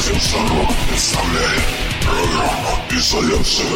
Радио Шарок представляет программу «Изоляция».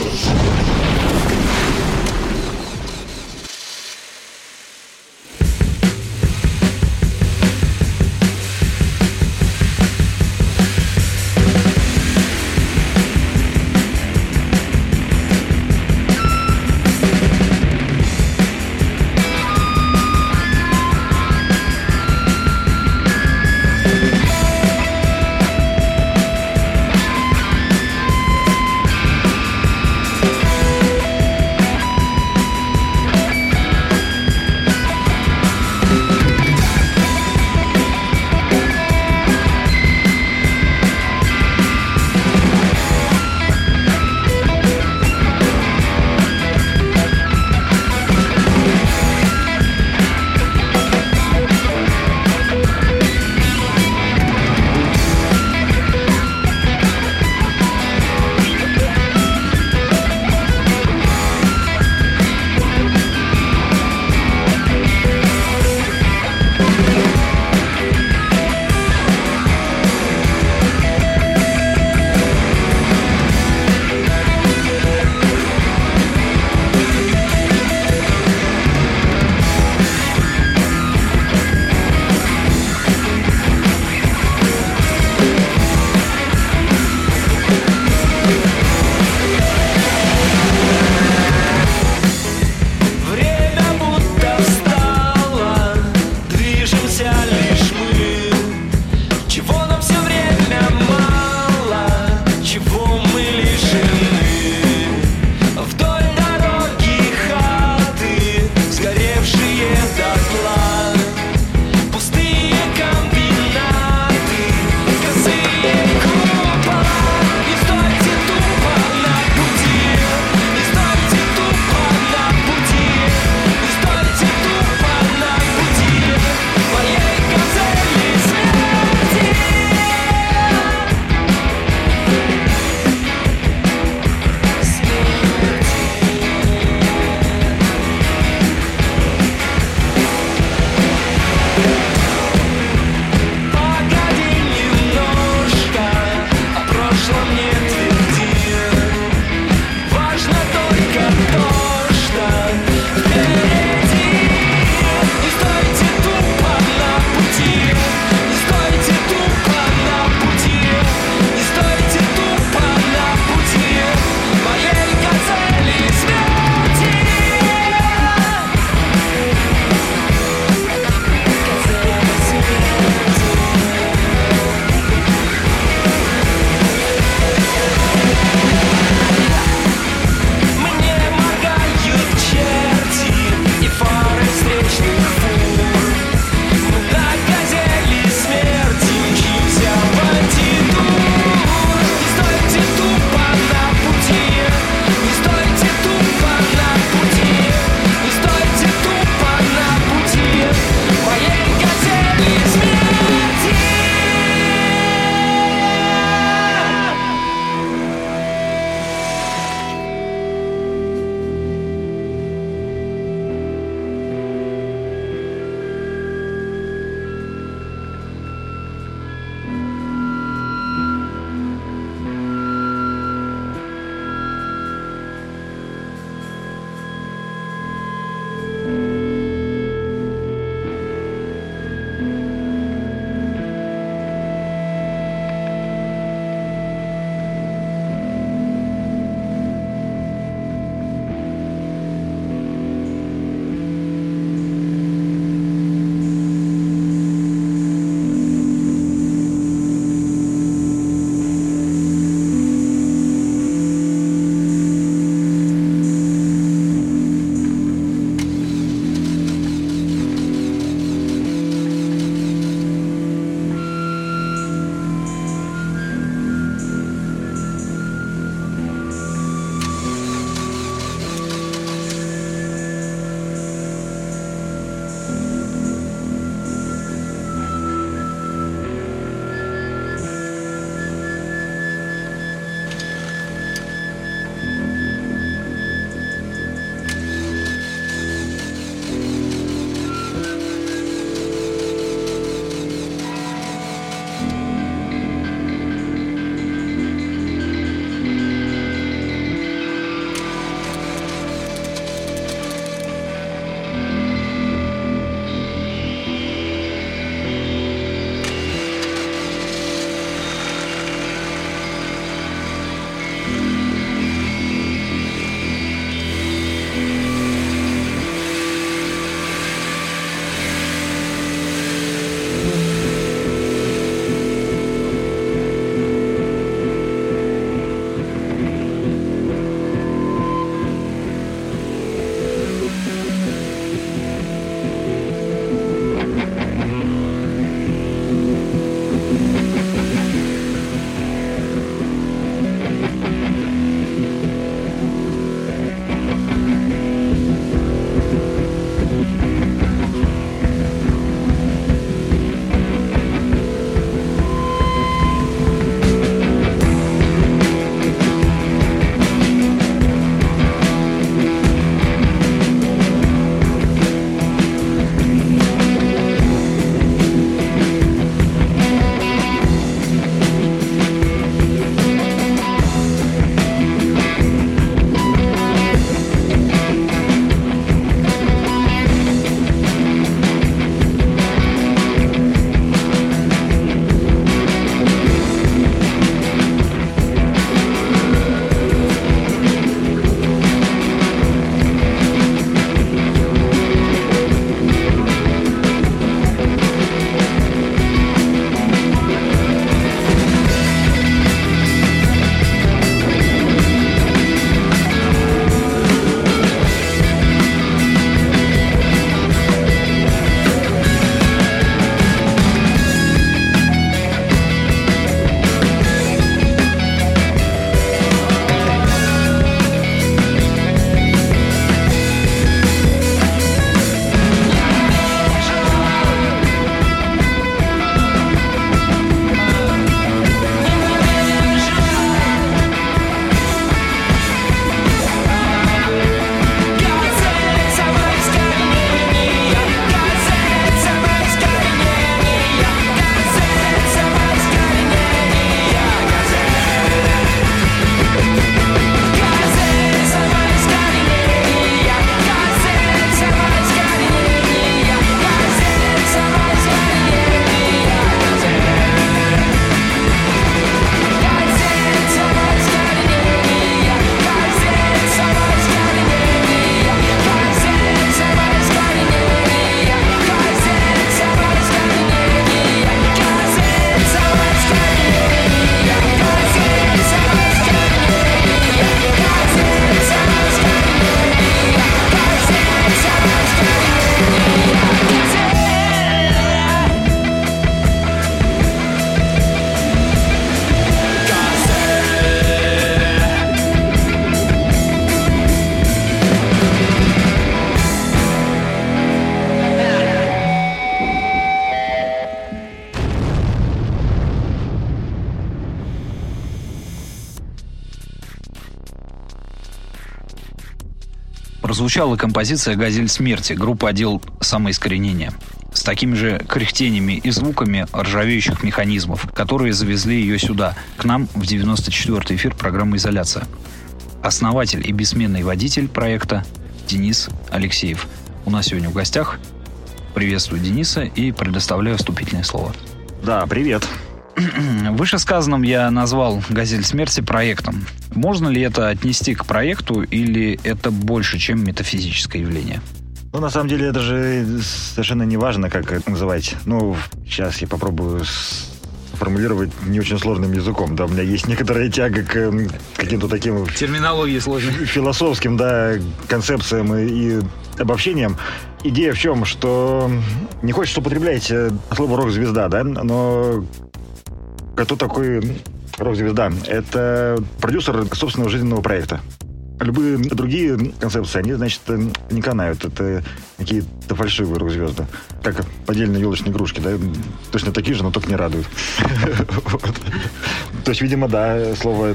Прозвучала композиция «Газель смерти» группы «Отдел самоискоренения» с такими же кряхтениями и звуками ржавеющих механизмов, которые завезли ее сюда, к нам в 94-й эфир программы «Изоляция». Основатель и бессменный водитель проекта Денис Алексеев. У нас сегодня в гостях. Приветствую Дениса и предоставляю вступительное слово. Да, привет. Вышесказанным я назвал «Газель смерти» проектом. Можно ли это отнести к проекту или это больше, чем метафизическое явление? Ну, на самом деле, это же совершенно не важно, как это называть. Ну, сейчас я попробую формулировать не очень сложным языком. Да, у меня есть некоторая тяга к каким-то таким... Терминологии сложной. Философским, да, концепциям и, и обобщениям. Идея в чем, что не хочется употреблять э, слово рок-звезда, да, но кто такой рок-звезда? Это продюсер собственного жизненного проекта. Любые другие концепции, они, значит, не канают. Это какие-то фальшивые рок-звезды. Как поддельные елочные игрушки, да? Точно такие же, но только не радуют. То есть, видимо, да, слово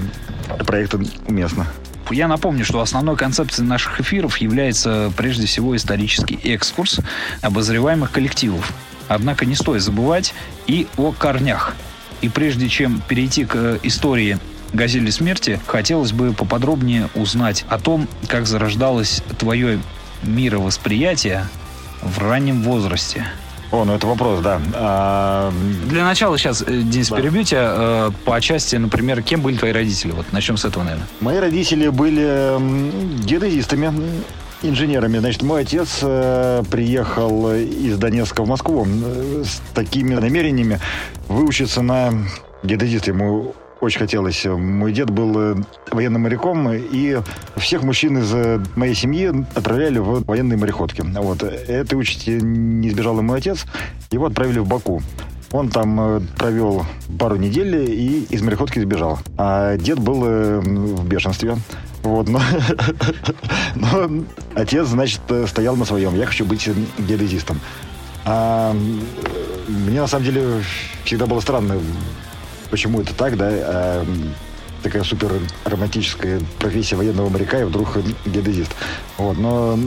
проекта уместно. Я напомню, что основной концепцией наших эфиров является прежде всего исторический экскурс обозреваемых коллективов. Однако не стоит забывать и о корнях. И прежде чем перейти к истории «Газели смерти», хотелось бы поподробнее узнать о том, как зарождалось твое мировосприятие в раннем возрасте. О, ну это вопрос, да. А... Для начала сейчас, э, Денис, да. перебью тебя. Э, по части, например, кем были твои родители? Вот начнем с этого, наверное. Мои родители были геодезистами, инженерами. Значит, мой отец э, приехал из Донецка в Москву с такими намерениями выучиться на геодезиста. Ему очень хотелось. Мой дед был э, военным моряком, и всех мужчин из э, моей семьи отправляли в военные мореходки. Вот. Этой участи не избежал и мой отец. Его отправили в Баку. Он там э, провел пару недель и из мореходки сбежал. А дед был в бешенстве. Вот, но, но отец, значит, стоял на своем. Я хочу быть геодезистом. А мне, на самом деле, всегда было странно почему это так, да, а, такая супер романтическая профессия военного моряка и вдруг геодезист. Вот, но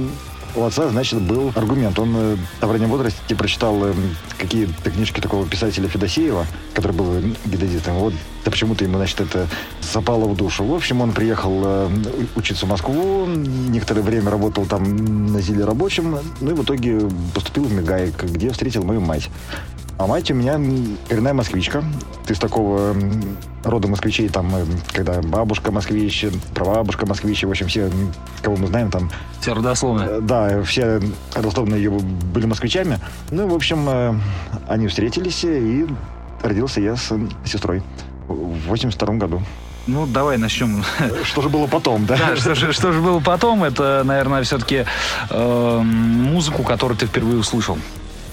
у отца, значит, был аргумент. Он э, в раннем возрасте прочитал э, какие-то книжки такого писателя Федосеева, который был геодезистом. Вот да почему-то ему, значит, это запало в душу. В общем, он приехал э, учиться в Москву, некоторое время работал там на зеле рабочим, ну и в итоге поступил в Мегаик, где встретил мою мать. А мать у меня коренная москвичка. Ты с такого рода москвичей, там, э, когда бабушка москвич, прабабушка москвич, в общем, все, кого мы знаем, там... Все родословные. Э, да, все родословные ее были москвичами. Ну, в общем, э, они встретились, и родился я с сестрой в 82 году. Ну, давай начнем. Что же было потом, да? Да, что же, что же было потом, это, наверное, все-таки э, музыку, которую ты впервые услышал.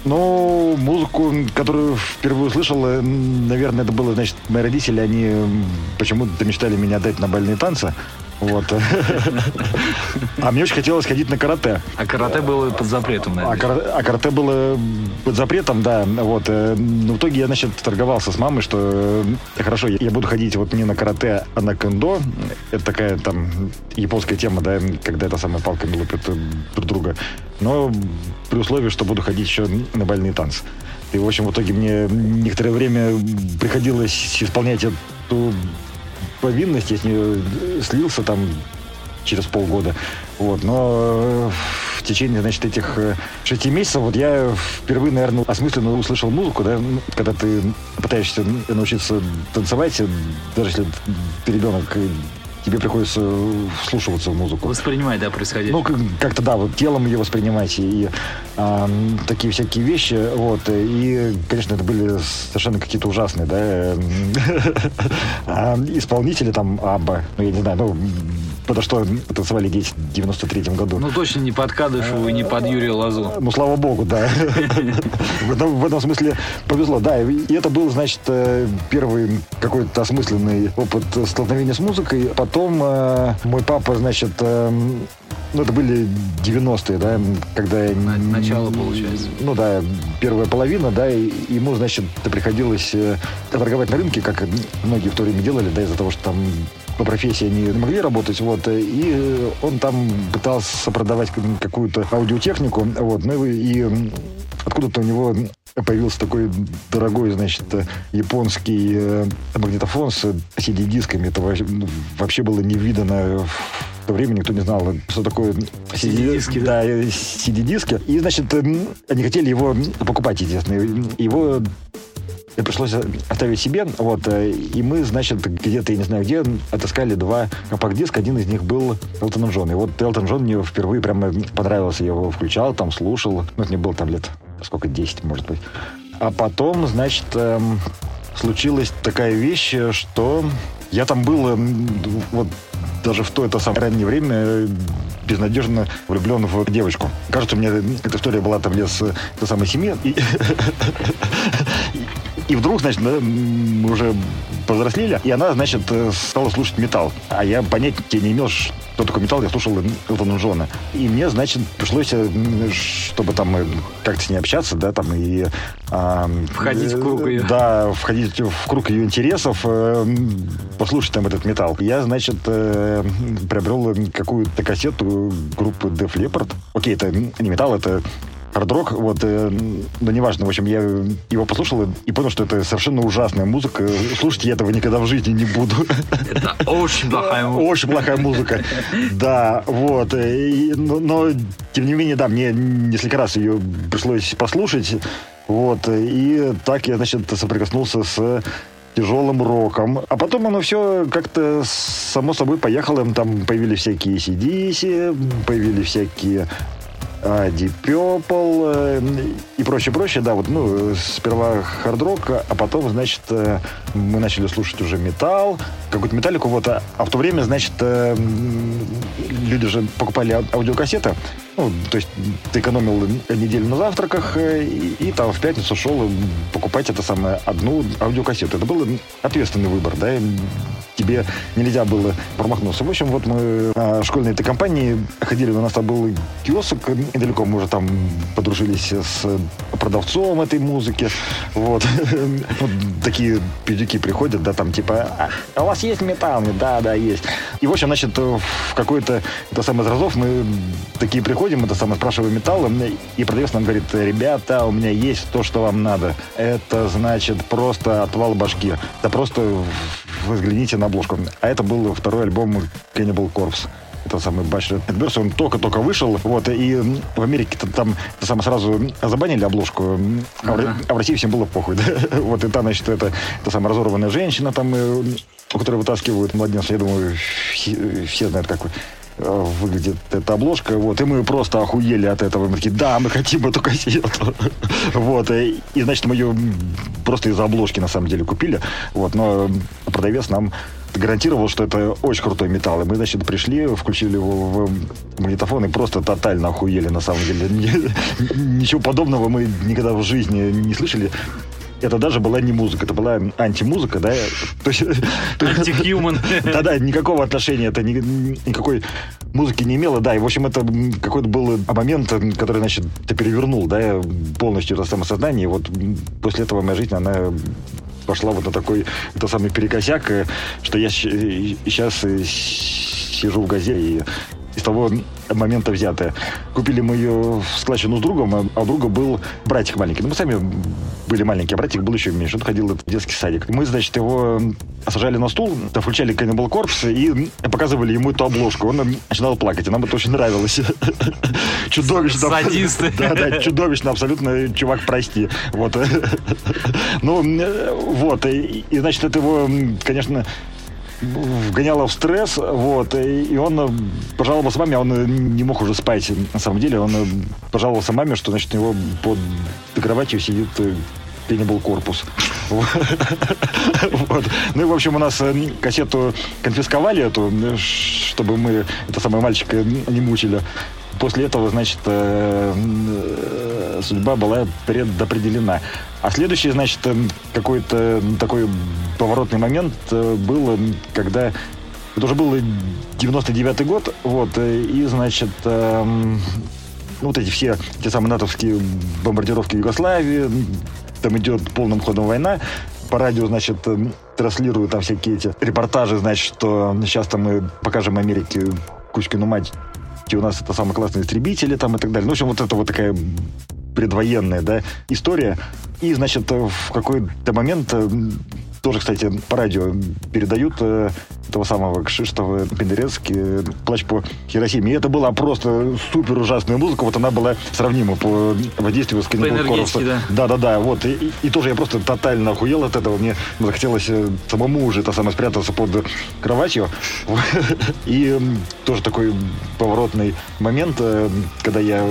Ну, музыку, которую впервые услышал, э, наверное, это было, значит, мои родители, они почему-то мечтали меня отдать на бальные танцы. Вот. А мне очень хотелось ходить на карате. А карате было под запретом, наверное. А, кара- а карате было под запретом, да. Вот. Э, но в итоге я, значит, торговался с мамой, что э, хорошо, я буду ходить вот не на карате, а на кендо. Это такая там японская тема, да, когда это самая палками лупят друг друга. Но при условии, что буду ходить еще на бальные танцы. И, в общем, в итоге мне некоторое время приходилось исполнять эту повинность, я с нее слился там через полгода. Вот, но э, в течение, значит, этих э, шести месяцев вот я впервые, наверное, осмысленно услышал музыку, да, когда ты пытаешься научиться танцевать, даже если ты ребенок тебе приходится вслушиваться в музыку. Воспринимать, да, происходящее. Ну, как-то, да, вот телом ее воспринимать и, а, такие всякие вещи, вот. И, конечно, это были совершенно какие-то ужасные, да, а, исполнители там Абба, ну, я не знаю, ну, потому что танцевали дети в 93-м году. Ну, точно не под Кадышеву и не под Юрия Лазу. Ну, слава богу, да. В этом смысле повезло, да. И это был, значит, э, первый какой-то осмысленный опыт столкновения с музыкой. Потом э, мой папа, значит, э, ну, это были 90-е, да, когда... Начало, получается. Ну, да, первая половина, да, и ему, значит, приходилось э, торговать на рынке, как многие в то время делали, да, из-за того, что там по профессии они не могли работать, вот, и он там пытался продавать какую-то аудиотехнику, вот, ну и откуда-то у него появился такой дорогой, значит, японский э, магнитофон с CD-дисками. Это вообще было не видано в то время никто не знал, что такое CD-диски. Да, CD-диски. И, значит, они хотели его покупать, естественно. Его пришлось оставить себе, вот, э, и мы, значит, где-то, я не знаю где, отыскали два компакт-диска, один из них был Элтон Джон, и вот Элтон Джон мне впервые прямо понравился, я его включал, там, слушал, ну, это мне было там лет, сколько, 10, может быть. А потом, значит, эм, случилась такая вещь, что я там был, эм, вот, даже в то это самое раннее время э, безнадежно влюблен в девочку. Кажется, меня эта история была там лет с той самой семьи. И, и вдруг, значит, мы уже повзрослели, и она, значит, э, стала слушать металл. А я понятия не имел, что такое металл, я слушал Элтона Джона. И мне, значит, пришлось, э, чтобы там как-то с ней общаться, да, там, и... А, входить в круг ее. Да, входить в круг ее интересов, послушать там этот металл. Я, значит, приобрел какую-то кассету группы Def Leppard. Окей, это не металл, это хард-рок, вот, э, но неважно, в общем, я его послушал и понял, что это совершенно ужасная музыка. Слушать я этого никогда в жизни не буду. Это очень плохая музыка. Очень плохая музыка, да, вот. И, но, но, тем не менее, да, мне несколько раз ее пришлось послушать, вот, и так я, значит, соприкоснулся с тяжелым роком. А потом оно все как-то само собой поехало. Там появились всякие CDC, появились всякие Deep Purple э, и прочее, прочее, да, вот, ну, сперва хард-рок, а потом, значит, э, мы начали слушать уже металл, какую-то металлику, вот, а, а в то время, значит, э, люди же покупали аудиокассеты, ну, то есть ты экономил неделю на завтраках и, и там в пятницу шел покупать это самое одну аудиокассету. Это был ответственный выбор, да, тебе нельзя было промахнуться. В общем, вот мы на школьной этой компании ходили, у нас там был киоск недалеко, мы уже там подружились с продавцом этой музыки. Вот. вот такие педики приходят, да, там типа, а, а у вас есть металл? Да, да, есть. И, в общем, значит, в какой-то, это самый из разов мы такие приходим, это самое, спрашиваем металл, и продавец нам говорит, ребята, у меня есть то, что вам надо. Это, значит, просто отвал башки. Это просто взгляните на обложку. А это был второй альбом Cannibal Corpse это самый Bachelor Adverse, он только-только вышел, вот, и в Америке там это самое, сразу забанили обложку, а, в, а в России всем было похуй, да? вот, и там, значит, это, это самая разорванная женщина, там, э, у которой вытаскивают младенца, я думаю, все, знают, как э, выглядит эта обложка, вот, и мы просто охуели от этого, мы такие, да, мы хотим эту кассету, вот, и, и, значит, мы ее просто из-за обложки, на самом деле, купили, вот, но продавец нам гарантировал, что это очень крутой металл. И мы, значит, пришли, включили его в магнитофон и просто тотально охуели, на самом деле. Ничего подобного мы никогда в жизни не слышали это даже была не музыка, это была антимузыка, да? Антихьюман. Да-да, никакого отношения это ни, никакой музыки не имело, да, и, в общем, это какой-то был момент, который, значит, ты перевернул, да, полностью это самосознание, и вот после этого моя жизнь, она пошла вот на такой, это самый перекосяк, э, что я сейчас э, сижу в газе и из того момента взятая. Купили мы ее в складчину с другом, а, а у друга был братик маленький. Ну, мы сами были маленькие, а братик был еще меньше. Он ходил в детский садик. Мы, значит, его сажали на стул, включали Cannibal Corpse и показывали ему эту обложку. Он начинал плакать, и нам это очень нравилось. Чудовищно. Садисты. Да, да, чудовищно, абсолютно, чувак, прости. Вот. Ну, вот. И, значит, это его, конечно, вгоняло в стресс, вот, и он пожаловался маме, а он не мог уже спать, на самом деле, он пожаловался маме, что, значит, у него под кроватью сидит был корпус. Вот. Ну и, в общем, у нас э, кассету конфисковали эту, чтобы мы это самое мальчика не мучили. После этого, значит, э, э, судьба была предопределена. А следующий, значит, какой-то такой поворотный момент был, когда Это уже был 99-й год, вот, э, и, значит, эм, ну, вот эти все, те самые натовские бомбардировки Югославии, там идет полным ходом война, по радио, значит, э, транслируют там всякие эти репортажи, значит, что сейчас-то мы покажем Америке Кузькину мать, у нас это самые классные истребители там и так далее. Ну, в общем, вот это вот такая предвоенная, да, история. И, значит, в какой-то момент э, тоже, кстати, по радио передают э, этого самого Кшиштова Пендерецки «Плач по Хиросиме». И это была просто супер ужасная музыка. Вот она была сравнима по воздействию с Каннибал да. Да-да-да. Вот. И, и, и тоже я просто тотально охуел от этого. Мне захотелось э, самому уже это самое спрятаться под кроватью. И тоже такой поворотный момент, э, когда я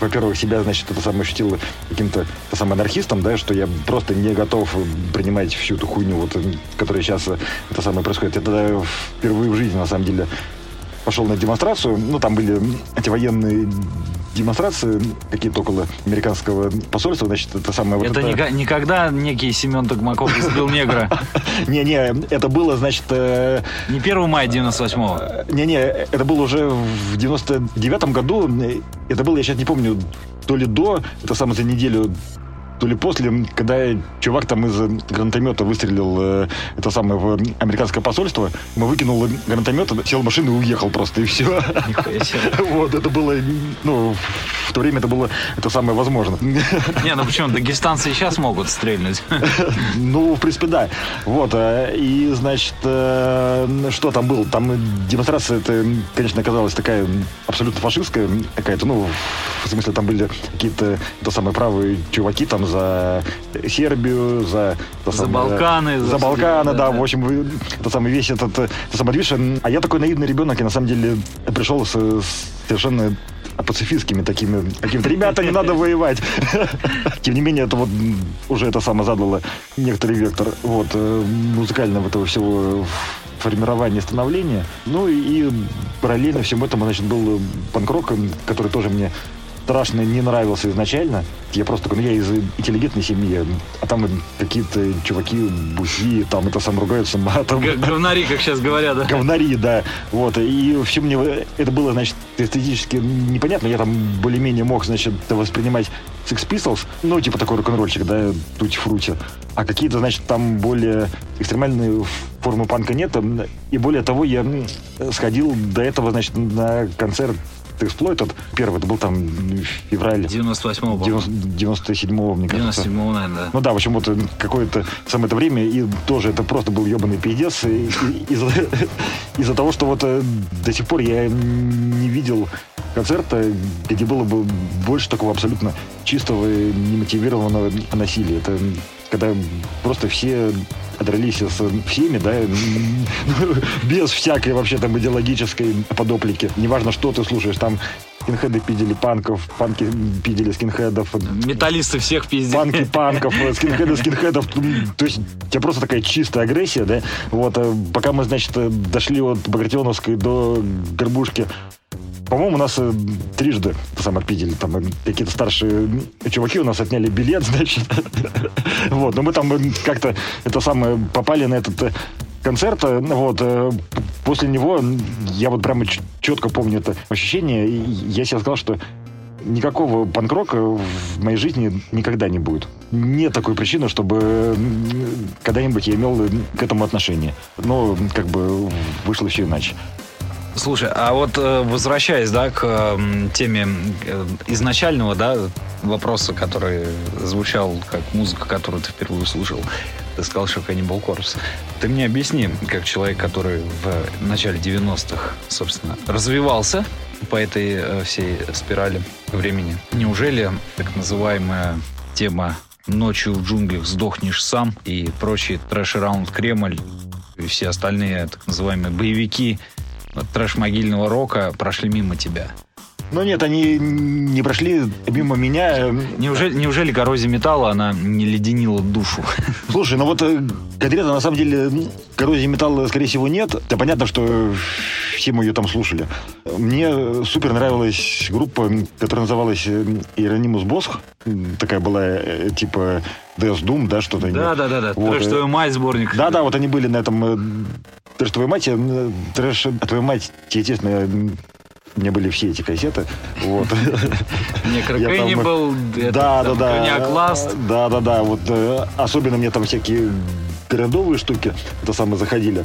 во-первых, себя, значит, это самое ощутил каким-то самым анархистом, да, что я просто не готов принимать всю эту хуйню, вот, которая сейчас это самое происходит. Это впервые в жизни, на самом деле, пошел на демонстрацию. Ну, там были эти военные демонстрации какие-то около американского посольства, значит, это самое... Вот это, это... никогда некий Семен Токмаков избил негра? Не-не, это было, значит... Э, не 1 мая 98-го? Не-не, это было уже в 99-м году. Это было, я сейчас не помню, то ли до, это самое за неделю то ли после, когда чувак там из гранатомета выстрелил э, это самое в американское посольство, мы выкинул гранатомет, сел в машину и уехал просто, и все. Вот, это было, ну, в то время это было это самое возможно. Не, ну почему, дагестанцы сейчас могут стрельнуть. Ну, в принципе, да. Вот, э, и, значит, э, что там было? Там демонстрация, это, конечно, оказалась такая абсолютно фашистская какая-то, ну, в смысле, там были какие-то, то самые правые чуваки там за Сербию, за... За самое, Балканы. За, за Балканы, да, да, в общем, это самый весь этот, это самый движ. А я такой наивный ребенок, и на самом деле пришел с, с совершенно пацифистскими такими какими-то ребята не надо воевать тем не менее это вот уже это самое задало некоторый вектор вот э, музыкального этого всего формирования становления ну и параллельно всему этому значит был панк-рок который тоже мне страшно не нравился изначально. Я просто такой, ну я из интеллигентной семьи, а там какие-то чуваки, буси, там это сам ругаются матом. Говнари, как сейчас говорят, да? Говнари, да. Вот, и все мне это было, значит, эстетически непонятно. Я там более-менее мог, значит, воспринимать Sex Pistols, ну, типа такой рок-н-ролльчик, да, тути-фрути. А какие-то, значит, там более экстремальные формы панка нет. И более того, я сходил до этого, значит, на концерт Exploited. Первый, это был там февраль... 98-го, 97-го, мне кажется. 97-го, наверное, да. Ну да, в общем, вот какое-то самое это время, и тоже это просто был ебаный пиздец. Из-за из того, что вот э, до сих пор я не видел концерта, где было бы больше такого абсолютно чистого, немотивированного насилия. Это когда просто все дрались со всеми, да, без всякой вообще там идеологической подоплики. Неважно, что ты слушаешь, там скинхеды пидели панков, панки пидели скинхедов. Металлисты всех пиздили. Панки панков, скинхеды скинхедов. То есть у тебя просто такая чистая агрессия, да? Вот, э, пока мы, значит, дошли от Багратионовской до Горбушки, по-моему, у нас э, трижды сам отпидели. Там э, какие-то старшие чуваки у нас отняли билет, значит. вот, но мы там э, как-то это самое попали на этот концерт. Вот, после него я вот прямо четко помню это ощущение. И я себе сказал, что никакого панкрока в моей жизни никогда не будет. Нет такой причины, чтобы когда-нибудь я имел к этому отношение. Но как бы вышло все иначе. Слушай, а вот э, возвращаясь, да, к теме э, изначального, да, вопроса, который звучал как музыка, которую ты впервые услышал, ты сказал, что Cannibal Corpse. Ты мне объясни, как человек, который в начале 90-х, собственно, развивался по этой э, всей спирали времени. Неужели так называемая тема «Ночью в джунглях сдохнешь сам» и прочие трэш-раунд Кремль и все остальные так называемые боевики – трэш-могильного рока прошли мимо тебя? Ну нет, они не прошли мимо меня. Неужели, неужели коррозия металла, она не леденила душу? Слушай, ну вот э, конкретно на самом деле коррозии металла, скорее всего, нет. Да понятно, что все мы ее там слушали. Мне супер нравилась группа, которая называлась Иеронимус Босх. Такая была э, типа Death Doom, да, что-то. Да, да, да, да. Вот. Трэш твою мать сборник. Да, да, вот они были на этом трэш твою мать, э, трэш твою мать, естественно, у меня были все эти кассеты. Вот. Я там- Некрокеннибал, Да, да, да. Да, да, да. Вот э, особенно мне там всякие грандовые штуки это самое заходили.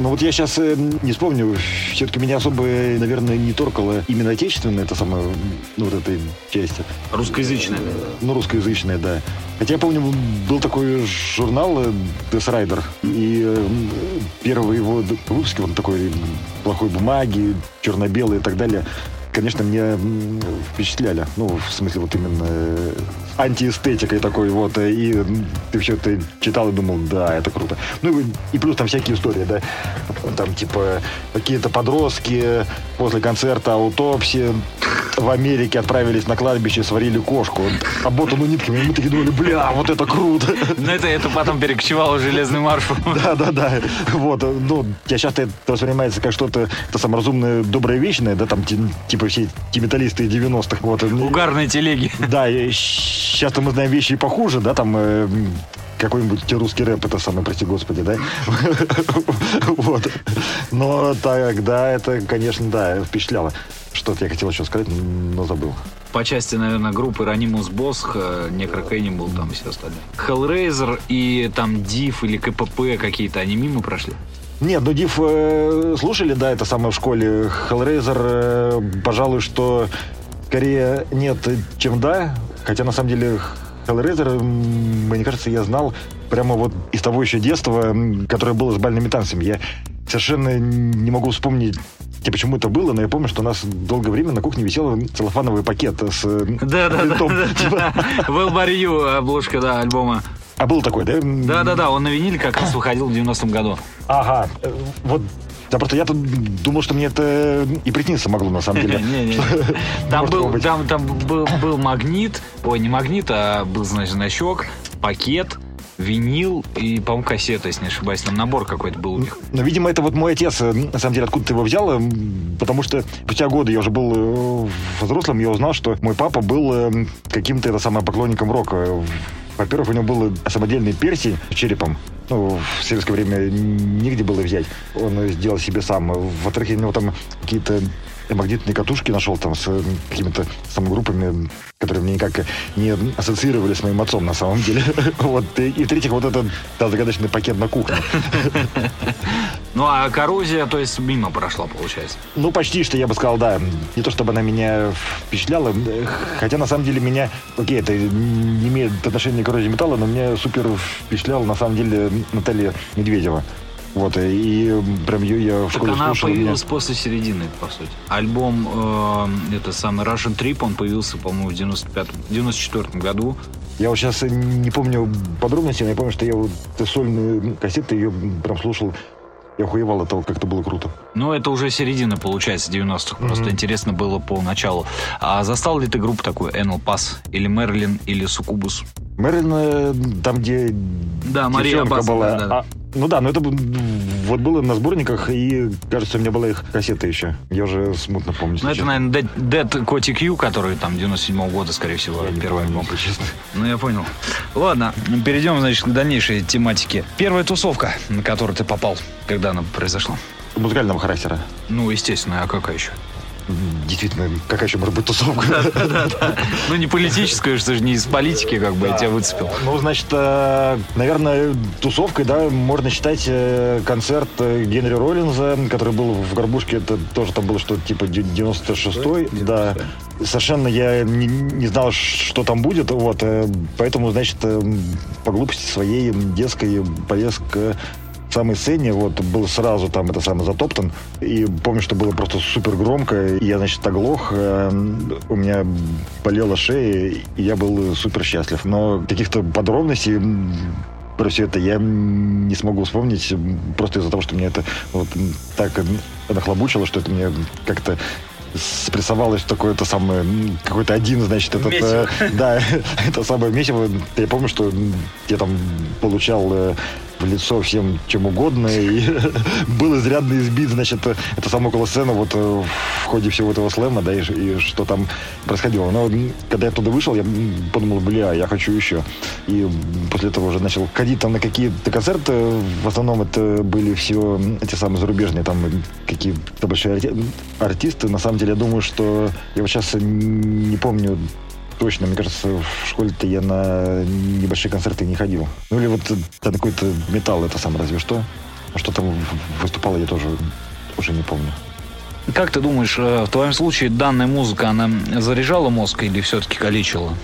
Но вот я сейчас не вспомню, все-таки меня особо, э, наверное, не торкало именно отечественное, это самое, ну, вот этой части. Русскоязычная. Ну, русскоязычное, да. Хотя я помню, был такой журнал э, Death Rider, и э, первые его выпуски, он такой плохой бумаги, черно-белый и так далее, конечно, меня впечатляли. Ну, в смысле, вот именно э, антиэстетикой такой вот. э, И ты все это читал и думал, да, это круто. Ну, и, и плюс там всякие истории, да. Там, типа, какие-то подростки после концерта аутопсии в Америке отправились на кладбище, сварили кошку, обмотанную нитками. И мы такие думали, бля, вот это круто. Но это, это потом перекочевало железный маршрут. Да, да, да. Вот, ну, я часто это воспринимается как что-то, это саморазумное, доброе, вечное, да, там, ти- типа все те металлисты 90-х, вот. Угарные телеги. Да, и сейчас мы знаем вещи и похуже, да, там, э, какой-нибудь русский рэп, это самое, прости господи, да? Вот. Но тогда это, конечно, да, впечатляло. Что-то я хотел еще сказать, но забыл. По части, наверное, группы Ранимус Босх, Некрокеннибал, там все остальные. Hellraiser и там Div или КПП какие-то, они мимо прошли? Нет, ну Див э, слушали, да, это самое в школе. Hellraiser, э, пожалуй, что скорее нет, чем да. Хотя на самом деле Hellraiser, мне кажется, я знал прямо вот из того еще детства, которое было с бальными танцами. Я совершенно не могу вспомнить, почему это было, но я помню, что у нас долгое время на кухне висел целлофановый пакет с э, Да, да, да. Типа, Well Bar You, обложка, да, альбома. А был такой, да? Да, да, да, он на виниле как раз выходил в 90-м году. Ага, э, вот да просто я тут думал, что мне это и присниться могло на самом деле. Там был, там, там был, был магнит, ой, не магнит, а был, значит, значок, пакет, винил и, по-моему, кассета, если не ошибаюсь. Там набор какой-то был у них. Но, видимо, это вот мой отец, э, на самом деле, откуда ты его взял, э, потому что спустя годы я уже был взрослым, я узнал, что мой папа был каким-то, это самое, поклонником рока. Во-первых, у него был самодельный персень с черепом. Ну, в советское время нигде было взять. Он сделал себе сам. Во-вторых, у него там какие-то магнитные катушки нашел там с э, какими-то самогруппами, которые мне никак не ассоциировали с моим отцом на самом деле. Вот. И, и в-третьих, вот этот да, загадочный пакет на кухне. Ну, а коррозия, то есть, мимо прошла, получается. Ну, почти что, я бы сказал, да. Не то, чтобы она меня впечатляла, хотя, на самом деле, меня... Окей, это не имеет отношения к коррозии металла, но меня супер впечатляла, на самом деле, Наталья Медведева. Вот, и прям ее я в Так школе она слушал. меня- появилась после середины, по сути. Альбом, э, это самый Russian Trip, он появился, по-моему, в 95 94 году. Я вот сейчас не помню подробностей, но я помню, что я вот сольные кассеты, ее прям слушал. Я охуевал от того, как это было круто. Ну, это уже середина, получается, 90-х. Просто интересно было по началу. А застал ли ты группу такую, Энел Пас, или Мерлин, или Сукубус? Мэрилин, э, там, где Да, Мария девчонка Бас, была. да, да. А, ну да, но это вот было на сборниках, и, кажется, у меня была их кассета еще. Я уже смутно помню. Ну, это, наверное, Dead, Dead Котик Ю, который там 97 года, скорее всего, Я первый альбом. честно. Ну, я понял. Ладно, перейдем, значит, к дальнейшей тематике. Первая тусовка, на которую ты попал, когда она произошла? Музыкального характера. Ну, естественно, а какая еще? Действительно, какая еще может быть тусовка? Ну, не политическая, что же не из политики, как бы, я тебя выцепил. Ну, значит, э, наверное, тусовкой, да, можно считать э, концерт э, Генри Роллинза, который был в Горбушке, это тоже там было что-то типа 96-й, да. Совершенно я не, не знал, что там будет, вот, поэтому, значит, по глупости своей детской полез к самой сцене, вот, был сразу там это самое затоптан, и помню, что было просто супер громко, и я, значит, оглох, э, у меня болела шея, и я был супер счастлив. Но каких-то подробностей про все это я не смогу вспомнить, просто из-за того, что меня это вот так нахлобучило, что это мне как-то спрессовалось в такое-то самое, какой-то один, значит, этот, э, да, это самое месиво. Я помню, что я там получал э, в лицо всем чем угодно, и был изрядно избит, значит, это самая около сцены вот э, в ходе всего этого слэма, да, и, и что там происходило. Но когда я туда вышел, я подумал, бля, я хочу еще. И после этого уже начал ходить там на какие-то концерты, в основном это были все эти самые зарубежные, там какие-то большие артисты. На самом деле, я думаю, что я вот сейчас не помню точно. Мне кажется, в школе-то я на небольшие концерты не ходил. Ну или вот на какой-то металл это сам разве что. А что там выступало, я тоже уже не помню. Как ты думаешь, э, в твоем случае данная музыка, она заряжала мозг или все-таки калечила?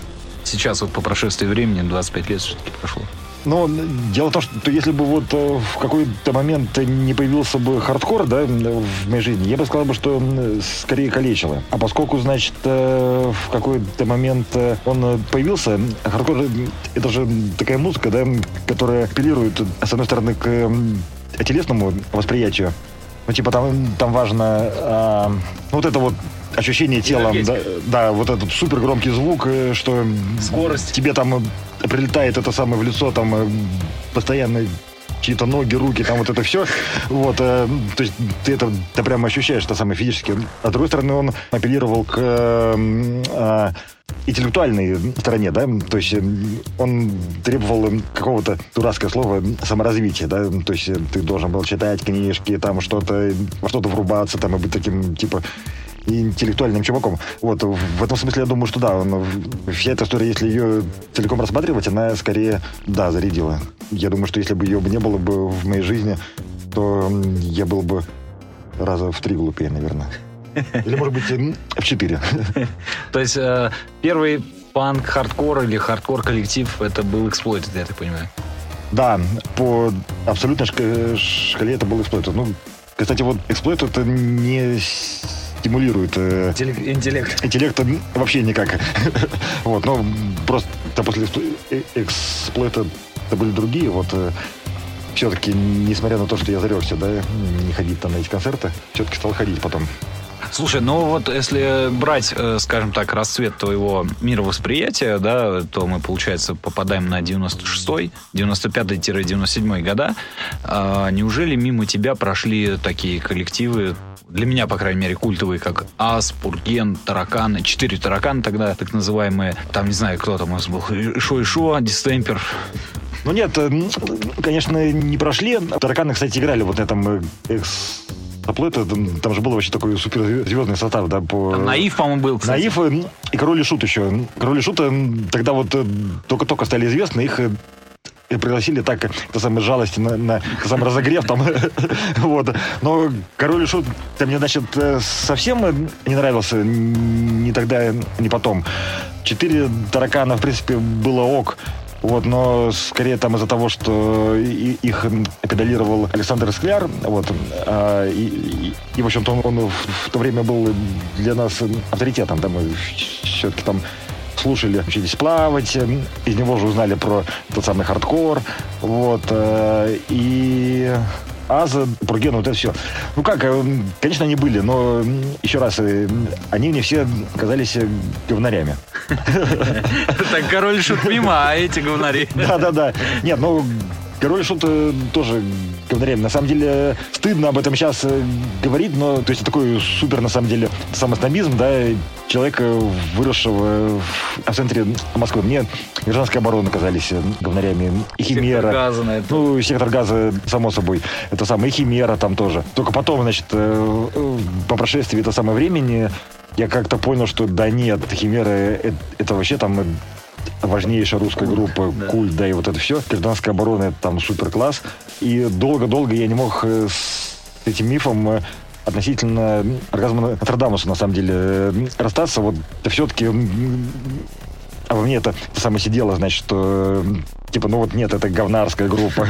Сейчас вот по прошествии времени, 25 лет все-таки прошло. Но дело в том, что если бы вот э, в какой-то момент не появился бы хардкор, да, в моей жизни, я бы сказал бы, что скорее калечило. А поскольку, значит, э, в какой-то момент э, он появился, хардкор — это же такая музыка, да, которая апеллирует, с одной стороны, к телесному восприятию, ну, типа, там, там важно ну, вот это вот ощущение телом, да, да, вот этот супер громкий звук, что скорость. тебе там прилетает это самое в лицо, там э, постоянно чьи-то ноги, руки, там вот это все. Вот, э, то есть ты это ты прямо ощущаешь, это самое физически. А с другой стороны, он апеллировал к э, э, интеллектуальной стороне, да, то есть э, он требовал какого-то дурацкое слово саморазвития, да, то есть ты должен был читать книжки, там что-то, во что-то врубаться, там и быть таким, типа, интеллектуальным чуваком. Вот, в этом смысле я думаю, что да, он, вся эта история, если ее целиком рассматривать, она скорее, да, зарядила. Я думаю, что если бы ее не было бы в моей жизни, то я был бы раза в три глупее, наверное. Или, может быть, в четыре. То есть э, первый панк, хардкор или хардкор коллектив, это был Exploited, я так понимаю? Да, по абсолютной шкале это был Exploited. Ну, кстати, вот Exploited это не стимулирует э, интеллект. Интеллект вообще никак. вот, но просто после Exploited а это были другие. Вот э, все-таки, несмотря на то, что я зарекся, да, не ходить там на эти концерты, все-таки стал ходить потом. Слушай, ну вот если брать, э, скажем так, расцвет твоего мировосприятия, да, то мы, получается, попадаем на 96-й, 95-97 года. А неужели мимо тебя прошли такие коллективы, для меня, по крайней мере, культовые, как Ас, Пурген, Тараканы, четыре Таракана тогда, так называемые, там, не знаю, кто там у нас был, Шо и Шо, Дистемпер, ну нет, э, конечно, не прошли. Тараканы, кстати, играли вот на этом э, экс Аплета, там, там же был вообще такой суперзвездный состав, да, по... Там Наив, по-моему, был, кстати. Наив э, и Король и Шут еще. Король и Шут тогда вот только-только стали известны, их и пригласили так, это самой жалости, на, на самый разогрев там. вот. Но король и шут мне, значит, э, совсем не нравился ни тогда, ни потом. Четыре таракана, в принципе, было ок. Вот, но скорее там из-за того, что их педалировал Александр Скляр, вот, а, и, и, и, в общем-то, он, он в то время был для нас авторитетом, да, мы все-таки там слушали «Учитесь плавать», из него же узнали про тот самый хардкор, вот, э, и Аза, Пурген, вот это все. Ну как, э, конечно, они были, но еще раз, э, они мне все казались говнарями. Так король шут мимо, а эти говнари. Да-да-да. Нет, ну Король Шут тоже говнарем. На самом деле, стыдно об этом сейчас э, говорить, но то есть такой супер, на самом деле, самоснобизм, да, человека, выросшего в центре Москвы. Мне гражданская оборона казались э, говнарями. И Химера. Сектор газа, на это. Ну, сектор газа, само собой. Это самое. И Химера там тоже. Только потом, значит, э, по прошествии этого самого времени я как-то понял, что да нет, Химера это, это вообще там важнейшая русская группа, да. культ, да, и вот это все. Гражданская оборона, это там супер класс. И долго-долго я не мог э, с этим мифом э, относительно оргазма Нотрдамуса, на самом деле, э, расстаться. Вот все-таки а во мне это самое сидело, значит, что типа, ну вот нет, это говнарская группа.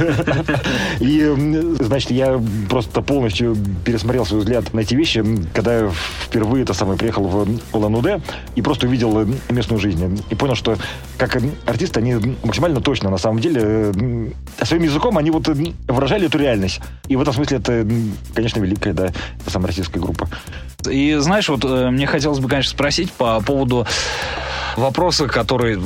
И, значит, я просто полностью пересмотрел свой взгляд на эти вещи, когда я впервые это самое приехал в Улан-Удэ и просто увидел местную жизнь. И понял, что как артисты, они максимально точно, на самом деле, своим языком они вот выражали эту реальность. И в этом смысле это, конечно, великая, да, самая российская группа. И знаешь, вот э, мне хотелось бы, конечно, спросить по поводу вопросы, которые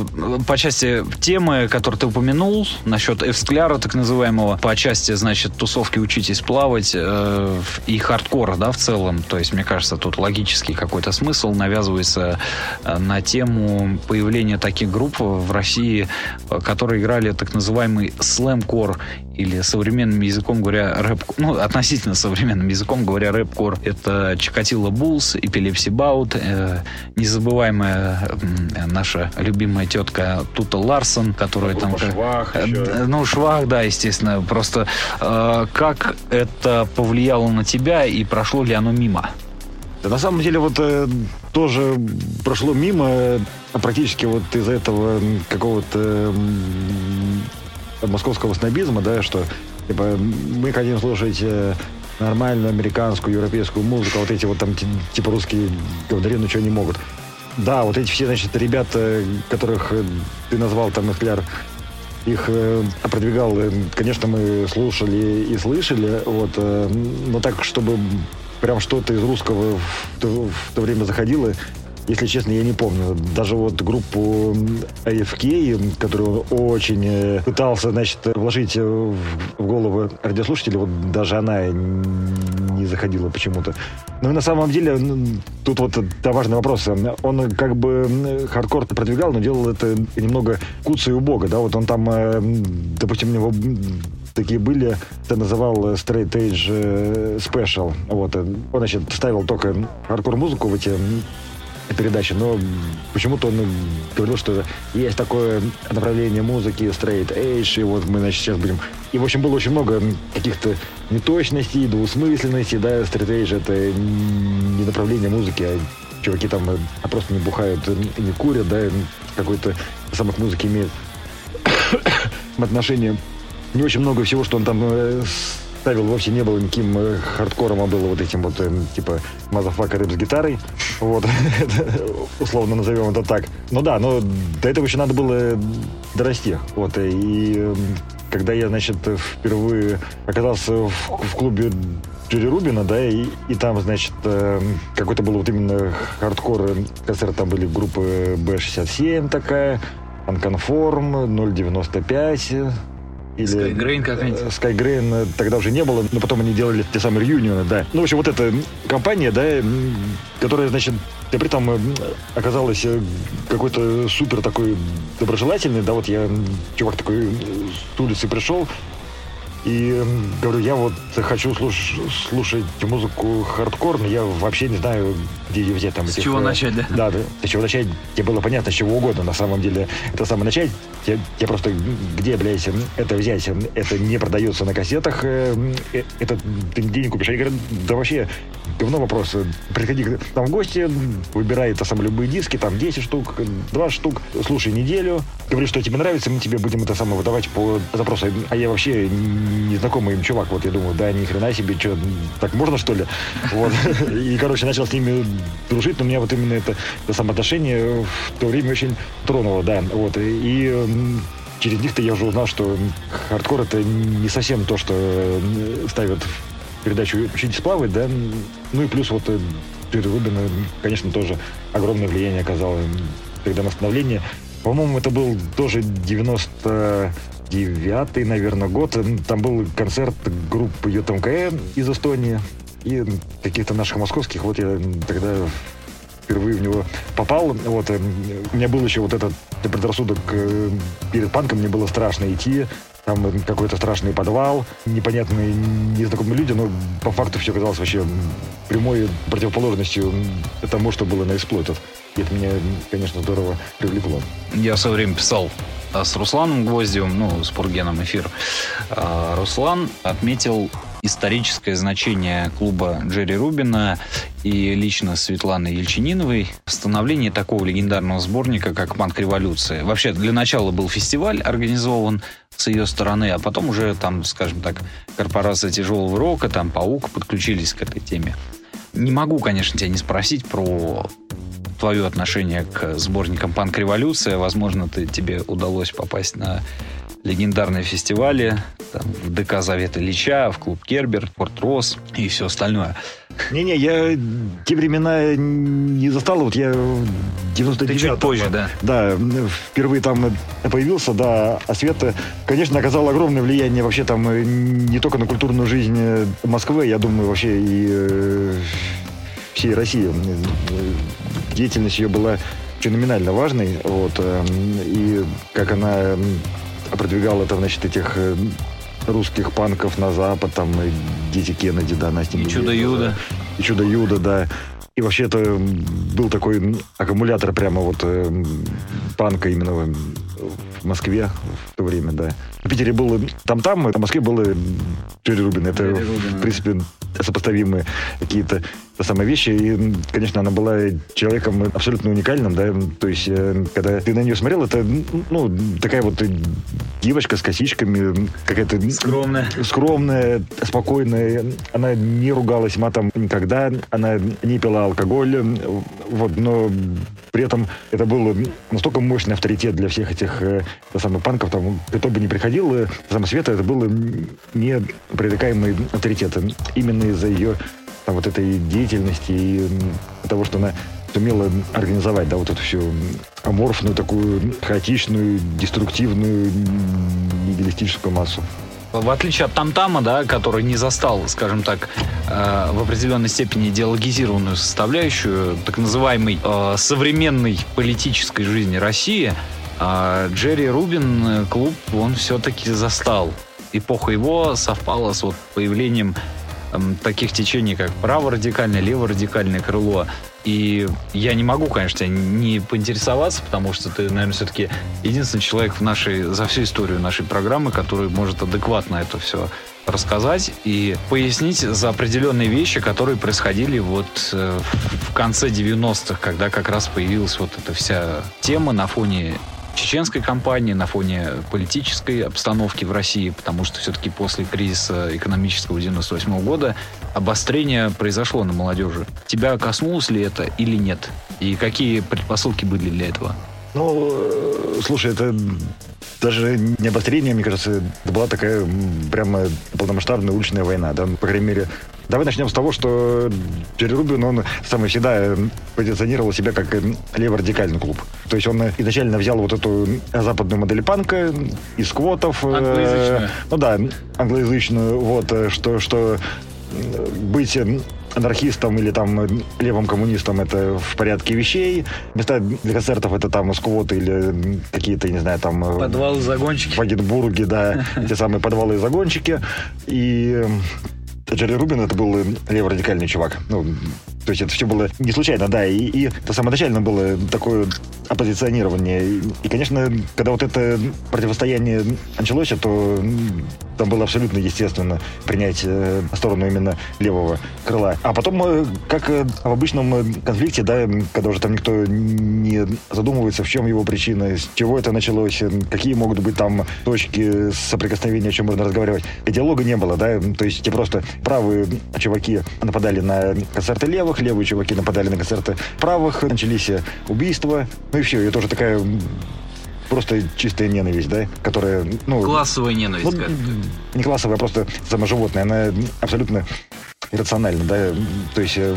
по части темы, которую ты упомянул, насчет АФ Скляра так называемого, по части, значит, тусовки «Учитесь плавать» э, и хардкора, да, в целом. То есть, мне кажется, тут логический какой-то смысл навязывается э, на тему появления таких групп в России, э, которые играли так называемый slamcore или современным языком говоря рэп, ну, относительно современным языком говоря рэп-кор. Это Чикатило Bulls, Epilepsy Bout, э, незабываемая наша любимая тетка Тута Ларсон, которая там... Швах э, еще. ну, Швах, да, естественно. Просто э, как это повлияло на тебя и прошло ли оно мимо? Да, на самом деле вот э, тоже прошло мимо э, практически вот из-за этого какого-то м, московского снобизма, да, что типа мы хотим слушать э, нормальную американскую, европейскую музыку, а вот эти вот там ти- типа русские говорили, ну что не могут. Да, вот эти все, значит, ребята, которых э, ты назвал там Эскляр, их э, продвигал, э, конечно, мы слушали и слышали, вот, э, но так, чтобы прям что-то из русского в то, в то время заходило, если честно, я не помню. Даже вот группу AFK, которую он очень э, пытался, значит, вложить в, головы радиослушателей, вот даже она не заходила почему-то. Ну и на самом деле, ну, тут вот да, важный вопрос. Он как бы хардкор продвигал, но делал это немного куцо и убого, да, вот он там, э, допустим, у него такие были, это называл э, Straight Edge Special. Вот, он, значит, ставил только хардкор-музыку в эти передачи, но почему-то он говорил, что есть такое направление музыки Straight Edge, и вот мы, значит, сейчас будем... И, в общем, было очень много каких-то неточностей, двусмысленностей, да, Straight Edge — это не направление музыки, а чуваки там э, просто не бухают, не курят, да, какой-то сама к музыке имеет отношение. Не очень много всего, что он там э, ставил, вовсе не было никаким э, хардкором, а было вот этим вот, э, типа, motherfucka рэп с гитарой. Вот, условно назовем это так. Ну да, но до этого еще надо было дорасти. Вот, э, и э, когда я, значит, впервые оказался в, в клубе Джерри Рубина, да, и, и там, значит, э, какой-то был вот именно хардкор э, концерт, там были группы B67 такая, Анконформ, 095, э, или... Skygrain какая-нибудь? Э, Skygrain э, тогда уже не было, но потом они делали те самые реюнионы, да. Ну, в общем, вот эта компания, да, которая, значит, и при этом э, оказалась какой-то супер такой доброжелательный, да, вот я, чувак такой с улицы пришел, и говорю, я вот хочу слуш- слушать музыку хардкор, но я вообще не знаю, где ее взять. Там, С этих, чего э, начать, да? Да, да. С чего начать? Тебе было понятно, с чего угодно, на самом деле. Это самое начать. Тебе, тебе просто где, блядь, это взять? Это не продается на кассетах. э, э, Это ты не купишь. Они говорят, да вообще, говно вопрос. Приходи к нам в гости, выбирай это самое любые диски, там 10 штук, 20 штук, слушай неделю, говори, что тебе нравится, мы тебе будем это самое выдавать по запросу. А я вообще незнакомый им чувак, вот я думаю, да, ни хрена себе, что, так можно что ли? Вот. И, короче, начал с ними дружить, но меня вот именно это, это самоотношение в то время очень тронуло, да, вот. И через них-то я уже узнал, что хардкор это не совсем то, что э, ставят в передачу «Учитесь плавать», да, ну и плюс вот Джерри Рубин, э, конечно, тоже огромное влияние оказало тогда на становление. По-моему, это был тоже 99-й, наверное, год. Там был концерт группы ЮТМК из Эстонии и каких-то наших московских. Вот я тогда впервые в него попал. Вот, э, у меня был еще вот этот предрассудок э, перед панком, мне было страшно идти. Там э, какой-то страшный подвал, непонятные, незнакомые люди, но по факту все казалось вообще прямой противоположностью тому, что было на эксплойтов. И это меня, конечно, здорово привлекло. Я в свое писал с Русланом Гвоздевым, ну, с Пургеном эфир. А, Руслан отметил историческое значение клуба Джерри Рубина и лично Светланы Ельчининовой в такого легендарного сборника, как «Панк Революция». Вообще, для начала был фестиваль организован с ее стороны, а потом уже там, скажем так, корпорация тяжелого рока, там «Паук» подключились к этой теме. Не могу, конечно, тебя не спросить про твое отношение к сборникам «Панк Революция». Возможно, ты, тебе удалось попасть на легендарные фестивали там, в ДК Завета Ильича, в клуб Кербер, Порт Рос и все остальное. Не-не, я те времена не застал, вот я в 99 Ты чуть позже, да? Да, впервые там появился, да, а Света, конечно, оказал огромное влияние вообще там э, не только на культурную жизнь э, Москвы, я думаю, вообще и э, всей России. Деятельность ее была феноменально важной, вот, и как она продвигала там, значит, этих русских панков на запад, там, и Дети Кеннеди, да, Настя. И Чудо-Юдо. И Чудо-Юдо, да. И вообще это был такой аккумулятор прямо вот э, панка именно в Москве в то время, да. В Питере было там-там, а в Москве было Джерри Рубин. Это, Рубин, в принципе, сопоставимые какие-то самые вещи. И, конечно, она была человеком абсолютно уникальным, да. То есть, э, когда ты на нее смотрел, это, ну, такая вот девочка с косичками, какая-то... Скромная. Скромная, спокойная. Она не ругалась матом никогда. Она не пила алкоголь. Вот, но при этом это был настолько мощный авторитет для всех этих э, самых панков, там, кто бы не приходил, э, сама Света, это был непререкаемый авторитет. Именно из-за ее там, вот этой деятельности и того, что она сумела организовать, да, вот эту всю аморфную, такую хаотичную, деструктивную, нигилистическую массу. В отличие от Тамтама, да, который не застал, скажем так, э, в определенной степени идеологизированную составляющую так называемой э, современной политической жизни России, э, Джерри Рубин э, клуб он все-таки застал. Эпоха его совпала с вот появлением э, таких течений, как праворадикальное, леворадикальное крыло, и я не могу, конечно, не поинтересоваться, потому что ты, наверное, все-таки единственный человек в нашей, за всю историю нашей программы, который может адекватно это все рассказать и пояснить за определенные вещи, которые происходили вот э, в конце 90-х, когда как раз появилась вот эта вся тема на фоне чеченской кампании, на фоне политической обстановки в России, потому что все-таки после кризиса экономического 98 года обострение произошло на молодежи. Тебя коснулось ли это или нет? И какие предпосылки были для этого? Ну, э, слушай, это даже не обострение, мне кажется, это была такая прямо полномасштабная уличная война, да, по крайней мере, Давай начнем с того, что Джерри Рубин, он сам всегда э, позиционировал себя как э, леворадикальный клуб. То есть он изначально взял вот эту западную модель панка из квотов. Э, англоязычную. Ну да, англоязычную. Вот, что, что быть анархистом или там левым коммунистом это в порядке вещей. Места для концертов это там сквоты или какие-то, не знаю, там... Подвалы, загончики. В Эдинбурге, да, эти самые подвалы и загончики. И Джерри Рубин это был леворадикальный чувак. Ну, то есть это все было не случайно, да. И, и это самоначально было такое оппозиционирование. И, и, конечно, когда вот это противостояние началось, то там было абсолютно естественно принять э, сторону именно левого крыла. А потом, э, как э, в обычном конфликте, да, когда уже там никто не задумывается, в чем его причина, с чего это началось, какие могут быть там точки соприкосновения, о чем можно разговаривать. Диалога не было, да, то есть те просто правые чуваки нападали на концерты левых, левые чуваки нападали на концерты правых, начались убийства, ну и все, и тоже такая просто чистая ненависть, да, которая, ну... Классовая ненависть. Ну, не классовая, а просто саможивотная. Она абсолютно иррациональна, да, то есть э,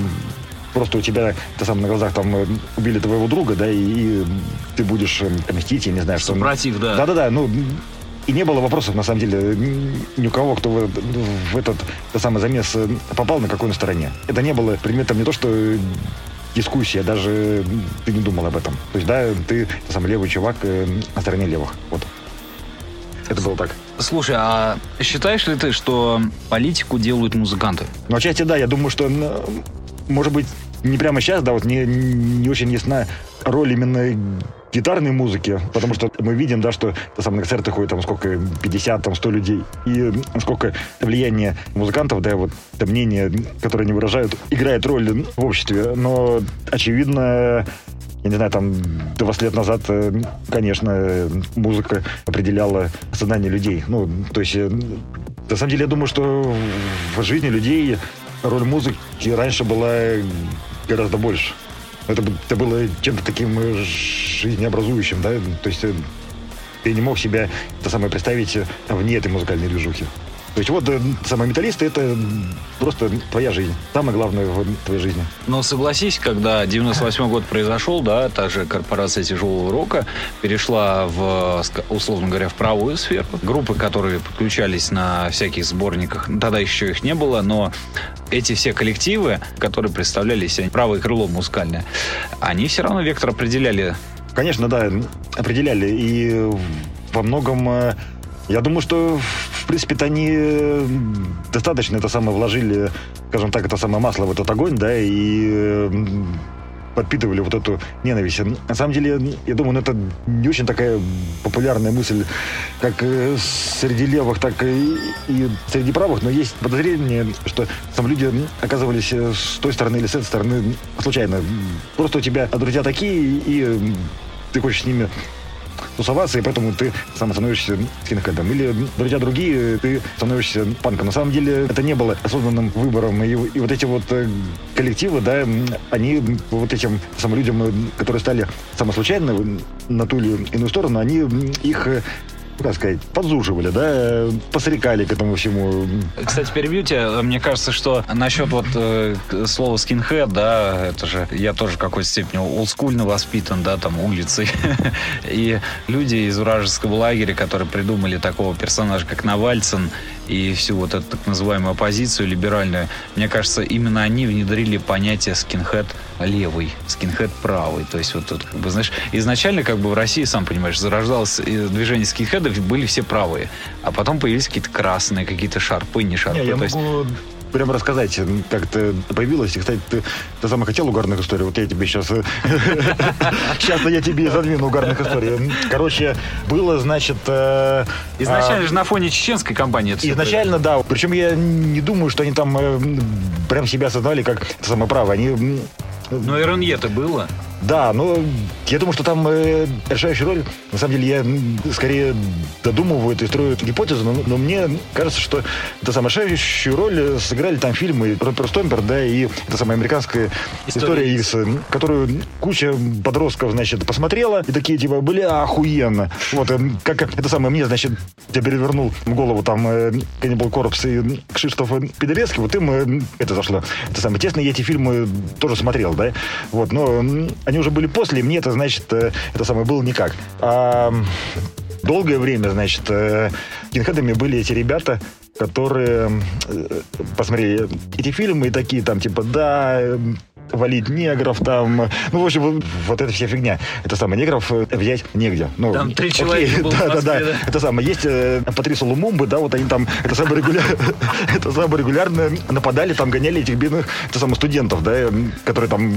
просто у тебя, ты сам на глазах там э, убили твоего друга, да, и, и ты будешь э, мстить, я не знаю, что... Супротив, да. Да-да-да, ну, и не было вопросов, на самом деле, ни у кого, кто в, в этот, этот самый замес попал, на какой он стороне. Это не было предметом не то, что дискуссия, даже ты не думал об этом. То есть, да, ты сам левый чувак э, на стороне левых. Вот. Это было так. Слушай, а считаешь ли ты, что политику делают музыканты? Ну, отчасти да. Я думаю, что, может быть, не прямо сейчас, да, вот не, не очень ясна роль именно гитарной музыки, потому что мы видим, да, что там на концерты ходит там сколько, 50, там 100 людей, и сколько влияние музыкантов, да, вот это мнение, которое они выражают, играет роль в обществе, но очевидно, я не знаю, там 20 лет назад, э, конечно, музыка определяла сознание людей. Ну, то есть, э, на самом деле, я думаю, что в жизни людей роль музыки раньше была гораздо больше. Это, это было чем-то таким э, жизнеобразующим, да, то есть э, ты не мог себя это самое представить вне этой музыкальной движухи. То есть вот э, самые металлисты это просто твоя жизнь. Самое главное в твоей жизни. Но согласись, когда 98 год произошел, да, та же корпорация тяжелого рока перешла в, условно говоря, в правую сферу. Группы, которые подключались на всяких сборниках, тогда еще их не было, но эти все коллективы, которые представляли себе правое крыло музыкальное, они все равно вектор определяли. Конечно, да, определяли. И во многом э, я думаю, что, в принципе-то они э, достаточно это самое вложили, скажем так, это самое масло в этот огонь, да, и э, подпитывали вот эту ненависть. На самом деле, я думаю, ну, это не очень такая популярная мысль, как э, среди левых, так и, и среди правых, но есть подозрение, что там люди оказывались с той стороны или с этой стороны случайно. Просто у тебя друзья такие, и ты хочешь с ними тусоваться, и поэтому ты сам становишься скинхедом. Или друзья другие, ты становишься панком. На самом деле это не было осознанным выбором. И, и вот эти вот э, коллективы, да, они вот этим самым людям, которые стали самослучайно на ту или иную сторону, они их э, как сказать, подзуживали, да, посрекали к этому всему. Кстати, перебью тебя. Мне кажется, что насчет вот э, слова скинхед, да, это же я тоже в какой-то степени олдскульно воспитан, да, там улицей. И люди из вражеского лагеря, которые придумали такого персонажа, как Навальцин, и всю вот эту так называемую оппозицию либеральную, мне кажется, именно они внедрили понятие скинхед левый, скинхед правый. То есть вот тут, как бы, знаешь, изначально как бы в России, сам понимаешь, зарождалось э, движение скинхедов, были все правые, а потом появились какие-то красные, какие-то шарпы, не шарпы. Не, я могу прям рассказать, как это появилось. И, кстати, ты, ты сам хотел угарных историй. Вот я тебе сейчас... Сейчас я тебе задвину угарных историй. Короче, было, значит... Э, изначально а, же на фоне чеченской кампании это Изначально, да. Причем я не думаю, что они там э, прям себя осознали как самое право. Они... Но РНЕ-то было. Да, но я думаю, что там э, решающая роль, на самом деле, я скорее додумываю это и строю эту гипотезу, но, но мне кажется, что это самая решающую роль сыграли там фильмы про Стомпер, да, и это самая американская история, история X, которую куча подростков, значит, посмотрела, и такие, типа, бля, охуенно. Вот, э, как это самое мне, значит, я перевернул в голову там э, Cannibal Corpse и Кшиштофа Пидорецкий, вот им э, это зашло. Это самое, тесно, я эти фильмы тоже смотрел, да, вот, но они уже были после, и мне это, значит, э, это самое было никак. А долгое время, значит, э, кинхедами были эти ребята, которые э, посмотрели эти фильмы и такие там, типа, да, валить негров там. Ну, в общем, вот, вот эта вся фигня. Это самое, негров взять негде. Ну, там три человека было да, да, да, да. Это самое, есть э, Патрису Лумумбы, да, вот они там, это самое, регуляр, это самое регулярно нападали, там гоняли этих бедных, это самое, студентов, да, которые там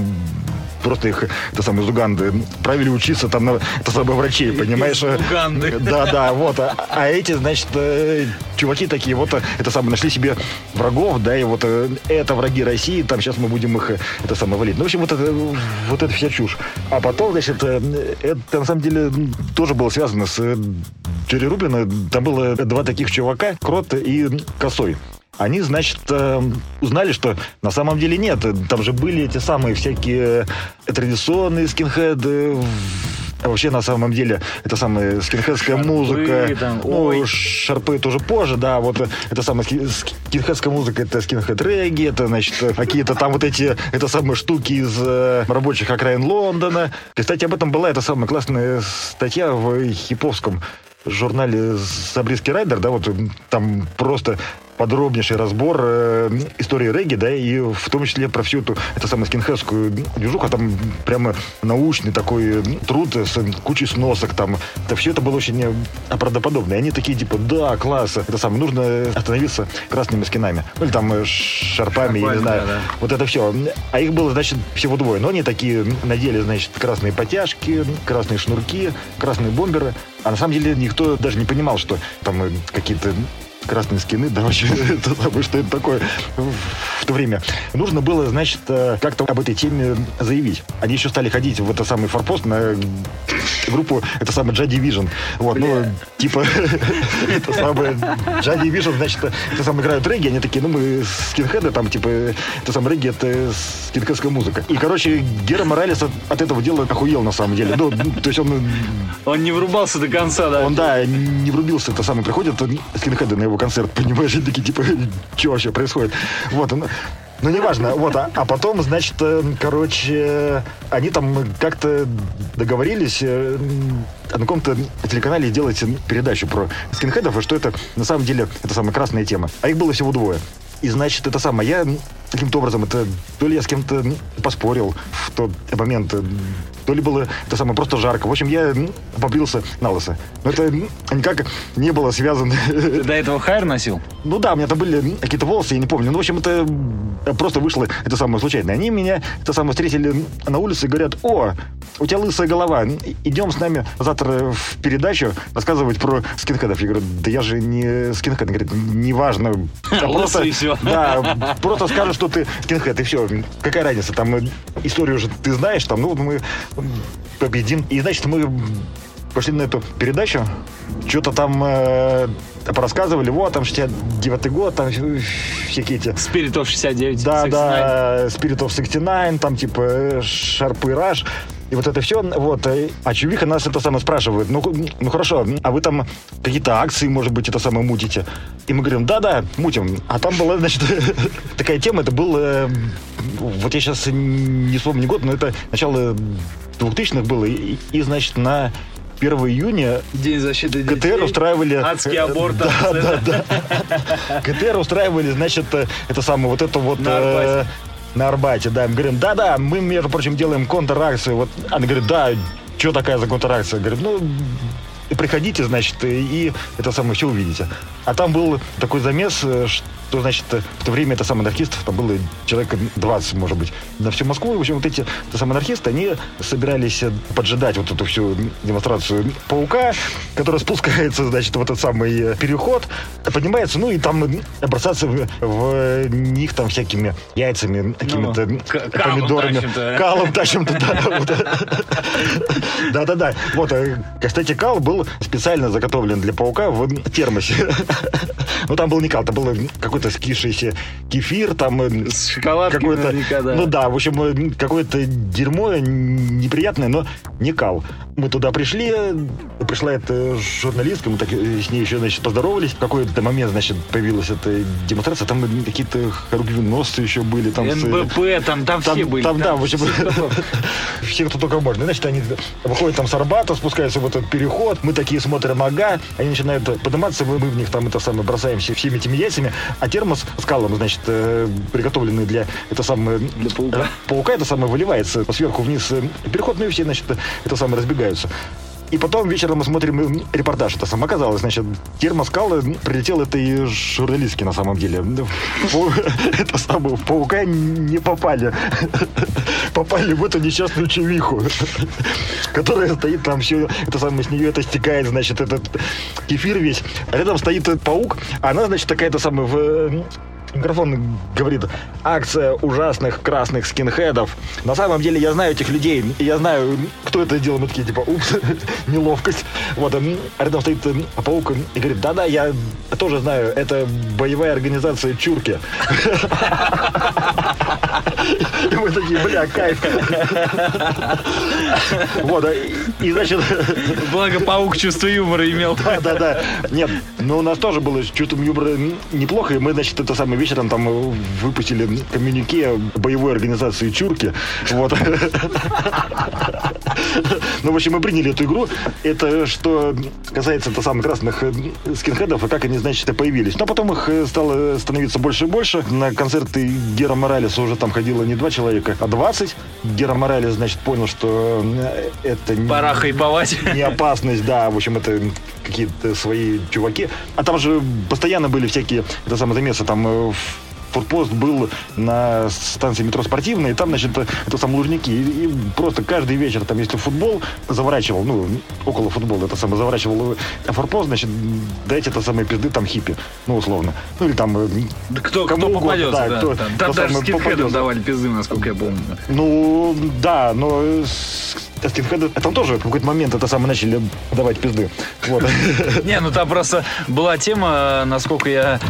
просто их, это самое, из Уганды, правили учиться там на, это самое, врачей, понимаешь? Из Уганды. Да, да, вот. А, а эти, значит, э, чуваки такие, вот, это самое, нашли себе врагов, да, и вот э, это враги России, там сейчас мы будем их, это самое, валить. Ну, в общем, вот это, вот это вся чушь. А потом, значит, э, это, на самом деле, тоже было связано с Джерри Рубина. Там было два таких чувака, Крот и Косой они, значит, э, узнали, что на самом деле нет. Там же были эти самые всякие традиционные скинхеды, а вообще, на самом деле, это самая скинхедская шарпы, музыка. Там, ну, ой. шарпы тоже позже, да. Вот это самая скинхедская музыка, это скинхед регги, это, значит, какие-то там вот эти, это самые штуки из э, рабочих окраин Лондона. Кстати, об этом была эта самая классная статья в хиповском журнале «Сабриский райдер», да, вот там просто подробнейший разбор э, истории регги, да, и в том числе про всю эту, это самую скинхедскую движуху, там прямо научный такой труд с кучей сносок там. Это все это было очень правдоподобно. И они такие, типа, да, класс, это самое, нужно остановиться красными скинами. Ну, или там э, шарпами, я не знаю. Да, да. Вот это все. А их было, значит, всего двое. Но они такие надели, значит, красные потяжки, красные шнурки, красные бомберы. А на самом деле никто даже не понимал, что там э, какие-то красные скины, да вообще, это самое, что это такое в то время. Нужно было, значит, э, как-то об этой теме заявить. Они еще стали ходить в это самый форпост на группу, это самое Джади Vision. Вот, ну, типа, это самое Джади Vision, значит, это самое играют регги, они такие, ну, мы скинхеды, там, типа, это самое регги, это скинхедская музыка. И, короче, Гера Моралес от, этого дела охуел, на самом деле. Ну, то есть он... Он не врубался до конца, да? Он, да, не врубился, это самое, приходят скинхеды на его его концерт, понимаешь, и такие, типа, что вообще происходит? Вот, ну, ну, неважно. Вот, а, а потом, значит, э, короче, они там как-то договорились э, на каком-то телеканале делать передачу про скинхедов, и что это на самом деле это самая красная тема. А их было всего двое. И, значит, это самое, я каким-то образом, это то ли я с кем-то поспорил в тот момент, то ли было это самое просто жарко. В общем, я побрился на лысо. Но это никак не было связано. Ты до этого хайр носил? Ну да, у меня там были какие-то волосы, я не помню. Ну, в общем, это просто вышло это самое случайно. Они меня это самое встретили на улице и говорят, о, у тебя лысая голова, идем с нами завтра в передачу рассказывать про скинхедов. Я говорю, да я же не скинхед. Они говорят, неважно. Просто, и все. Да, просто скажешь, что ты скинхед, и все. Какая разница, там историю уже ты знаешь, там, ну, мы победим. И, значит, мы пошли на эту передачу, что-то там э, порассказывали, вот, там 69-й год, там всякие эти... Spirit of 69, Да, 69. да, Spirit of 69, там типа Шарпы Раш. И вот это все, вот, а Чувиха нас это самое спрашивает, ну, ну хорошо, а вы там какие-то акции, может быть, это самое мутите? И мы говорим, да-да, мутим. А там была, значит, такая тема, это был, э, вот я сейчас не вспомню год, но это начало 2000-х было, и, и, значит, на 1 июня День защиты детей. КТР устраивали... Адский аборт. Да, да, да. КТР устраивали, значит, это самое, вот это вот... На Арбате, да. Мы говорим, да-да, мы, между прочим, делаем контракцию. Вот она говорит, да, что такая за контракция? Говорит, ну, приходите, значит, и это самое все увидите. А там был такой замес, что то, значит, в то время это самые анархистов, там было человек 20, может быть, на всю Москву. И, в общем, вот эти это самые анархисты, они собирались поджидать вот эту всю демонстрацию паука, который спускается, значит, в этот самый переход, поднимается, ну, и там бросаться в, в них там всякими яйцами, какими-то ну, помидорами. Калом тащим-то, Да-да-да. Вот, э, кстати, кал был специально заготовлен для паука в термосе. Ну, там был не кал, это был какой-то какой-то скисшийся кефир, там э, с какой-то, да. ну да, в общем, э, какое-то дерьмо неприятное, но не кал. Мы туда пришли, пришла эта журналистка, мы так с ней еще, значит, поздоровались. В какой-то момент, значит, появилась эта демонстрация, там какие-то хорубиносцы еще были. Там НБП, с, там, там, там все были. Там, там да, в общем, все, кто только можно. Значит, они выходят там с Арбата, спускаются в этот переход, мы такие смотрим, ага, они начинают подниматься, мы, мы в них там это самое бросаемся всеми этими яйцами, а термос с калом, значит, э, приготовленный для это самое для паука. Э, паука это самое выливается сверху вниз э, переход, ну и все, значит, это самое разбегаются. И потом вечером мы смотрим репортаж. Это сам оказалось, значит, термоскал прилетел этой журналистки на самом деле. Это самое, в паука не попали. Попали в эту несчастную чувиху, которая стоит там все, это самое, с нее это стекает, значит, этот кефир весь. А рядом стоит паук, а она, значит, такая-то самая в микрофон говорит, акция ужасных красных скинхедов. На самом деле я знаю этих людей, и я знаю, кто это делал. Мы такие, типа, упс, неловкость. Вот, а рядом стоит паук и говорит, да-да, я тоже знаю, это боевая организация Чурки. И мы такие, бля, кайф. Вот, и значит... Благо паук чувство юмора имел. Да, да, да. Нет, но у нас тоже было с чувством юмора неплохо, и мы, значит, это самое вечером там выпустили коммюнике боевой организации Чурки. Вот. Ну, в общем, мы приняли эту игру. Это что касается то самых красных э, скинхедов, и как они, значит, появились. Но потом их э, стало становиться больше и больше. На концерты Гера Моралеса уже там ходило не два человека, а 20. Гера Моралес, значит, понял, что э, это... Пора хайповать. Не опасность, да. В общем, это какие-то свои чуваки. А там же постоянно были всякие, это самое замесы, там форпост был на станции метро «Спортивная», и там, значит, это самые лужники. И, и просто каждый вечер, там, если футбол заворачивал, ну, около футбола, это самое, заворачивал форпост, значит, дайте это самые пизды там хиппи, ну, условно. Ну, или там... Э, да кто, кому кто угодно, попадется, да. Кто, там, там даже скидкам давали пизды, насколько я помню. Ну, да, но скинхеды там тоже в какой-то момент это самое начали давать пизды. Вот. Не, ну там просто была тема, насколько я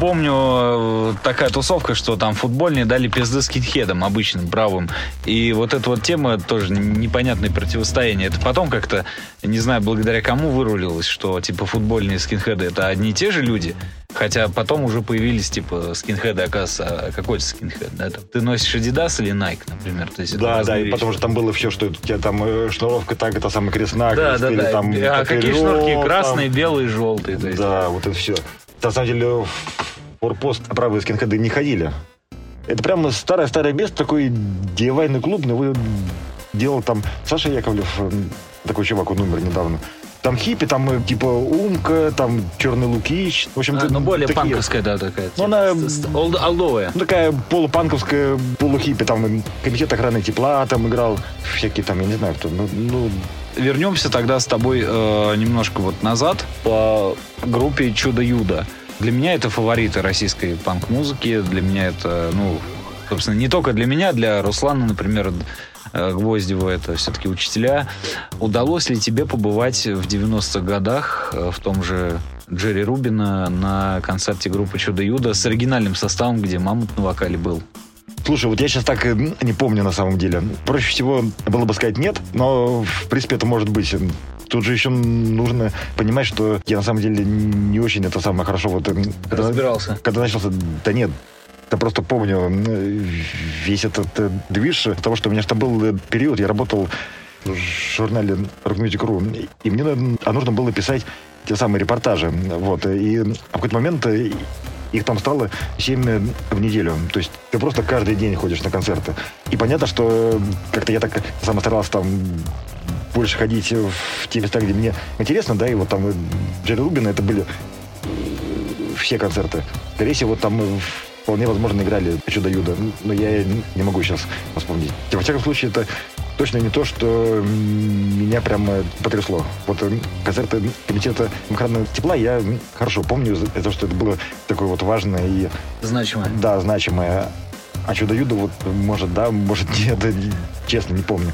помню, такая тусовка, что там футбольные дали пизды скинхедам, обычным, правым. И вот эта вот тема тоже непонятное противостояние. Это потом как-то, не знаю, благодаря кому вырулилось, что типа футбольные скинхеды это одни и те же люди, Хотя потом уже появились, типа, скинхеды, оказывается, а какой-то скинхед, да? Ты носишь Adidas или Nike, например? То есть да, да, вещи. потому что там было все, что у тебя там э, шнуровка так, это самый крест на да, да, да. там А какие шнурки? Красные, там... белые, желтые. То есть. Да, вот это все. На самом деле, в форпост правые скинхеды не ходили. Это прямо старое-старое место, такой девайный клуб, но вы делал там Саша Яковлев, такой чувак, он умер недавно. Там хиппи, там э, типа Умка, там Черный Лукич. В общем, а, ну более такие. панковская, да, такая. Ну, она... Олд, олдовая. Ну, такая полупанковская, полухиппи. Там комитет охраны тепла там играл. Всякие там, я не знаю, кто. Ну, ну... Вернемся тогда с тобой э, немножко вот назад по группе Чудо-Юдо. Для меня это фавориты российской панк-музыки. Для меня это, ну, собственно, не только для меня, для Руслана, например, Э, Гвоздева, это все-таки учителя. Удалось ли тебе побывать в 90-х годах э, в том же Джерри Рубина на концерте группы Чудо-Юдо с оригинальным составом, где Мамут на вокале был? Слушай, вот я сейчас так не помню на самом деле. Проще всего было бы сказать нет, но в принципе это может быть. Тут же еще нужно понимать, что я на самом деле не очень это самое хорошо вот когда, разбирался. Когда начался, да нет, я просто помню весь этот э, движ, потому что у меня что был э, период, я работал в журнале Rock Music Ru, и мне а нужно было писать те самые репортажи. Вот. И в какой-то момент э, их там стало 7 в неделю. То есть ты просто каждый день ходишь на концерты. И понятно, что как-то я так сам старался там больше ходить в те места, где мне интересно, да, и вот там Джерри Рубина это были все концерты. Скорее всего, там вполне возможно играли чудо-юдо, но я не могу сейчас вспомнить. Во всяком случае, это точно не то, что меня прямо потрясло. Вот э, концерты комитета охраны тепла я хорошо помню, за что это было такое вот важное и... Значимое. Да, значимое. А чудо-юдо, вот, может, да, может, нет, честно, не помню.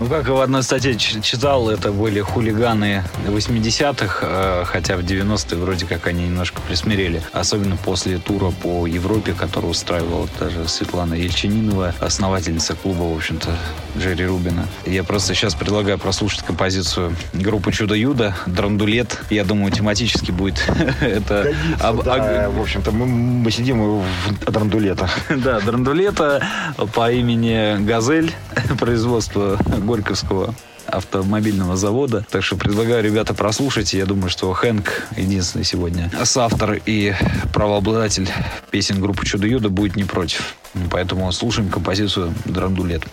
Ну, как в одной статье читал, это были хулиганы 80-х, э, хотя в 90-е вроде как они немножко присмирели. Особенно после тура по Европе, который устраивала даже Светлана Ельчининова, основательница клуба, в общем-то, Джерри Рубина. Я просто сейчас предлагаю прослушать композицию группы Чудо-Юдо, Драндулет. Я думаю, тематически будет это... Об... Да, в общем-то, мы, мы сидим в Драндулета. Да, Драндулета по имени Газель, производство Горьковского автомобильного завода. Так что предлагаю, ребята, прослушать. Я думаю, что Хэнк, единственный сегодня соавтор и правообладатель песен группы Чудо-Юдо, будет не против. Поэтому слушаем композицию «Драндулет».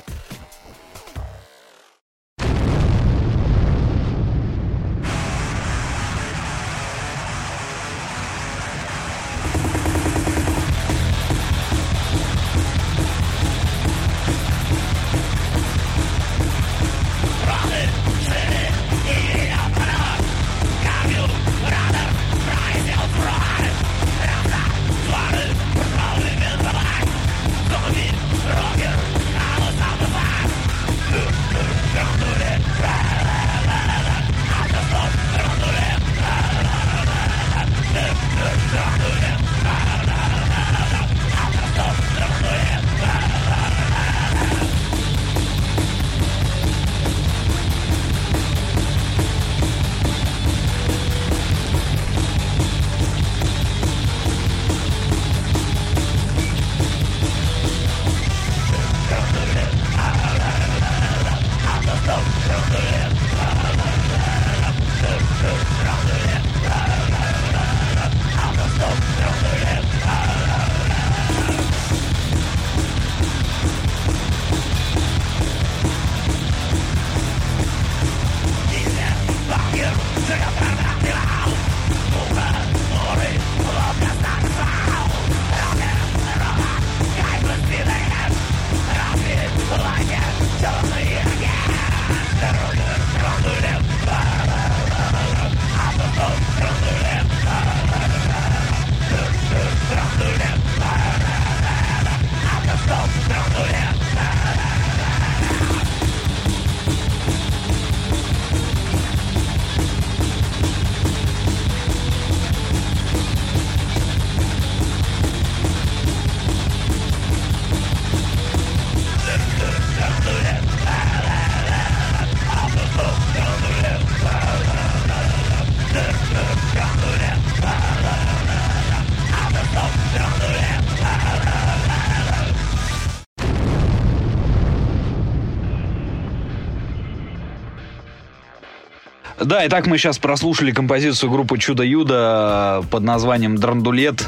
Да, итак, мы сейчас прослушали композицию группы Чудо-Юдо под названием «Драндулет».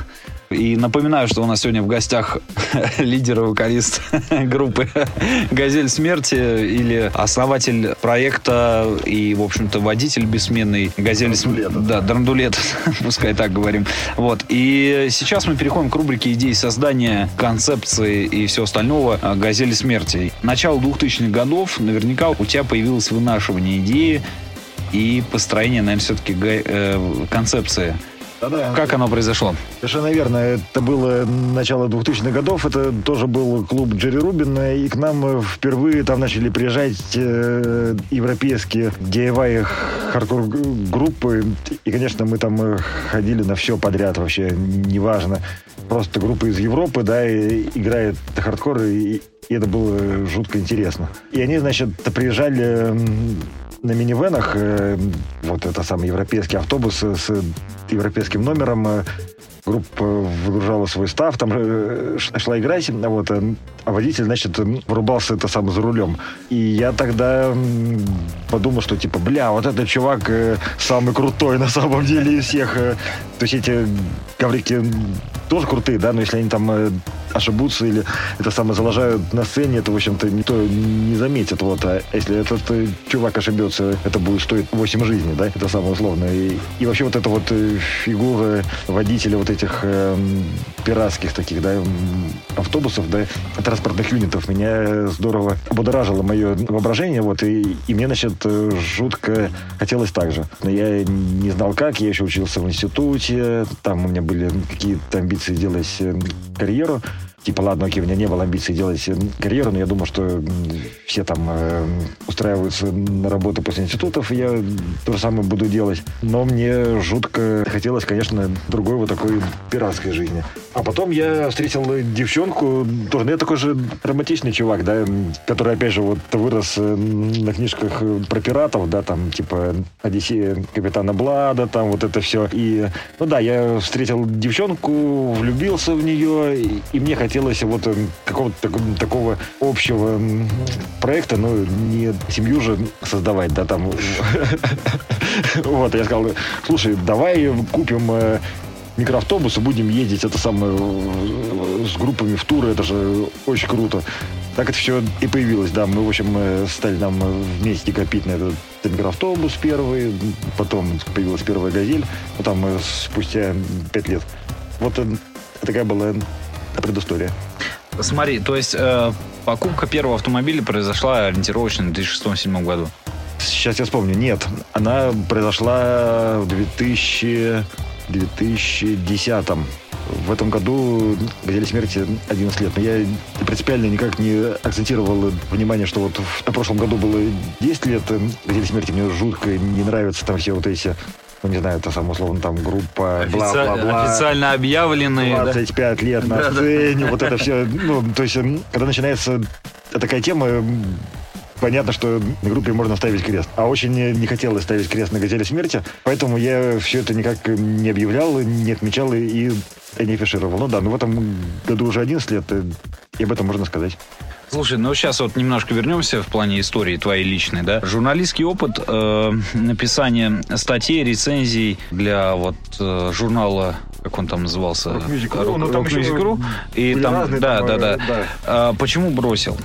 И напоминаю, что у нас сегодня в гостях лидер и вокалист группы «Газель смерти» или основатель проекта и, в общем-то, водитель бессменный «Газель смерти». Да, «Драндулет», пускай так говорим. Вот. И сейчас мы переходим к рубрике идеи создания, концепции и все остального «Газель смерти». Начало 2000-х годов наверняка у тебя появилось вынашивание идеи и построение, наверное, все-таки э, концепции да-да. Как оно произошло? Совершенно верно. Это было начало 2000-х годов. Это тоже был клуб Джерри Рубина. И к нам впервые там начали приезжать э, европейские DIY хардкор группы. И, конечно, мы там ходили на все подряд вообще. Неважно. Просто группа из Европы, да, и играет хардкор. И, и это было жутко интересно. И они, значит, приезжали на минивенах, э, вот это самый европейский автобус с европейским номером, э, группа выгружала свой став, там э, шла играть, вот, э, а водитель, значит, врубался это сам за рулем. И я тогда подумал, что типа, бля, вот этот чувак самый крутой на самом деле из всех. То есть эти коврики тоже крутые, да, но если они там ошибутся или это самое залажают на сцене, это, в общем-то, никто не заметит. Вот. А если этот э, чувак ошибется, это будет стоить 8 жизней, да, это самое условное. И, и вообще вот эта вот э, фигура водителя вот этих э, пиратских таких, да, автобусов, да, транспортных юнитов меня здорово обудоражило мое воображение, вот, и, и мне, значит, жутко хотелось так же. Но я не знал как, я еще учился в институте, там у меня были какие-то амбиции делать э, карьеру типа, ладно, окей, у меня не было амбиций делать карьеру, но я думал, что все там э, устраиваются на работу после институтов, я то же самое буду делать. Но мне жутко хотелось, конечно, другой вот такой пиратской жизни. А потом я встретил девчонку, тоже, ну, я такой же романтичный чувак, да, который, опять же, вот вырос э, на книжках про пиратов, да, там, типа, Одиссея Капитана Блада, там, вот это все. И, ну да, я встретил девчонку, влюбился в нее, и мне хотелось вот э, какого-то такого общего проекта, ну, не семью же создавать, да, там. Вот, я сказал, слушай, давай купим э, микроавтобусы, будем ездить это самое с группами в туры, это же очень круто. Так это все и появилось, да. Мы, в общем, стали там вместе копить на этот микроавтобус первый, потом появилась первая «Газель», там спустя пять лет. Вот такая была предыстория. Смотри, то есть э, покупка первого автомобиля произошла ориентировочно в 2006-2007 году? Сейчас я вспомню. Нет, она произошла в 2000... 2010 в этом году «Газели смерти» 11 лет. Но я принципиально никак не акцентировал внимание, что вот в прошлом году было 10 лет «Газели смерти». Мне жутко не нравятся там все вот эти ну, не знаю, это самое условно, там, группа, бла-бла-бла. Официально объявленные, 25 да? лет на сцене, вот это все. Ну, то есть, когда начинается такая тема, понятно, что на группе можно ставить крест. А очень не хотелось ставить крест на «Газели смерти», поэтому я все это никак не объявлял, не отмечал и не афишировал. Ну да, но в этом году уже 11 лет, и об этом можно сказать. Слушай, ну сейчас вот немножко вернемся в плане истории твоей личной, да? Журналистский опыт э, написания статей, рецензий для вот э, журнала как он там назывался? Rock Music Ru. Ну, Ru. И там, да, там, да, да, да. А, почему бросил?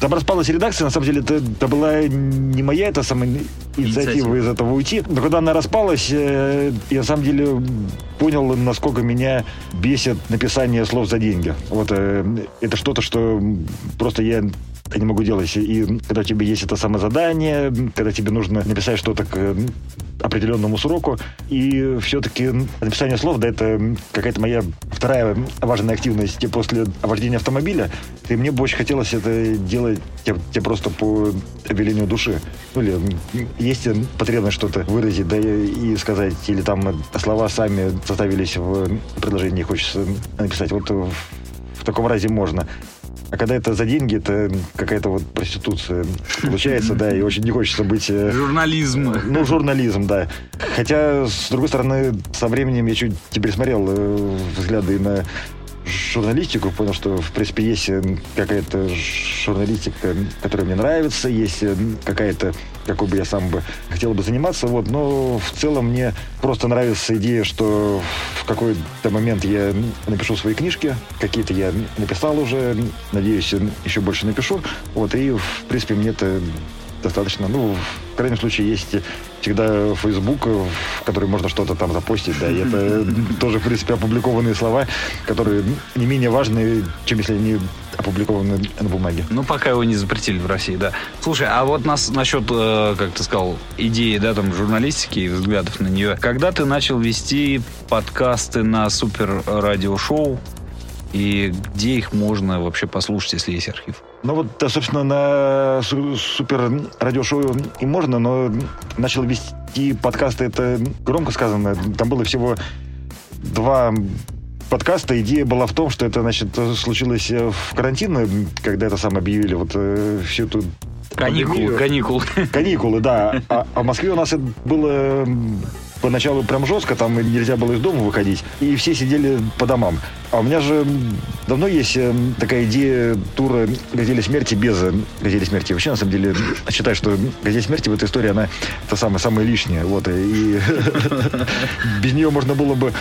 Там распалась редакция, на самом деле, это, это была не моя эта самая инициатива, инициатива из этого уйти. Но когда она распалась, э, я на самом деле понял, насколько меня бесит написание слов за деньги. Вот э, это что-то, что просто я я не могу делать. И когда тебе есть это самозадание, когда тебе нужно написать что-то к определенному сроку, и все-таки написание слов, да, это какая-то моя вторая важная активность после вождения автомобиля, и мне бы очень хотелось это делать тебе просто по велению души. Ну, или есть потребность что-то выразить, да, и сказать, или там слова сами составились в предложении, хочется написать. Вот в таком разе можно. А когда это за деньги, это какая-то вот проституция получается, да, и очень не хочется быть... Э, журнализм. Ну, журнализм, да. Хотя, с другой стороны, со временем я чуть теперь смотрел э, взгляды на журналистику, понял, что, в принципе, есть э, какая-то журналистика, которая мне нравится, есть э, какая-то, какой бы я сам бы хотел бы заниматься, вот, но в целом мне просто нравится идея, что в какой-то момент я напишу свои книжки, какие-то я написал уже, надеюсь, еще больше напишу, вот, и, в принципе, мне это достаточно, ну, в крайнем случае, есть всегда Facebook, в который можно что-то там запостить, да, и это тоже, в принципе, опубликованные слова, которые не менее важны, чем если они опубликованы на бумаге. Ну, пока его не запретили в России, да. Слушай, а вот нас насчет, э, как ты сказал, идеи, да, там, журналистики и взглядов на нее. Когда ты начал вести подкасты на супер радиошоу, и где их можно вообще послушать, если есть архив? Ну вот, да, собственно, на супер радиошоу и можно, но начал вести подкасты, это громко сказано. Там было всего два подкаста. Идея была в том, что это, значит, случилось в карантин, когда это сам объявили вот э, всю эту Каникулы, каникулы. Каникулы, да. А, а в Москве у нас это было поначалу прям жестко, там нельзя было из дома выходить, и все сидели по домам. А у меня же давно есть э, такая идея тура «Газели смерти» без э, «Газели смерти». Вообще, на самом деле, считаю, что «Газель смерти» в этой истории, она это самое, самое лишнее. Вот, и без нее можно было бы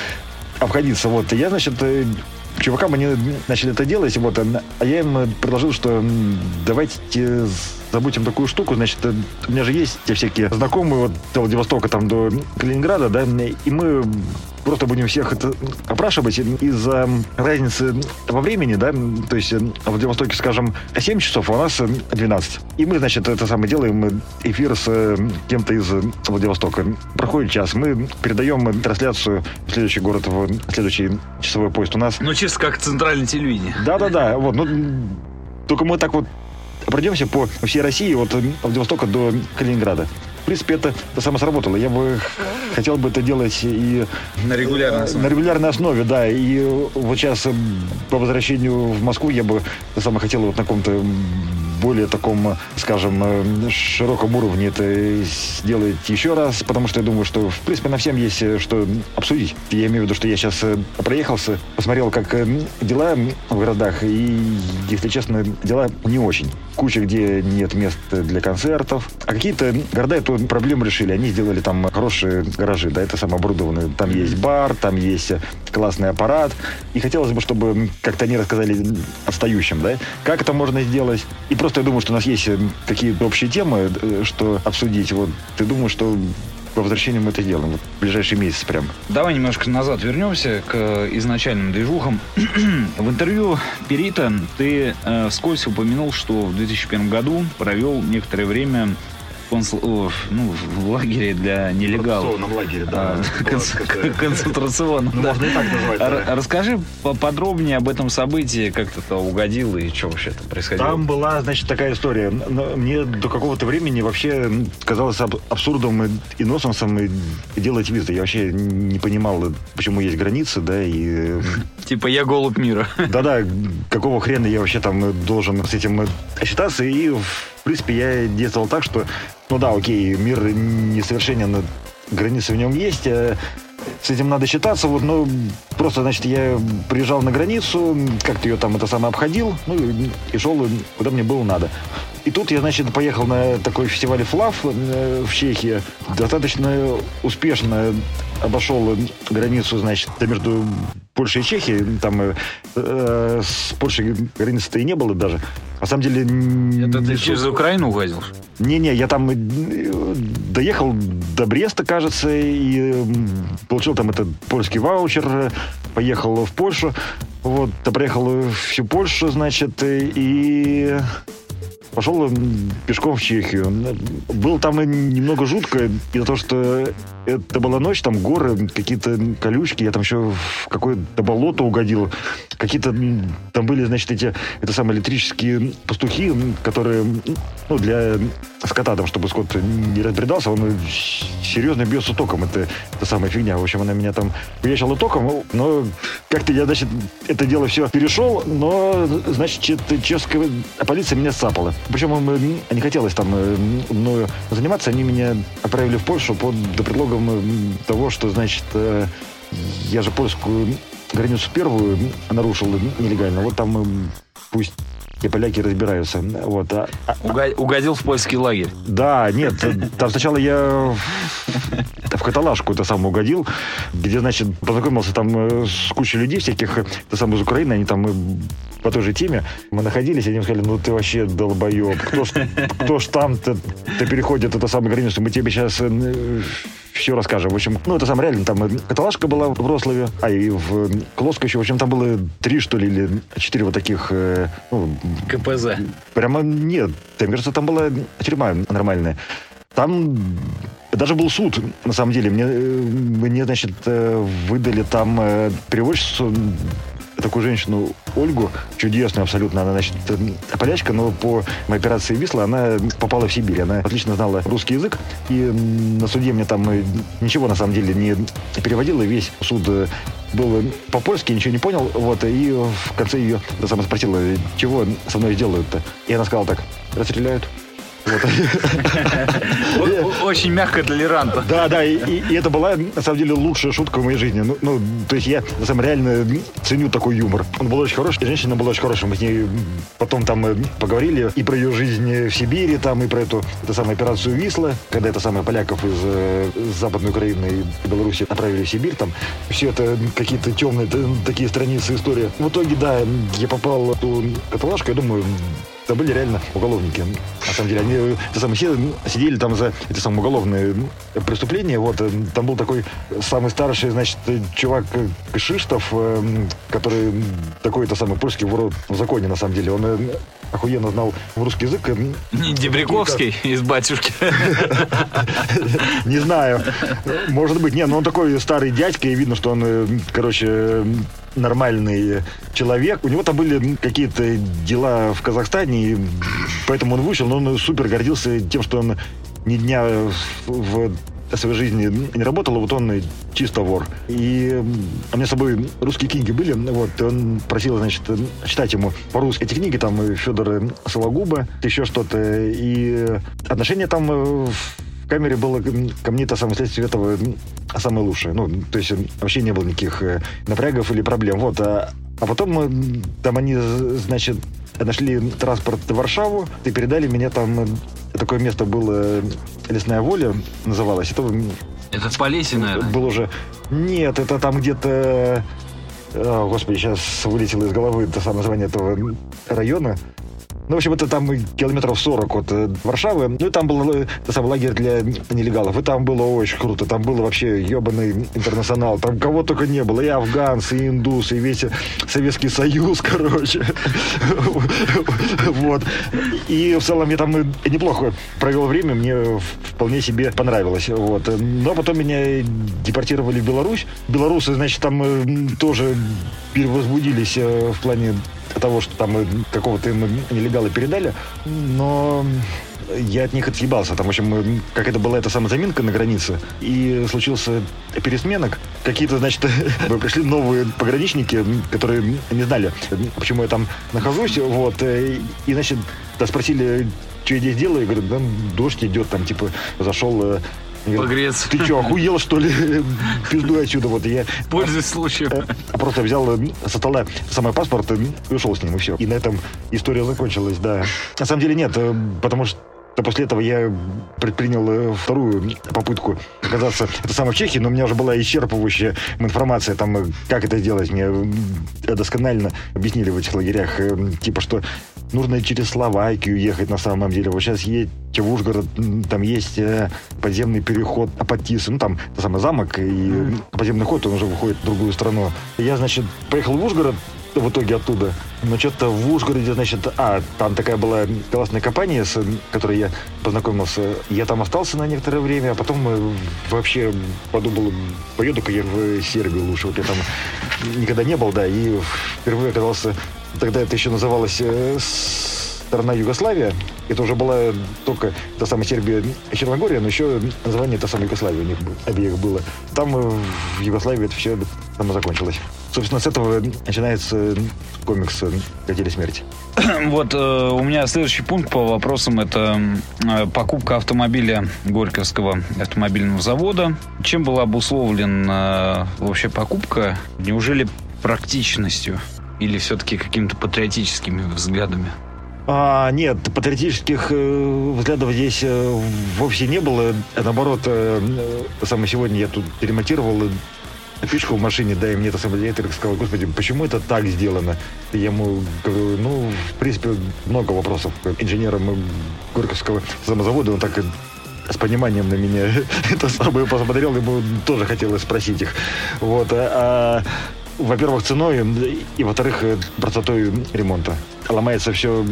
обходиться. Вот, я, значит, э, чувакам они начали это делать, вот, а я им предложил, что давайте забудем такую штуку, значит, у меня же есть те всякие знакомые вот до Владивостока, там, до Калининграда, да, и мы просто будем всех это опрашивать из-за разницы во времени, да, то есть в Владивостоке, скажем, 7 часов, а у нас 12. И мы, значит, это самое делаем эфир с кем-то из Владивостока. Проходит час, мы передаем трансляцию в следующий город, в следующий часовой поезд у нас. Ну, чисто как центральное телевидение. Да-да-да, вот, ну, только мы так вот пройдемся по всей России, вот от Владивостока до Калининграда. В принципе, это, это само сработало. Я бы хотел бы это делать и... На регулярной основе. На регулярной основе, да. И вот сейчас по возвращению в Москву я бы самое хотел вот на каком-то более таком, скажем, э, широком уровне это сделать еще раз, потому что я думаю, что, в принципе, на всем есть э, что обсудить. Я имею в виду, что я сейчас э, проехался, посмотрел, как дела в городах, и, если честно, дела не очень. Куча, где нет мест для концертов. А какие-то города эту проблему решили. Они сделали там хорошие гаражи, да, это самооборудованные. Там есть бар, там есть классный аппарат. И хотелось бы, чтобы как-то они рассказали отстающим, да, как это можно сделать. И просто Просто я думаю, что у нас есть э, какие-то общие темы, э, что обсудить. Вот ты думаешь, что по возвращению мы это сделаем. Вот в ближайший месяц прям. Давай немножко назад вернемся к изначальным движухам. в интервью Перита ты э, вскользь упомянул, что в 2001 году провел некоторое время консул, ну, в лагере для нелегалов. В лагере, да. А, конц, концентрационном, ну, да. Можно и так назвать. Да. Расскажи подробнее об этом событии, как ты туда угодил и что вообще там происходило. Там была, значит, такая история. Мне до какого-то времени вообще казалось абсурдом и носом и делать визы. Я вообще не понимал, почему есть границы, да, и... Типа я голубь мира. Да-да, какого хрена я вообще там должен с этим считаться, и принципе, я действовал так, что, ну да, окей, мир несовершенен, границы в нем есть, э, с этим надо считаться, вот, ну, просто, значит, я приезжал на границу, как-то ее там это самое обходил, ну, и шел, куда мне было надо. И тут я, значит, поехал на такой фестиваль «Флав» э, в Чехии. Достаточно успешно обошел границу, значит, между Польшей и Чехией. Там э, э с Польшей границы-то и не было даже. На самом деле... Это ты через Украину угодил? Не-не, я там э, доехал до Бреста, кажется, и получил там этот польский ваучер, поехал в Польшу. Вот, проехал всю Польшу, значит, и пошел пешком в Чехию. Было там немного жутко из-за того, что это была ночь, там горы, какие-то колючки, я там еще в какое-то болото угодил. Какие-то там были, значит, эти, это самые электрические пастухи, которые, ну, для скота, там, чтобы скот не разбредался, он серьезно бьется током. Это, это самая фигня. В общем, она меня там уезжала током, но как-то я, значит, это дело все перешел, но, значит, чешская полиция меня сцапала. Причем им не хотелось там э, мною заниматься, они меня отправили в Польшу под предлогом того, что, значит, э, я же польскую границу первую нарушил нелегально, вот там пусть и поляки разбираются. Вот. А- а- Уга- Угодил в польский лагерь. да, нет, там сначала я в каталажку это сам угодил, где, значит, познакомился там э, с кучей людей всяких, это сам из Украины, они там э, по той же теме. Мы находились, они сказали, ну ты вообще долбоеб, кто ж, кто ж там-то то переходит эту самую границу, мы тебе сейчас все расскажем. В общем, ну это сам реально, там э, каталажка была в Вроцлаве, а и в э, Клоско еще, в общем, там было три, что ли, или четыре вот таких, э, ну, КПЗ. Прямо нет. Мне кажется, там была тюрьма нормальная. Там даже был суд, на самом деле. Мне, э, мне значит, э, выдали там э, переводчицу, такую женщину Ольгу, чудесную абсолютно. Она, значит, полячка, но по операции Висла она попала в Сибирь. Она отлично знала русский язык. И на суде мне там э, ничего, на самом деле, не переводила. Весь суд э, был по-польски, ничего не понял. Вот, и в конце ее сама спросила, чего со мной сделают-то. И она сказала так, расстреляют. Очень мягко толерантно. Да, да, и, это была, на самом деле, лучшая шутка в моей жизни. Ну, ну, то есть я, деле, реально ценю такой юмор. Он был очень хороший, женщина была очень хорошая. Мы с ней потом там э, поговорили и про ее жизнь в Сибири, там, и про эту, эту самую операцию Висла, когда это самое поляков из э, Западной Украины и Беларуси отправили в Сибирь, там, все это какие-то темные такие страницы истории. В итоге, да, я попал в эту каталажку, я думаю, это были реально уголовники. На самом деле, они э, те самые, все сидели там за эти самые уголовные э, преступления. Вот, э, там был такой самый старший, значит, э, чувак э, Кшиштов, э, который такой-то самый польский вор в законе, на самом деле. Он э, охуенно знал русский язык. э, Не Дебряковский из «Батюшки». Не знаю. Может быть, не, но он такой старый дядька, и видно, что он, э, короче, нормальный человек. У него там были какие-то дела в Казахстане, и поэтому он вышел, но он супер гордился тем, что он ни дня в своей жизни не работал, а вот он чисто вор. И м, у меня с собой русские книги были, вот, и он просил, значит, читать ему по-русски эти книги, там э, Федора Сологуба, еще что-то, и отношение там э, в камере было ко мне, то самое следствие этого самое лучшее. Ну, то есть вообще не было никаких э, напрягов или проблем. Вот, а, а потом там они, значит, нашли транспорт в Варшаву и передали меня там. Э, Такое место было Лесная воля называлось. Это Это в Полесье, наверное. был уже... Нет, это там где-то... а, Господи, сейчас вылетело из головы это самое название этого района. Ну, в общем, это там километров 40 от э, Варшавы. Ну, и там был э, самый лагерь для нелегалов. И там было очень круто. Там было вообще ебаный интернационал. Там кого только не было. И афганцы, и индусы, и весь Советский Союз, короче. Вот. И в целом я там и неплохо провел время. Мне вполне себе понравилось. Вот. Но потом меня депортировали в Беларусь. Белорусы, значит, там э, тоже перевозбудились э, в плане того, что там э, какого-то им нелегала передали, но я от них отъебался. Там, в общем, э, как это была эта самая заминка на границе, и случился пересменок. Какие-то, значит, пришли новые пограничники, которые не знали, почему я там нахожусь, вот, э, и, значит, да, спросили, что я здесь делаю, я говорю, да, дождь идет, там, типа, зашел... э, я Погреться. Ты что, охуел, что ли? Пизду отсюда. Вот я Пользуясь случаем. а Просто взял э, со стола самый паспорт и ушел с ним, и все. И на этом история закончилась, да. На самом деле нет, э, потому что после этого я предпринял э, вторую попытку оказаться это самое в Чехии, но у меня уже была исчерпывающая информация, там, э, как это делать. Мне э, досконально объяснили в этих лагерях, э, типа, что нужно через Словакию ехать на самом деле. Вот сейчас едете в Ужгород, там есть э, подземный переход Апатисы, ну там тот самый замок, и подземный ход, он уже выходит в другую страну. Я, значит, поехал в Ужгород, в итоге оттуда. Но что-то в Ужгороде, значит, а, там такая была классная компания, с которой я познакомился. Я там остался на некоторое время, а потом э, вообще подумал, поеду-ка я в Сербию лучше. Вот я там никогда не был, да, и впервые оказался, тогда это еще называлось э, страна Югославия. Это уже была только та самая Сербия и Черногория, но еще название та самая Югославия у них обеих было. Там э, в Югославии это все там и закончилось. Собственно, с этого начинается комикс э, «Хотели смерти». Вот э, у меня следующий пункт по вопросам это э, покупка автомобиля Горьковского автомобильного завода. Чем была обусловлена э, вообще покупка? Неужели практичностью или все-таки какими-то патриотическими взглядами? А, нет, патриотических э, взглядов здесь э, вовсе не было. А наоборот, э, э, самое сегодня я тут перемонтировал э, печку в машине, да, и мне это самое сказал, господи, почему это так сделано? И я ему говорю, ну, в принципе, много вопросов к инженерам Горьковского самозавода, он так с пониманием на меня это самое посмотрел, ему тоже хотелось спросить их. Вот, а, а, во-первых, ценой, и, во-вторых, э, простотой ремонта. Ломается все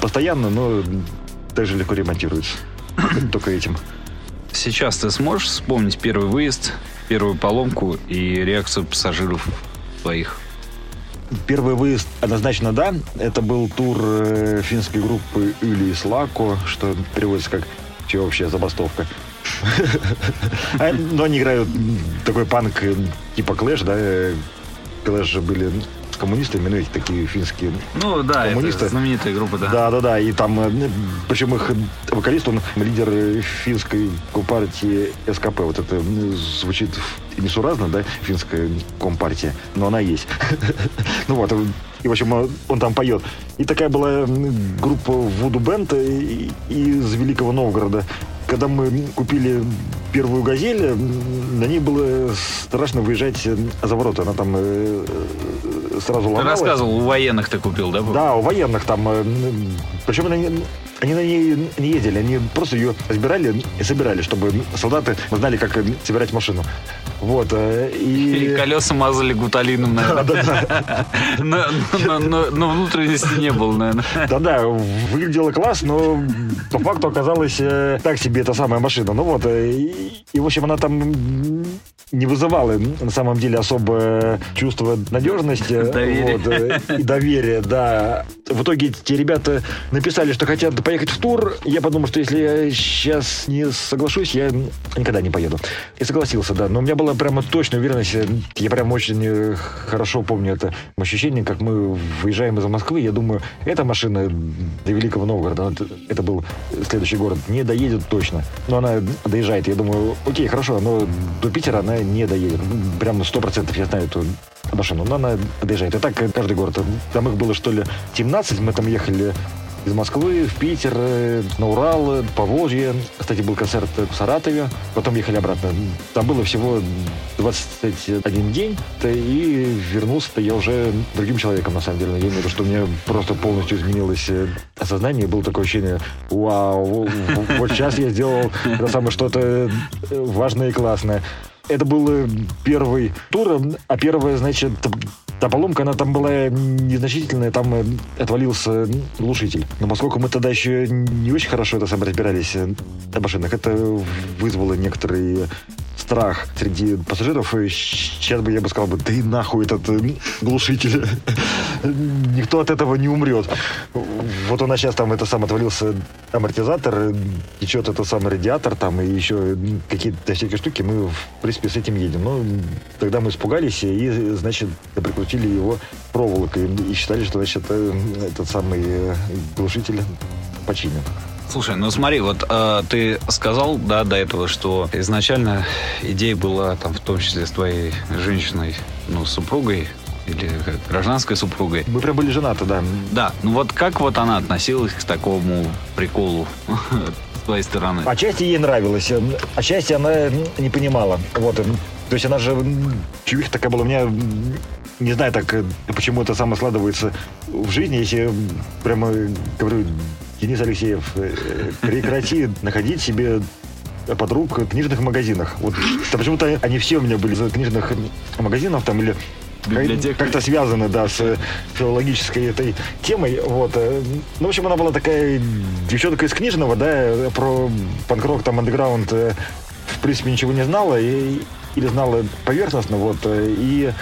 постоянно, но также легко ремонтируется. Только этим. Сейчас ты сможешь вспомнить первый выезд, первую поломку и реакцию пассажиров своих? Первый выезд однозначно да. Это был тур э, финской группы Юлии Слако, что переводится как всеобщая забастовка. А, Но они играют такой панк э, типа Clash, да. Э, Clash же были с коммунистами, ну, эти такие финские Ну да, Коммунисты? это знаменитая группа, да. Да, да, да. И там, э, причем их вокалист, он лидер э, финской компартии СКП. Вот это звучит несуразно, да, финская компартия, но она есть. Ну вот, и, в общем, он- там поет. И такая была группа Вуду Бенд э, из Великого Новгорода. Когда мы купили первую «Газель», на ней было страшно выезжать за ворота. Она там э, э, сразу Ты ломалась. рассказывал, у военных ты купил, да? Да, у военных там. э, Причем они, они на ней не ездили, они просто ее разбирали и собирали, чтобы солдаты знали, как э, собирать машину. Вот. э, И И... колеса мазали гуталином, наверное. Но, но- но- но внутренности не было, наверное. Да-да, выглядела класс, но по факту оказалась э, так себе эта самая машина. Ну вот, и, в общем, она там не вызывала на самом деле особое чувство надежности. Вот, э, и доверия, да. В итоге те ребята написали, что хотят поехать в тур. Я подумал, что если я сейчас не соглашусь, я никогда не поеду. И согласился, да. Но у меня была прямо точная уверенность. Я прям очень э, хорошо помню это ощущение, как мы выезжаем из Москвы. Я думаю, эта машина до Великого Новгорода, это, был следующий город, не доедет точно. Но она доезжает. Я думаю, окей, хорошо, но до Питера она не доедет. Прям сто процентов я знаю эту машину. Но она доезжает. И так каждый город. Там их было, что ли, 17. Мы там ехали из Москвы в Питер, э, на Урал, э, по Волжье. Кстати, был концерт в Саратове. Потом ехали обратно. Там было всего 21 день. И вернулся-то я уже другим человеком, на самом деле. Я имею в виду, что у меня просто полностью изменилось э, осознание. Было такое ощущение, вау, вот сейчас я сделал это самое что-то важное и классное. Это был э, первый тур, а первая, значит, та поломка, она там была незначительная, там э, отвалился глушитель. Но поскольку мы тогда еще не очень хорошо это сам разбирались э, на машинах, это вызвало некоторый страх среди пассажиров. И сейчас бы я бы сказал, бы, да и нахуй этот э, глушитель. Никто от этого не умрет. Вот у нас сейчас там это сам отвалился амортизатор, течет это самый радиатор, там и еще какие-то всякие штуки. Мы, в принципе, с этим едем. Но тогда мы испугались и, значит, прикрутили его проволокой и считали, что, значит, э, этот самый э, глушитель починен. Слушай, ну смотри, вот э, ты сказал, да, до этого, что изначально идея была там в том числе с твоей женщиной, ну, супругой или как, гражданской супругой. Мы прям были женаты, да. Да, ну вот как вот она относилась к такому приколу с твоей стороны? Отчасти ей нравилось, э, отчасти она не понимала. Вот, э, то есть она же чувиха такая была у меня, не знаю так, э, почему это самое складывается в жизни, если прямо говорю, Денис Алексеев, э, прекрати находить себе подруг в книжных магазинах. Вот почему-то они все у меня были из книжных магазинов там или Библиотека. как-то связаны, да, с филологической этой темой. Вот. э, Ну, в общем, она была такая девчонка из книжного, да, про панкрок, там, андеграунд, э, в принципе, ничего не знала, и, или знала поверхностно, вот, и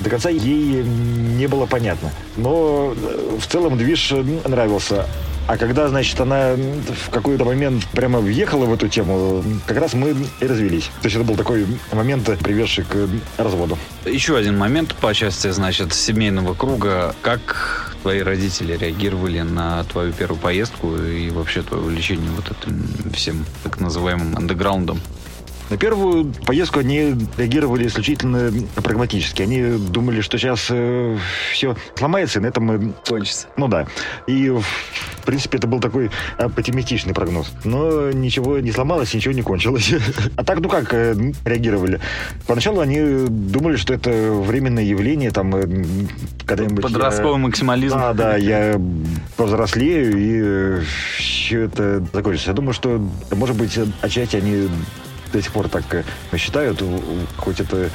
до конца ей не было понятно. Но в целом движ нравился. А когда, значит, она в какой-то момент прямо въехала в эту тему, как раз мы и развелись. То есть это был такой момент, приведший к разводу. Еще один момент по части, значит, семейного круга. Как твои родители реагировали на твою первую поездку и вообще твое увлечение вот этим всем так называемым андеграундом? На первую поездку они реагировали исключительно прагматически. Они думали, что сейчас э, все сломается, и на этом мы... Кончится. Ну да. И, в принципе, это был такой оптимистичный прогноз. Но ничего не сломалось, ничего не кончилось. А так, ну как э, реагировали? Поначалу они думали, что это временное явление, там, э, когда-нибудь... Подростковый я- максимализм. Да, да, я повзрослею, и все это закончится. Я думаю, что, может быть, отчасти они до сих пор так э, считают, хоть это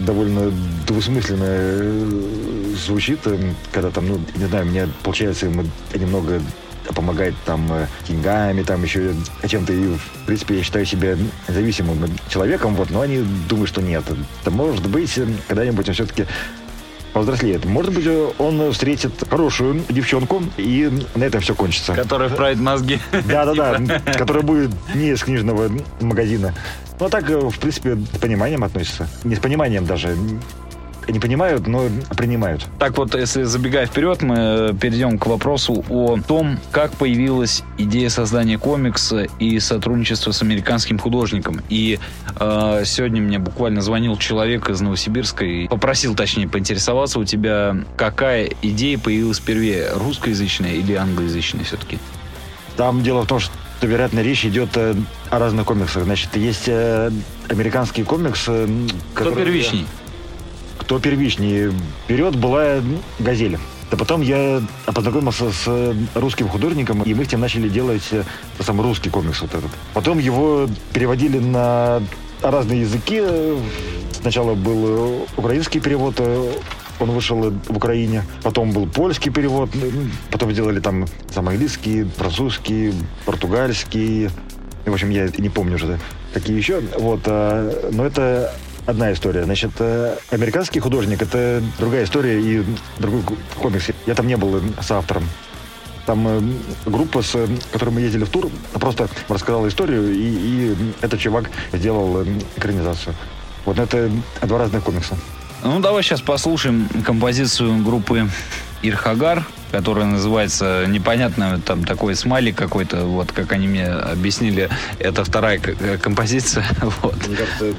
довольно двусмысленно э, звучит, э, когда там, ну, не знаю, мне получается немного помогать там э, деньгами, там еще чем-то. И, в принципе, я считаю себя зависимым человеком, вот, но они думают, что нет. Это может быть, когда-нибудь он все-таки повзрослеет. Может быть, э, он встретит хорошую девчонку, и на этом все кончится. Который вправит мозги. Да-да-да, которая будет не из книжного магазина. Ну, а так, э, в принципе, с пониманием относится. Не с пониманием даже. Не понимают, но принимают. Так вот, если забегая вперед, мы э, перейдем к вопросу о том, как появилась идея создания комикса и сотрудничества с американским художником. И э, сегодня мне буквально звонил человек из Новосибирска и попросил, точнее, поинтересоваться у тебя, какая идея появилась первее, русскоязычная или англоязычная все-таки? Там дело в том, что вероятно, речь идет э, о разных комиксах. Значит, есть э, американский комикс, э, Кто который- первичней? Кто первичнее. Вперед была «Газель». Да потом я познакомился с русским художником, и мы с ним начали делать э, сам русский комикс вот этот. Потом его переводили на разные языки. Сначала был э, украинский перевод, э, он вышел в Украине. Потом был польский перевод. э, Потом сделали там сам английский, французский, португальский. В общем, я не помню уже, какие еще. Вот, но это одна история. Значит, э, американский художник — это другая история и другой комикс. Я там не был э, соавтором. Там э, группа, с э, которой мы ездили в тур, просто рассказала историю, и, и этот чувак сделал экранизацию. Вот это два разных комикса. Ну, давай сейчас послушаем композицию группы Ирхагар, которая называется непонятно, там такой смайлик какой-то, вот как они мне объяснили, это вторая к- композиция, вот. Мне кажется,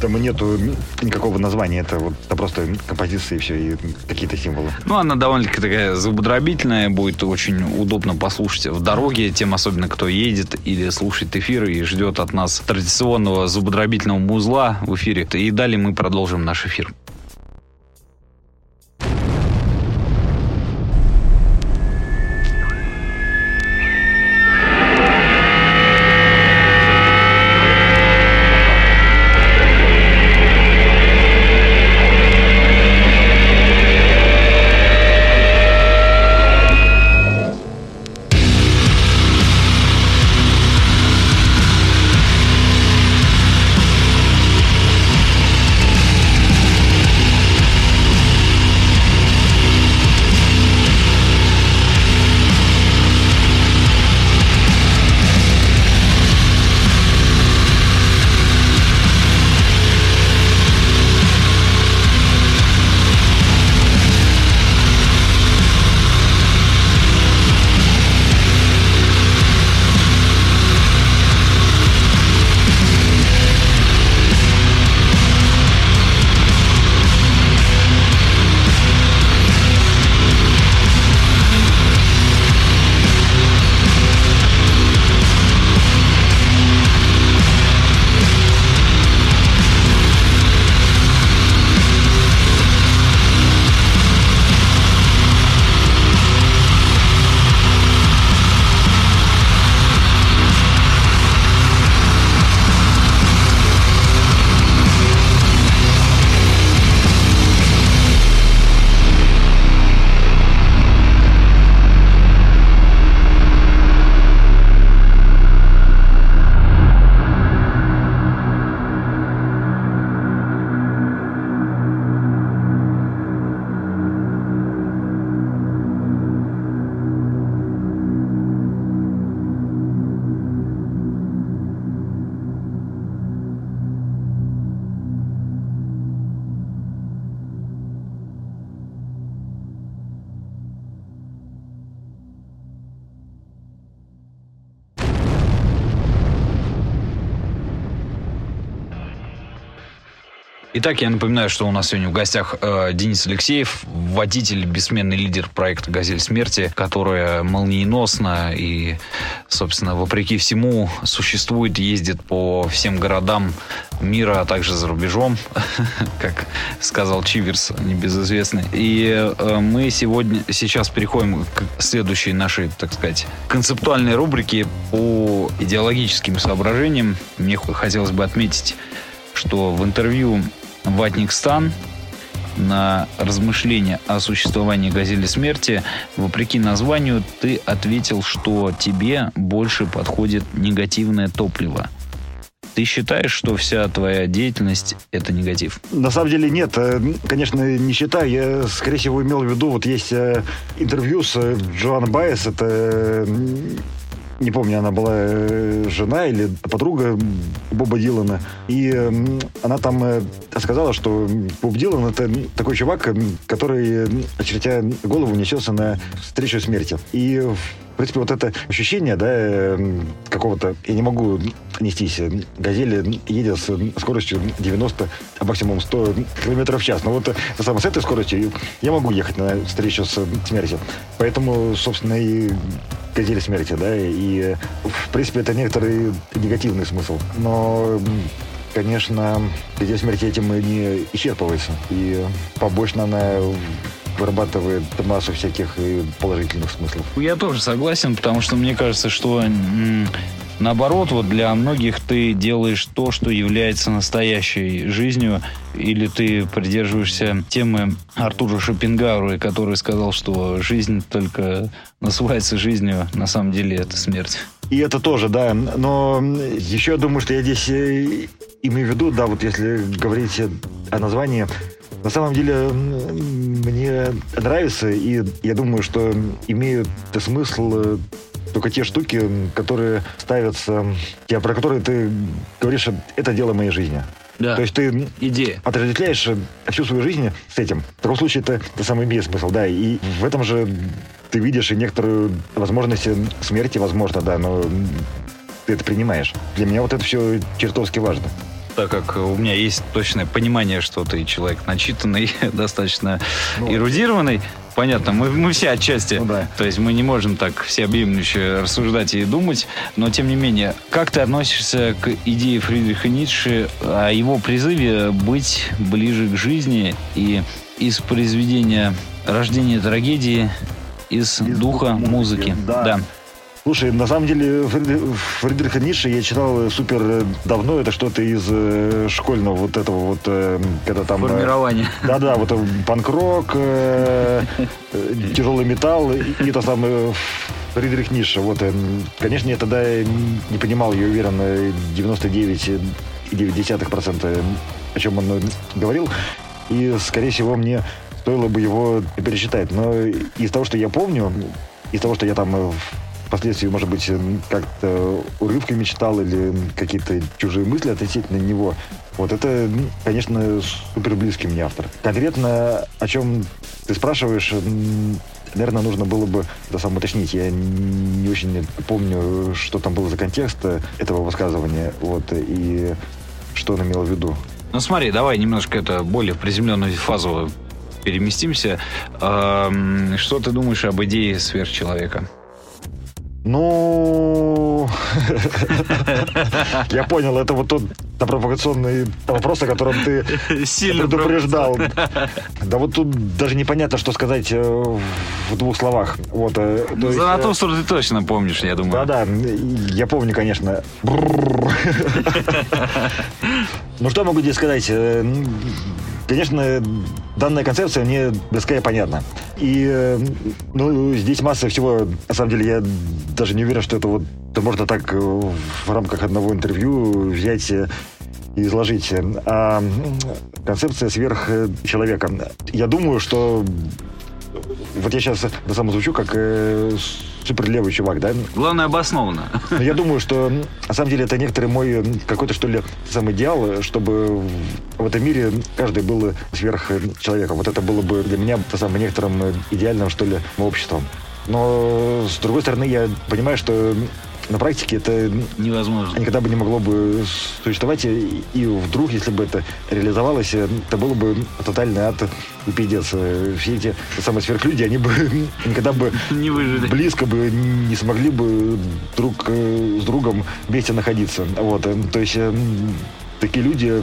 там нету никакого названия. Это вот это просто композиции и все, и какие-то символы. Ну, она довольно-таки такая зубодробительная, будет очень удобно послушать в дороге, тем особенно, кто едет или слушает эфир и ждет от нас традиционного зубодробительного музла в эфире. И далее мы продолжим наш эфир. Итак, я напоминаю, что у нас сегодня в гостях э, Денис Алексеев, водитель, бессменный лидер проекта «Газель смерти», которая молниеносно и, собственно, вопреки всему существует, ездит по всем городам мира, а также за рубежом, как сказал Чиверс, небезызвестный. И э, мы сегодня, сейчас переходим к следующей нашей, так сказать, концептуальной рубрике по идеологическим соображениям. Мне хотелось бы отметить, что в интервью Ватник Стан на размышления о существовании «Газели смерти», вопреки названию, ты ответил, что тебе больше подходит негативное топливо. Ты считаешь, что вся твоя деятельность – это негатив? На самом деле нет. Э, конечно, не считаю. Я, скорее всего, имел в виду, вот есть э, интервью с э, Джоан Байес, это не помню, она была э, жена или подруга Боба Дилана, и она там э, сказала, что Боб Дилан это такой чувак, который, очередя голову, несется на встречу смерти. И принципе, вот это ощущение, да, какого-то... Я не могу нестись. Газели едет с скоростью 90, а максимум 100 км в час. Но вот это самое, с этой скоростью я могу ехать на встречу с смертью. Поэтому, собственно, и газели смерти, да, и, в принципе, это некоторый негативный смысл. Но конечно, газель смерти этим и не исчерпывается. И побочно она вырабатывает массу всяких положительных смыслов. Я тоже согласен, потому что мне кажется, что Наоборот, вот для многих ты делаешь то, что является настоящей жизнью, или ты придерживаешься темы Артура Шопенгауэра, который сказал, что жизнь только называется жизнью, на самом деле это смерть. И это тоже, да. Но еще я думаю, что я здесь э, имею в виду, да, вот если говорить о названии, на самом деле мне нравится, и я думаю, что имеют смысл э, только те штуки, которые ставятся, те, про которые ты говоришь, это дело моей жизни. Да. То есть ты Идея. отождествляешь всю свою жизнь с этим. В таком случае это, это самый имеет смысл, да. И в этом же ты видишь и некоторую возможность смерти, возможно, да, но ты это принимаешь. Для меня вот это все чертовски важно так как у меня есть точное понимание, что ты человек начитанный, достаточно ну, эрудированный, понятно, мы, мы все отчасти. Ну, да. То есть мы не можем так всеобъемлюще рассуждать и думать, но тем не менее, как ты относишься к идее Фридриха Ницше о его призыве быть ближе к жизни и из произведения «Рождение трагедии» из, из духа музыки. музыки. Да. да. Слушай, на самом деле Фридриха Ницше я читал супер давно. Это что-то из э, школьного вот этого вот, э, когда там... Э, Формирование. Да-да, вот панк-рок, тяжелый металл и это самое Фридрих Ницше. Вот, конечно, я тогда не понимал, я уверен, 99,9% о чем он говорил. И, скорее всего, мне стоило бы его пересчитать. Но из того, что я помню, из того, что я там впоследствии, может быть, как-то урывками читал или какие-то чужие мысли относительно него. Вот это, конечно, супер близкий мне автор. Конкретно о чем ты спрашиваешь, наверное, нужно было бы это сам уточнить. Я не очень помню, что там было за контекст этого высказывания, вот, и что он имел в виду. Ну смотри, давай немножко это более приземленную фазу переместимся. Что ты думаешь об идее сверхчеловека? Ну, я понял, это вот тот провокационный вопрос, о котором ты Сильно предупреждал. Да вот тут даже непонятно, что сказать э, в двух словах. Вот, э, ну, За э, то, ты точно помнишь, я думаю. Да-да, я помню, конечно. Ну, что могу здесь сказать? Конечно, данная концепция мне близка и понятна. И ну, здесь масса всего. На самом деле, я даже не уверен, что это вот это можно так в рамках одного интервью взять и изложить. А концепция сверхчеловека. Я думаю, что вот я сейчас на самом звучу как э, суперлевый чувак, да? Главное, обоснованно. Я думаю, что на самом деле это некоторый мой какой-то, что ли, сам идеал, чтобы в этом мире каждый был сверхчеловеком. Вот это было бы для меня самым некоторым идеальным, что ли, обществом. Но, с другой стороны, я понимаю, что на практике это невозможно. Никогда бы не могло бы существовать. И, и вдруг, если бы это реализовалось, это было бы тотальный ад и пиздец. Все эти самые сверхлюди, они бы никогда бы не выжили. близко бы не смогли бы друг с другом вместе находиться. Вот. То есть такие люди,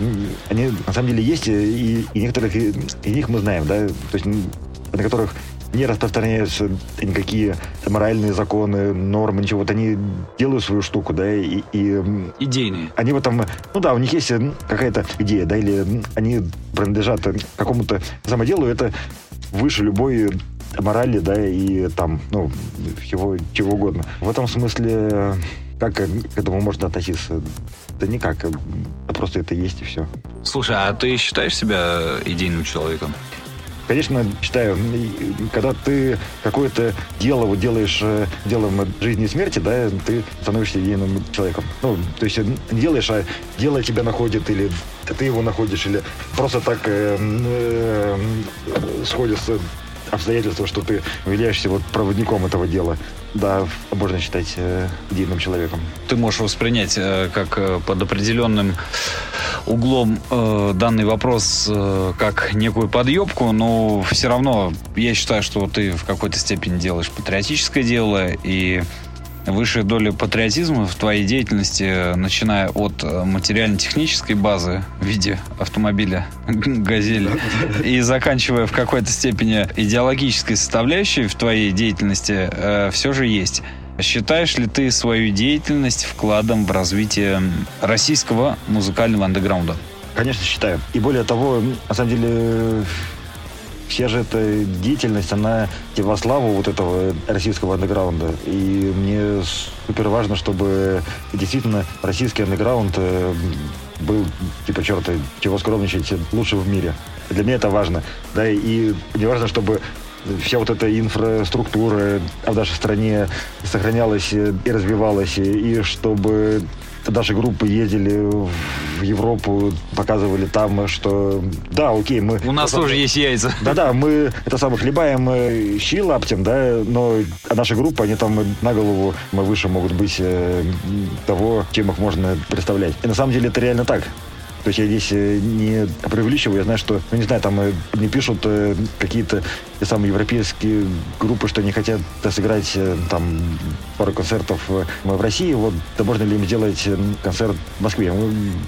они на самом деле есть, и, и некоторых из них мы знаем, да, то есть на которых не распространяются никакие моральные законы, нормы, ничего. Вот они делают свою штуку, да, и... и Идейные. Они в этом... Ну да, у них есть какая-то идея, да, или они принадлежат какому-то самоделу, это выше любой морали, да, и там, ну, всего чего угодно. В этом смысле, как к этому можно относиться? Да никак, просто это есть и все. Слушай, а ты считаешь себя идейным человеком? Конечно, считаю, когда ты какое-то дело вот делаешь э, делом жизни и смерти, да, ты становишься единым человеком. Ну, то есть не делаешь, а дело тебя находит, или ты его находишь, или просто так э, э, сходится обстоятельства, что ты являешься вот проводником этого дела. Да, можно считать э, единым человеком. Ты можешь воспринять э, как э, под определенным углом э, данный вопрос э, как некую подъебку, но все равно я считаю, что ты в какой-то степени делаешь патриотическое дело, и высшая доля патриотизма в твоей деятельности, начиная от э, материально-технической базы в виде автомобиля «Газель» и заканчивая в какой-то степени идеологической составляющей в твоей деятельности, э, все же есть. Считаешь ли ты свою деятельность вкладом в развитие российского музыкального андеграунда? Конечно, считаю. И более того, на самом деле, вся же эта деятельность, она во славу вот этого российского андеграунда. И мне супер важно, чтобы действительно российский андеграунд э, был, типа, черта, чего скромничать, лучше в мире. Для меня это важно. Да, и мне важно, чтобы вся вот эта инфраструктура в нашей стране сохранялась и развивалась, и чтобы наши группы ездили в Европу, показывали там, что да, окей, мы... У нас тоже есть яйца. Да-да, мы это самое хлебаем щи лаптем, да, но наши группы, они там на голову мы выше могут быть э, того, чем их можно представлять. И на самом деле это реально так. То есть я здесь э, не преувеличиваю, я знаю, что, ну не знаю, там э, мне пишут э, какие-то те самые европейские группы, что они хотят сыграть там пару концертов в России, вот, да можно ли им сделать концерт в Москве? Я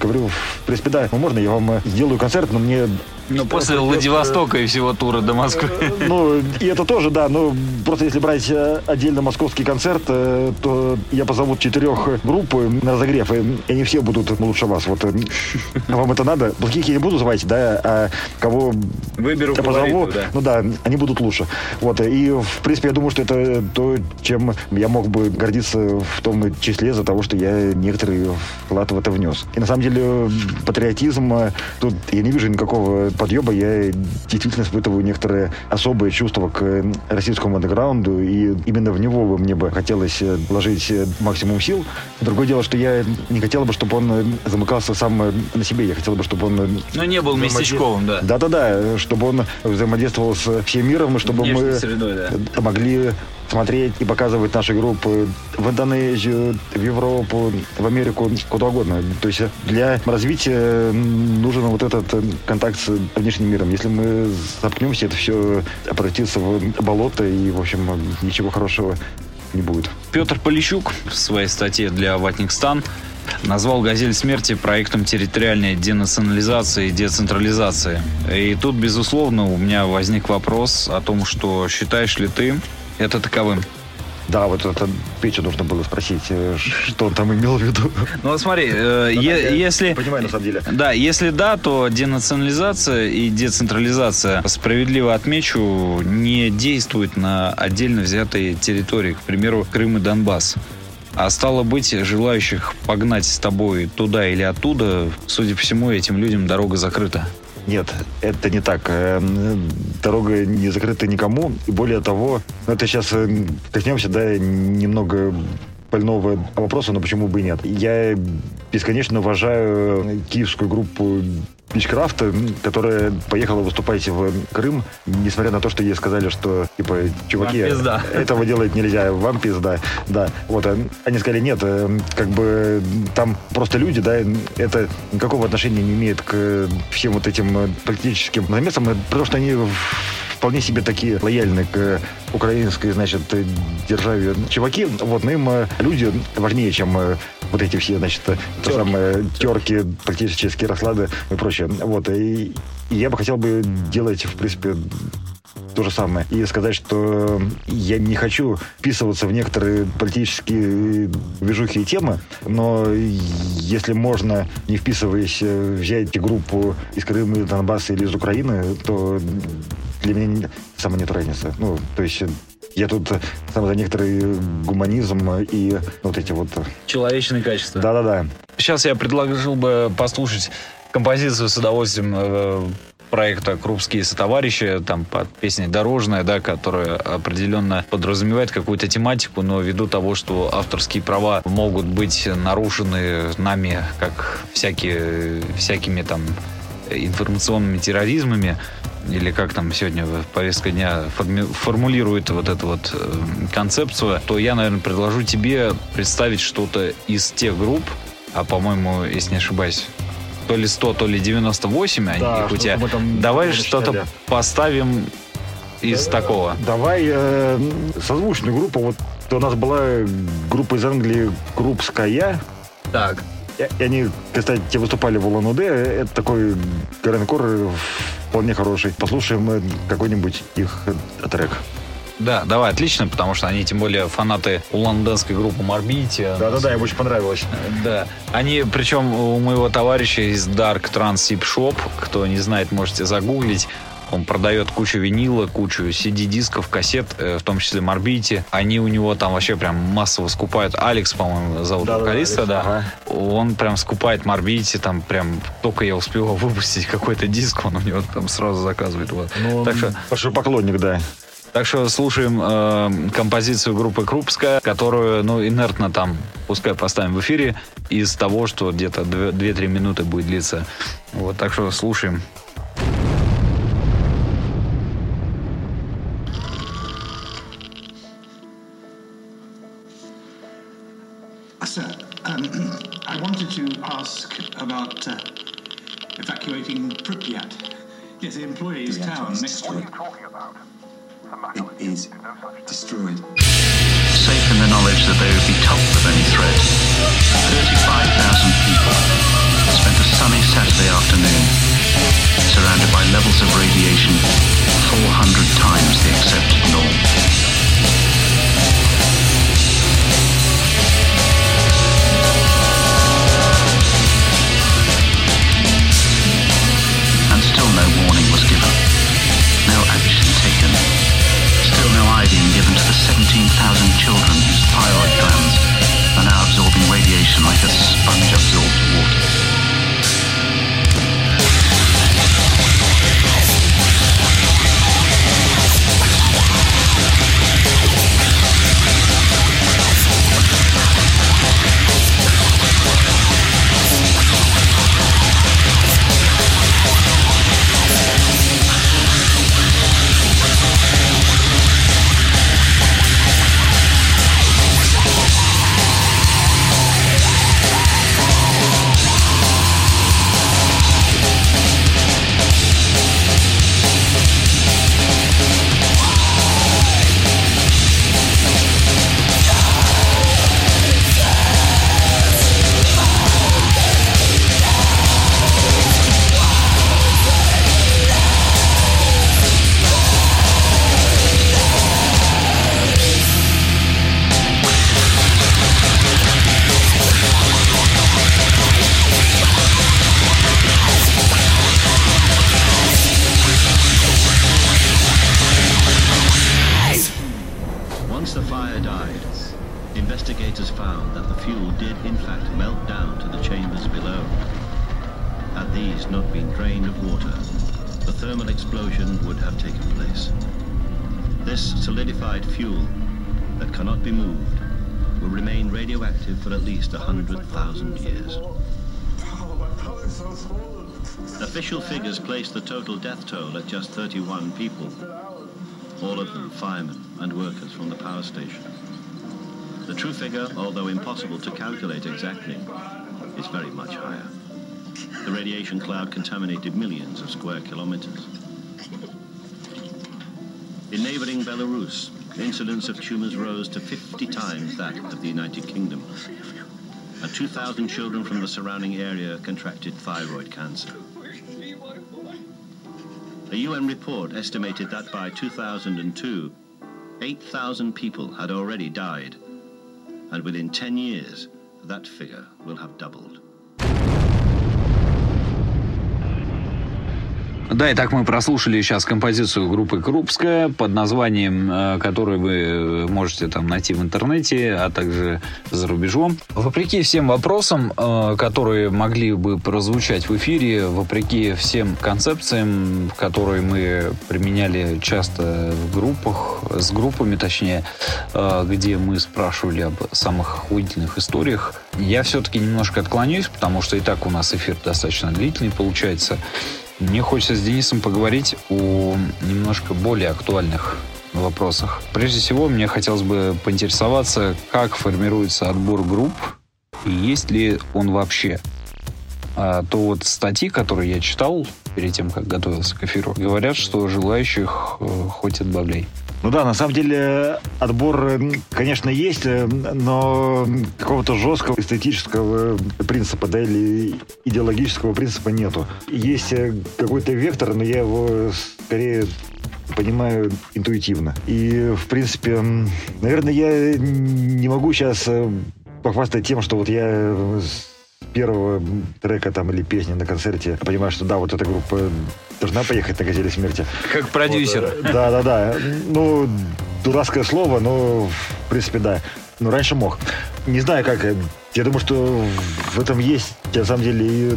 говорю, в принципе, да, ну можно, я вам сделаю концерт, но мне ну, после Владивостока и всего тура до Москвы. Ну, и это тоже, да. Ну, просто если брать отдельно московский концерт, то я позову четырех групп на разогрев, и они все будут лучше вас. Вот вам это надо. Плохих я не буду звать, да, а кого Выберу я позову, да. ну да, они будут лучше. Вот, и, в принципе, я думаю, что это то, чем я мог бы гордиться в том числе за того, что я некоторый вклад в это внес. И на самом деле патриотизм, тут я не вижу никакого подъеба, я действительно испытываю некоторые особые чувства к российскому андеграунду, и именно в него бы мне бы хотелось вложить максимум сил. Другое дело, что я не хотел бы, чтобы он замыкался сам на себе. Я хотел бы, чтобы он... Ну, не был местечковым, да. Да-да-да, чтобы он взаимодействовал с всем миром, и чтобы Внешней мы средой, да. могли смотреть и показывать наши группы в Индонезию, в Европу, в Америку, куда угодно. То есть для развития нужен вот этот контакт с внешним миром. Если мы запнемся, это все обратится в болото, и, в общем, ничего хорошего не будет. Петр Полищук в своей статье для «Ватникстан» назвал «Газель смерти» проектом территориальной денационализации и децентрализации. И тут, безусловно, у меня возник вопрос о том, что считаешь ли ты это таковым? Да, вот это Петю нужно было спросить, э, что он там имел в виду. Ну, смотри, э, е- если... Понимаю, на самом деле. Да, если да, то денационализация и децентрализация, справедливо отмечу, не действует на отдельно взятые территории, к примеру, Крым и Донбасс. А стало быть, желающих погнать с тобой туда или оттуда, судя по всему, этим людям дорога закрыта. Нет, это не так. Э, Дорога не закрыта никому. И более того, ну, это сейчас э, коснемся, да, немного больного вопроса, но почему бы и нет. Я бесконечно уважаю киевскую группу Бичкрафта, которая поехала выступать в Крым, несмотря на то, что ей сказали, что, типа, чуваки, этого делать нельзя, вам пизда. Да, вот, а они сказали, нет, э, как бы там просто люди, да, это никакого отношения не имеет к всем вот этим э, политическим замесам, э, потому что они вполне себе такие лояльные к украинской, значит, державе чуваки. Вот, но им э, люди важнее, чем э, вот эти все, значит, э, то самое, терки, политические расклады и прочее. Вот, и, и я бы хотел бы делать, в принципе, то же самое. И сказать, что я не хочу вписываться в некоторые политические движухи и темы, но если можно, не вписываясь, э, взять группу из Крыма, из Донбасса или из Украины, то для меня сама нет разницы. Ну, то есть э, я тут э, сам за некоторый гуманизм и вот эти вот... э, Человечные качества. Да-да-да. Сейчас я предложил бы послушать композицию с удовольствием э, проекта «Крупские сотоварищи», там под песней «Дорожная», да, которая определенно подразумевает какую-то тематику, но ввиду того, что авторские права могут быть нарушены нами, как всякие, всякими там информационными терроризмами, или как там сегодня повестка дня формулирует вот эту вот э, концепцию, то я, наверное, предложу тебе представить что-то из тех групп, а, по-моему, если не ошибаюсь, то ли 100, то ли 98, они Да, их у тебя. Давай что-то поставим из такого. Давай э, созвучную группу. Вот у нас была группа из Англии Крупская. Так. И они, кстати, те выступали в Улан-Удэ. Это такой гранкор э, вполне хороший. Послушаем э, какой-нибудь их э, трек. Да, давай, отлично, потому что они, тем более, фанаты уланденской группы Морбити. Да-да-да, им очень понравилось. Да. Они, причем у моего товарища из Dark Trans Sip Shop, кто не знает, можете загуглить. Он продает кучу винила, кучу CD-дисков, кассет, э, в том числе Морбити. Они у него там вообще прям массово скупают. Алекс, по-моему, зовут Да-да-да, вокалиста, Алекс, да. ага. Он прям скупает Морбити, там прям только я успел выпустить какой-то диск, он у него там сразу заказывает. Вот. Ну, Так что Большой поклонник, да. Так что слушаем э, композицию группы Крупская, которую, ну, инертно там, пускай поставим в эфире, из того, что где-то 2-3 минуты будет длиться. Вот, так что слушаем. Sir, um, I wanted to ask about uh, evacuating Pripyat. Yes, the employees' town next to it. It is destroyed. safe in the knowledge that they would be topped with any threat. 35,000 people spent a sunny Saturday afternoon surrounded by levels of radiation 400 times the accepted norm. Children whose thyroid glands are now absorbing radiation like a sponge absorbs solidified fuel that cannot be moved will remain radioactive for at least hundred thousand years. Official figures place the total death toll at just 31 people, all of them firemen and workers from the power station. The true figure, although impossible to calculate exactly, is very much higher. The radiation cloud contaminated millions of square kilometers. In neighboring Belarus, incidence of tumors rose to 50 times that of the United Kingdom. And 2,000 children from the surrounding area contracted thyroid cancer. A UN report estimated that by 2002, 8,000 people had already died. And within 10 years, that figure will have doubled. Да, и так мы прослушали сейчас композицию группы Крупская под названием, э, которую вы можете там найти в интернете, а также за рубежом. Вопреки всем вопросам, э, которые могли бы прозвучать в эфире, вопреки всем концепциям, которые мы применяли часто в группах, с группами точнее, э, где мы спрашивали об самых охуительных историях, я все-таки немножко отклонюсь, потому что и так у нас эфир достаточно длительный получается. Мне хочется с Денисом поговорить о немножко более актуальных вопросах. Прежде всего, мне хотелось бы поинтересоваться, как формируется отбор групп и есть ли он вообще. А то вот статьи, которые я читал перед тем, как готовился к эфиру, говорят, что желающих э, хоть отбавляй. Ну да, на самом деле отбор, конечно, есть, э, но какого-то жесткого эстетического принципа, да, или идеологического принципа нету. Есть э, какой-то вектор, но я его скорее понимаю интуитивно. И, в принципе, наверное, я не могу сейчас э, похвастать тем, что вот я первого трека там или песни на концерте понимаю, что да, вот эта группа должна поехать на «Газели смерти». Как продюсер. Вот, э, да, да, да. Ну, дурацкое слово, но в принципе, да. Ну, раньше мог. Не знаю, как. Э, я думаю, что в этом есть, на самом деле, и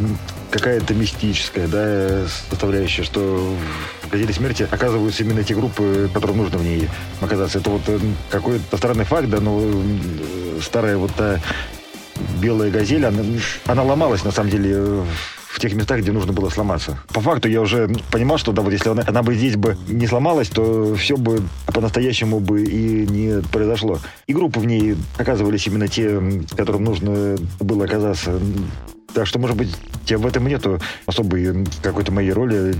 какая-то мистическая да, составляющая, что в «Газели смерти» оказываются именно те группы, которым нужно в ней оказаться. Это вот э, какой-то странный факт, да, но старая вот та белая газель, она, она ломалась, на самом деле, в тех местах, где нужно было сломаться. По факту я уже понимал, что да, вот если она, она бы здесь бы не сломалась, то все бы по-настоящему бы и не произошло. И группы в ней оказывались именно те, которым нужно было оказаться. Так что, может быть, в этом нету особой какой-то моей роли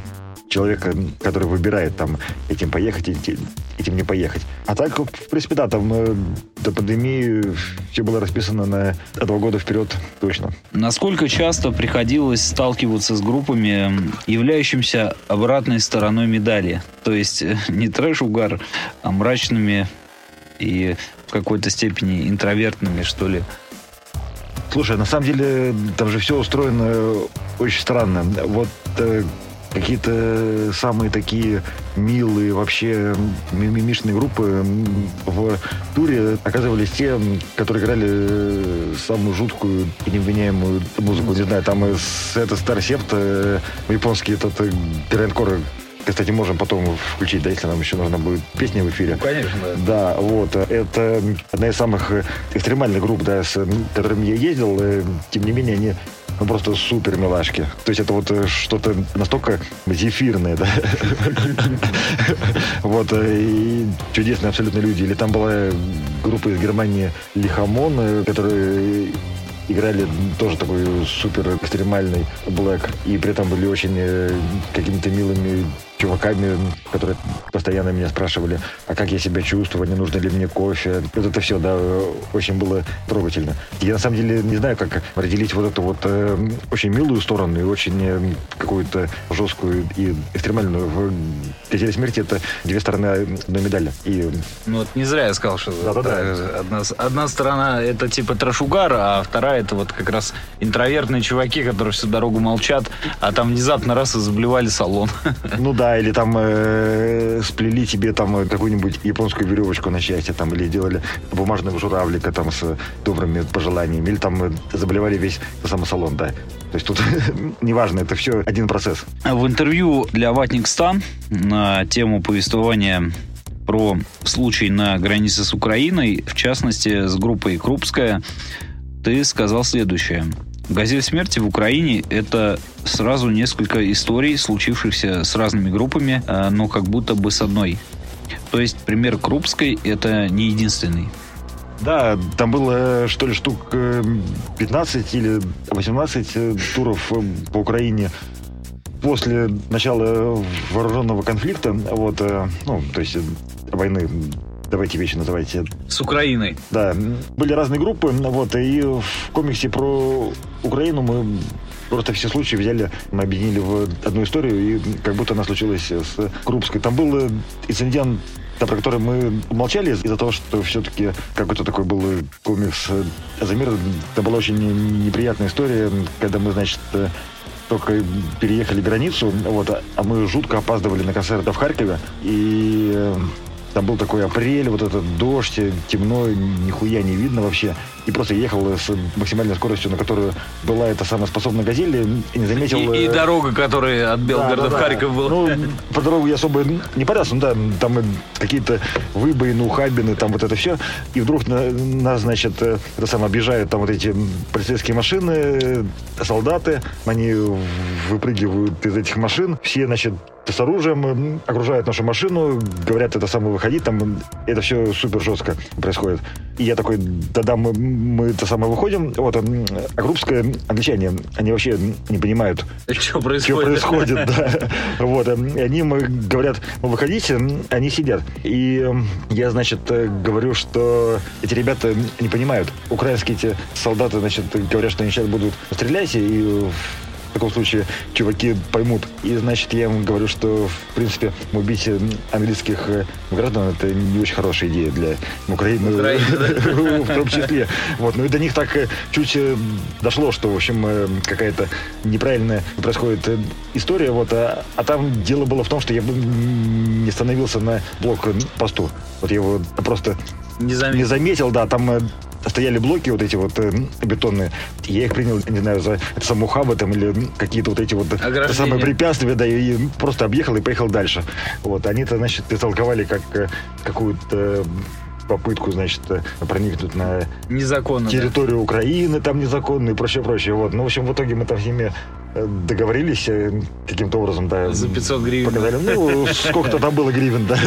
человека, который выбирает там этим поехать, этим, не поехать. А так, в принципе, да, там э, до пандемии все было расписано на два года вперед точно. Насколько часто приходилось сталкиваться с группами, являющимися обратной стороной медали? То есть э, не трэш-угар, а мрачными и в какой-то степени интровертными, что ли, Слушай, на самом деле там же все устроено очень странно. Вот э, какие-то самые такие милые вообще мимишные группы в туре оказывались те, которые играли э, самую жуткую и невменяемую музыку. Не знаю, там с это Старсепт, э, японский этот э, грандкор кстати, можем потом включить, да, если нам еще нужна будет песня в эфире. Ну, конечно, да. Да, вот. Это одна из самых экстремальных групп, да, с которыми я ездил. Тем не менее, они ну, просто супер милашки. То есть это вот э, что-то настолько зефирное, да. Вот, э, и чудесные абсолютно люди. Или там была группа из Германии Лихамон, э, которые играли тоже такой супер экстремальный блэк. И при этом были очень какими-то милыми чуваками, которые постоянно меня спрашивали, а как я себя чувствую, не нужно ли мне кофе. Вот это все, да, очень было трогательно. Я на самом деле не знаю, как разделить вот эту вот э, очень милую сторону и очень э, какую-то жесткую и экстремальную. В «Газели смерти» это две стороны одной медали. И... Ну вот не зря я сказал, что да, да, да. Одна, одна сторона это типа трошугар, а вторая это вот как раз интровертные чуваки, которые всю дорогу молчат, а там внезапно раз и заблевали салон. Ну да, или там э, сплели тебе там какую-нибудь японскую веревочку на счастье, там, или делали бумажного журавлика там с добрыми пожеланиями, или там э, заболевали весь самый салон, да. То есть тут неважно, это все один процесс. В интервью для Ватник Стан на тему повествования про случай на границе с Украиной, в частности, с группой Крупская, ты сказал следующее. «Газель смерти» в Украине — это сразу несколько историй, случившихся с разными группами, э, но как будто бы с одной. То есть пример Крупской — это не единственный. Да, там было, что ли, штук э, 15 или 18 э, туров э, по Украине после начала вооруженного конфликта, вот, э, ну, то есть э, войны, давайте вещи называйте. С Украиной. Да, были разные группы, вот, и в комиксе про Украину мы просто все случаи взяли, мы объединили в одну историю, и как будто она случилась с Крупской. Там был э, инцидент да, про который мы молчали из-за того, что все-таки какой-то такой был комикс за мир. Это была очень неприятная история, когда мы, значит, только переехали границу, вот, а мы жутко опаздывали на концерт в Харькове, и э, там был такой апрель, вот этот дождь, темно, нихуя не видно вообще. И просто ехал с максимальной скоростью, на которую была эта самая способная газель, и не заметил... И, и э, дорога, которая от Белгорода да, да, в Харьков была. Ну, по дорогу я особо не порядся, ну да, там какие-то выбоины, ухабины, там вот это все. И вдруг на, нас, значит, э, это самое, объезжают там вот эти полицейские машины, солдаты, они выпрыгивают из этих машин, все, значит, с оружием, окружают нашу машину, говорят, это самое выходить, там это все супер жестко происходит. И я такой, да-да, мы, мы это самое выходим, вот, а Крупская, англичане, они вообще не понимают, что происходит, что происходит да. Вот, они мы говорят, вы выходите, они сидят. И я, значит, говорю, что эти ребята не понимают. Украинские эти солдаты, значит, говорят, что они сейчас будут стрелять, и в таком случае чуваки поймут. И, значит, я им говорю, что, в принципе, убить английских э, граждан это не очень хорошая идея для Украины, в том числе. Вот. Ну и до них так э, чуть э, дошло, что, в общем, какая-то неправильная происходит история. Вот. А, а там дело было в том, что я не становился на блок-посту. Вот я его просто не заметил. не заметил, да, там стояли блоки вот эти вот э, бетонные. Я их принял, не знаю, за это самухабы там или какие-то вот эти вот самые препятствия, да, и, и просто объехал и поехал дальше. Вот, они-то, значит, истолковали как э, попытку, значит, э, проникнуть на Незаконно, территорию да? Украины, там незаконно и прочее, прочее. Вот. Ну, в общем, в итоге мы там с ними э, договорились э, каким-то образом, да. За 500 гривен. Показали. Ну, сколько-то там было гривен, да.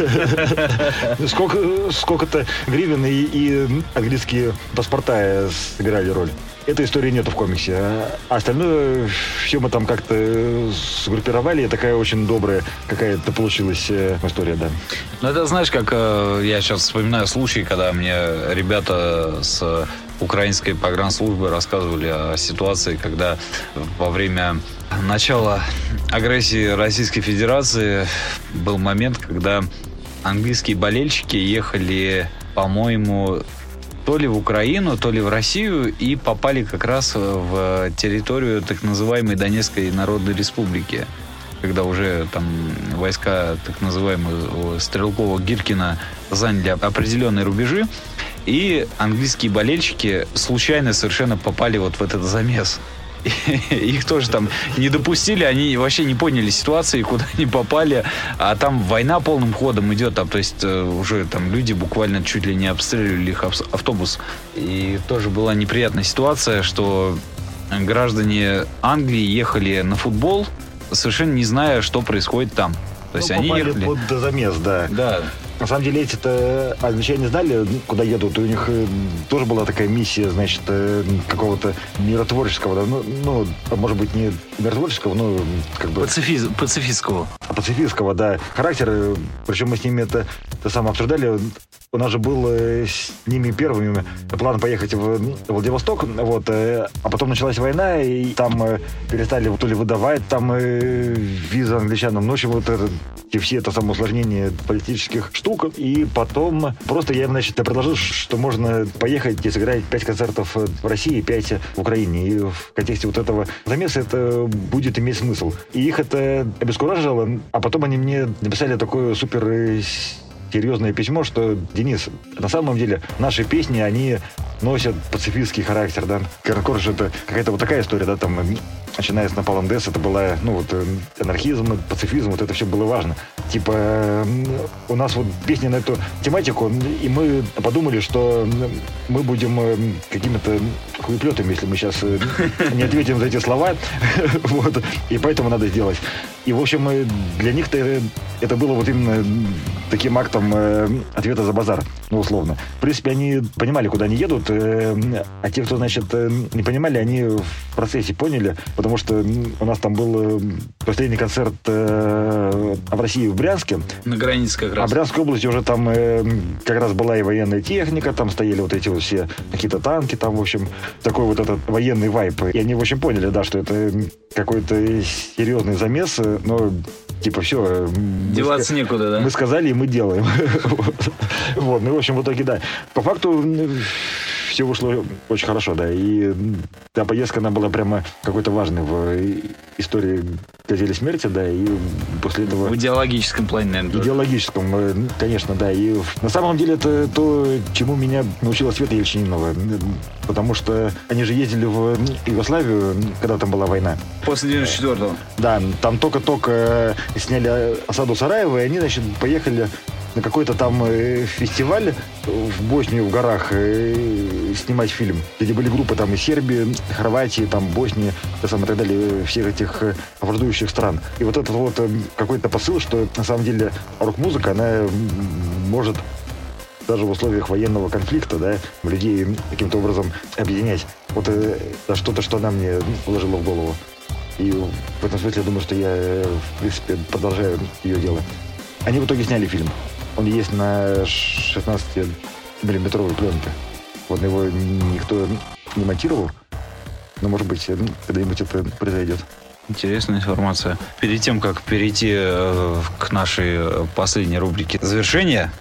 Сколько, сколько-то гривен и, и английские паспорта сыграли роль. Этой истории нету в комиксе. А остальное все мы там как-то сгруппировали. И такая очень добрая какая-то получилась э, история, да. Ну, это знаешь, как э, я сейчас вспоминаю случай, когда мне ребята с украинской погранслужбы рассказывали о ситуации, когда во время начала агрессии Российской Федерации был момент, когда английские болельщики ехали, по-моему, то ли в Украину, то ли в Россию и попали как раз в территорию так называемой Донецкой Народной Республики когда уже там войска так называемого Стрелкова-Гиркина заняли определенные рубежи, и английские болельщики случайно совершенно попали вот в этот замес. их тоже там не допустили, они вообще не поняли ситуации, куда они попали, а там война полным ходом идет, там, то есть э, уже там люди буквально чуть ли не обстреливали их автобус. И тоже была неприятная ситуация, что граждане Англии ехали на футбол, совершенно не зная, что происходит там. То есть ну, они ехали... под замес, да. Да. На самом деле эти-то англичане знали, куда едут. У них э, тоже была такая миссия, значит, э, какого-то миротворческого, да, ну, ну, может быть, не миротворческого, но как бы... Пацифиз... Пацифистского. Пацифистского, да. Характер, причем мы с ними это, это самое обсуждали. У нас же был э, с ними первыми план поехать в Владивосток, вот, а потом началась война, и там перестали то ли выдавать там визы англичанам. Ну, в общем, вот это, все это самое усложнение политических штук штук. И потом просто я им, значит, предложил, что можно поехать и сыграть 5 концертов в России, 5 в Украине. И в контексте вот этого замеса это будет иметь смысл. И их это обескуражило, а потом они мне написали такое супер серьезное письмо, что, Денис, на самом деле наши песни, они носят пацифистский характер, да. Каркор это какая-то вот такая история, да, там, начиная с Напалм Дэс, это была, ну, вот, э, анархизм, пацифизм, вот это все было важно. Типа, у нас вот песни на эту тематику, и мы подумали, что мы будем э, какими-то хуеплетами, если мы сейчас э, не ответим за эти слова. вот. И поэтому надо сделать. И, в общем, э, для них-то это было вот именно таким актом ответа за базар, ну, условно. В принципе, они понимали, куда они едут, а те, кто, значит, не понимали, они в процессе поняли, потому что у нас там был э, последний концерт э, в России в Брянске. На границе как раз. А в Брянской области уже там э, как раз была и военная техника, там стояли вот эти вот все какие-то танки, там, в общем, такой вот этот военный вайп. И они, в общем, поняли, да, что это какой-то серьезный замес, но типа все. Деваться мы, некуда, да? Мы сказали, и мы делаем. вот, ну, в общем, в итоге, да. По факту все вышло очень хорошо, да. И та поездка, она была прямо какой-то важной в истории «Газели смерти», да, и после этого... В идеологическом плане, наверное. Идеологическом, э, конечно, да. И на самом деле это то, чему меня научила Света Ельчининова. Потому что они же ездили в Югославию, когда там была война. После 94-го. Да, там только-только сняли осаду Сараева, и они, значит, поехали на какой-то там э, фестиваль в Боснию в горах э, снимать фильм, где были группы там из Сербии, Хорватии, там Боснии, и так далее, всех этих э, враждующих стран. И вот этот вот какой-то посыл, что на самом деле рок-музыка, она может даже в условиях военного конфликта, да, людей каким-то образом объединять. Вот это что-то, что она мне положила в голову. И в этом смысле я думаю, что я, в принципе, продолжаю ее дело. Они в итоге сняли фильм. Он есть на 16-миллиметровой пленке. Вот его никто не монтировал. Но, может быть, когда-нибудь это произойдет. Интересная информация. Перед тем, как перейти э, к нашей последней рубрике завершения,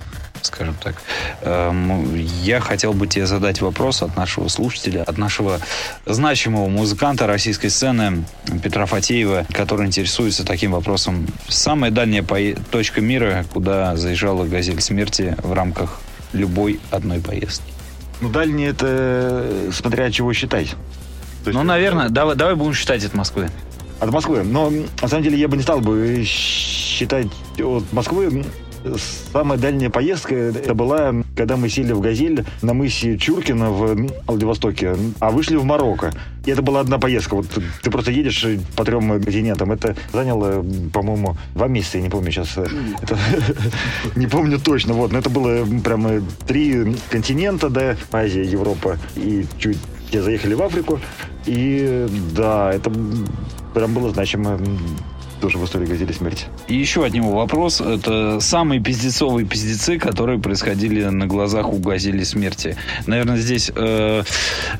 скажем так. Эм, я хотел бы тебе задать вопрос от нашего слушателя, от нашего значимого музыканта российской сцены Петра Фатеева, который интересуется таким вопросом. Самая дальняя точка мира, куда заезжала «Газель смерти» в рамках любой одной поездки? Ну, дальняя это смотря чего считать. ну, наверное, давай, давай будем считать от Москвы. От Москвы. Но, на самом деле, я бы не стал бы считать от Москвы Самая дальняя поездка это была, когда мы сели в «Газель» на мысе Чуркина в Владивостоке, а вышли в Марокко. И это была одна поездка. Вот ты просто едешь по трем континентам. Это заняло, по-моему, два месяца, я не помню сейчас. Это, не помню точно. Вот. Но это было прямо три континента, да, Азия, Европа и чуть те заехали в Африку. И да, это прям было значимо тоже в истории «Газели смерти». И еще от него вопрос. Это самые пиздецовые пиздецы, которые происходили на глазах у «Газели смерти». Наверное, здесь, э,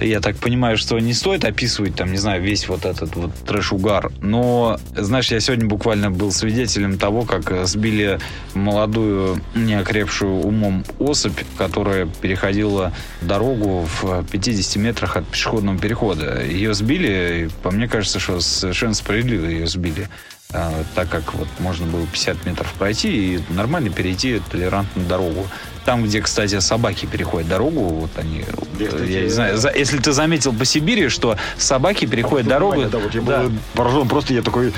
я так понимаю, что не стоит описывать, там, не знаю, весь вот этот вот трэш-угар. Но, знаешь, я сегодня буквально был свидетелем того, как сбили молодую, неокрепшую умом особь, которая переходила дорогу в 50 метрах от пешеходного перехода. Ее сбили, и по мне кажется, что совершенно справедливо ее сбили. А, так как вот можно было 50 метров пройти и нормально перейти толерантно дорогу. Там, где, кстати, собаки переходят дорогу, вот они, я, не знаю, за, если ты заметил по Сибири, что собаки переходят а дорогу... Да, вот я да. был поражен, просто я такой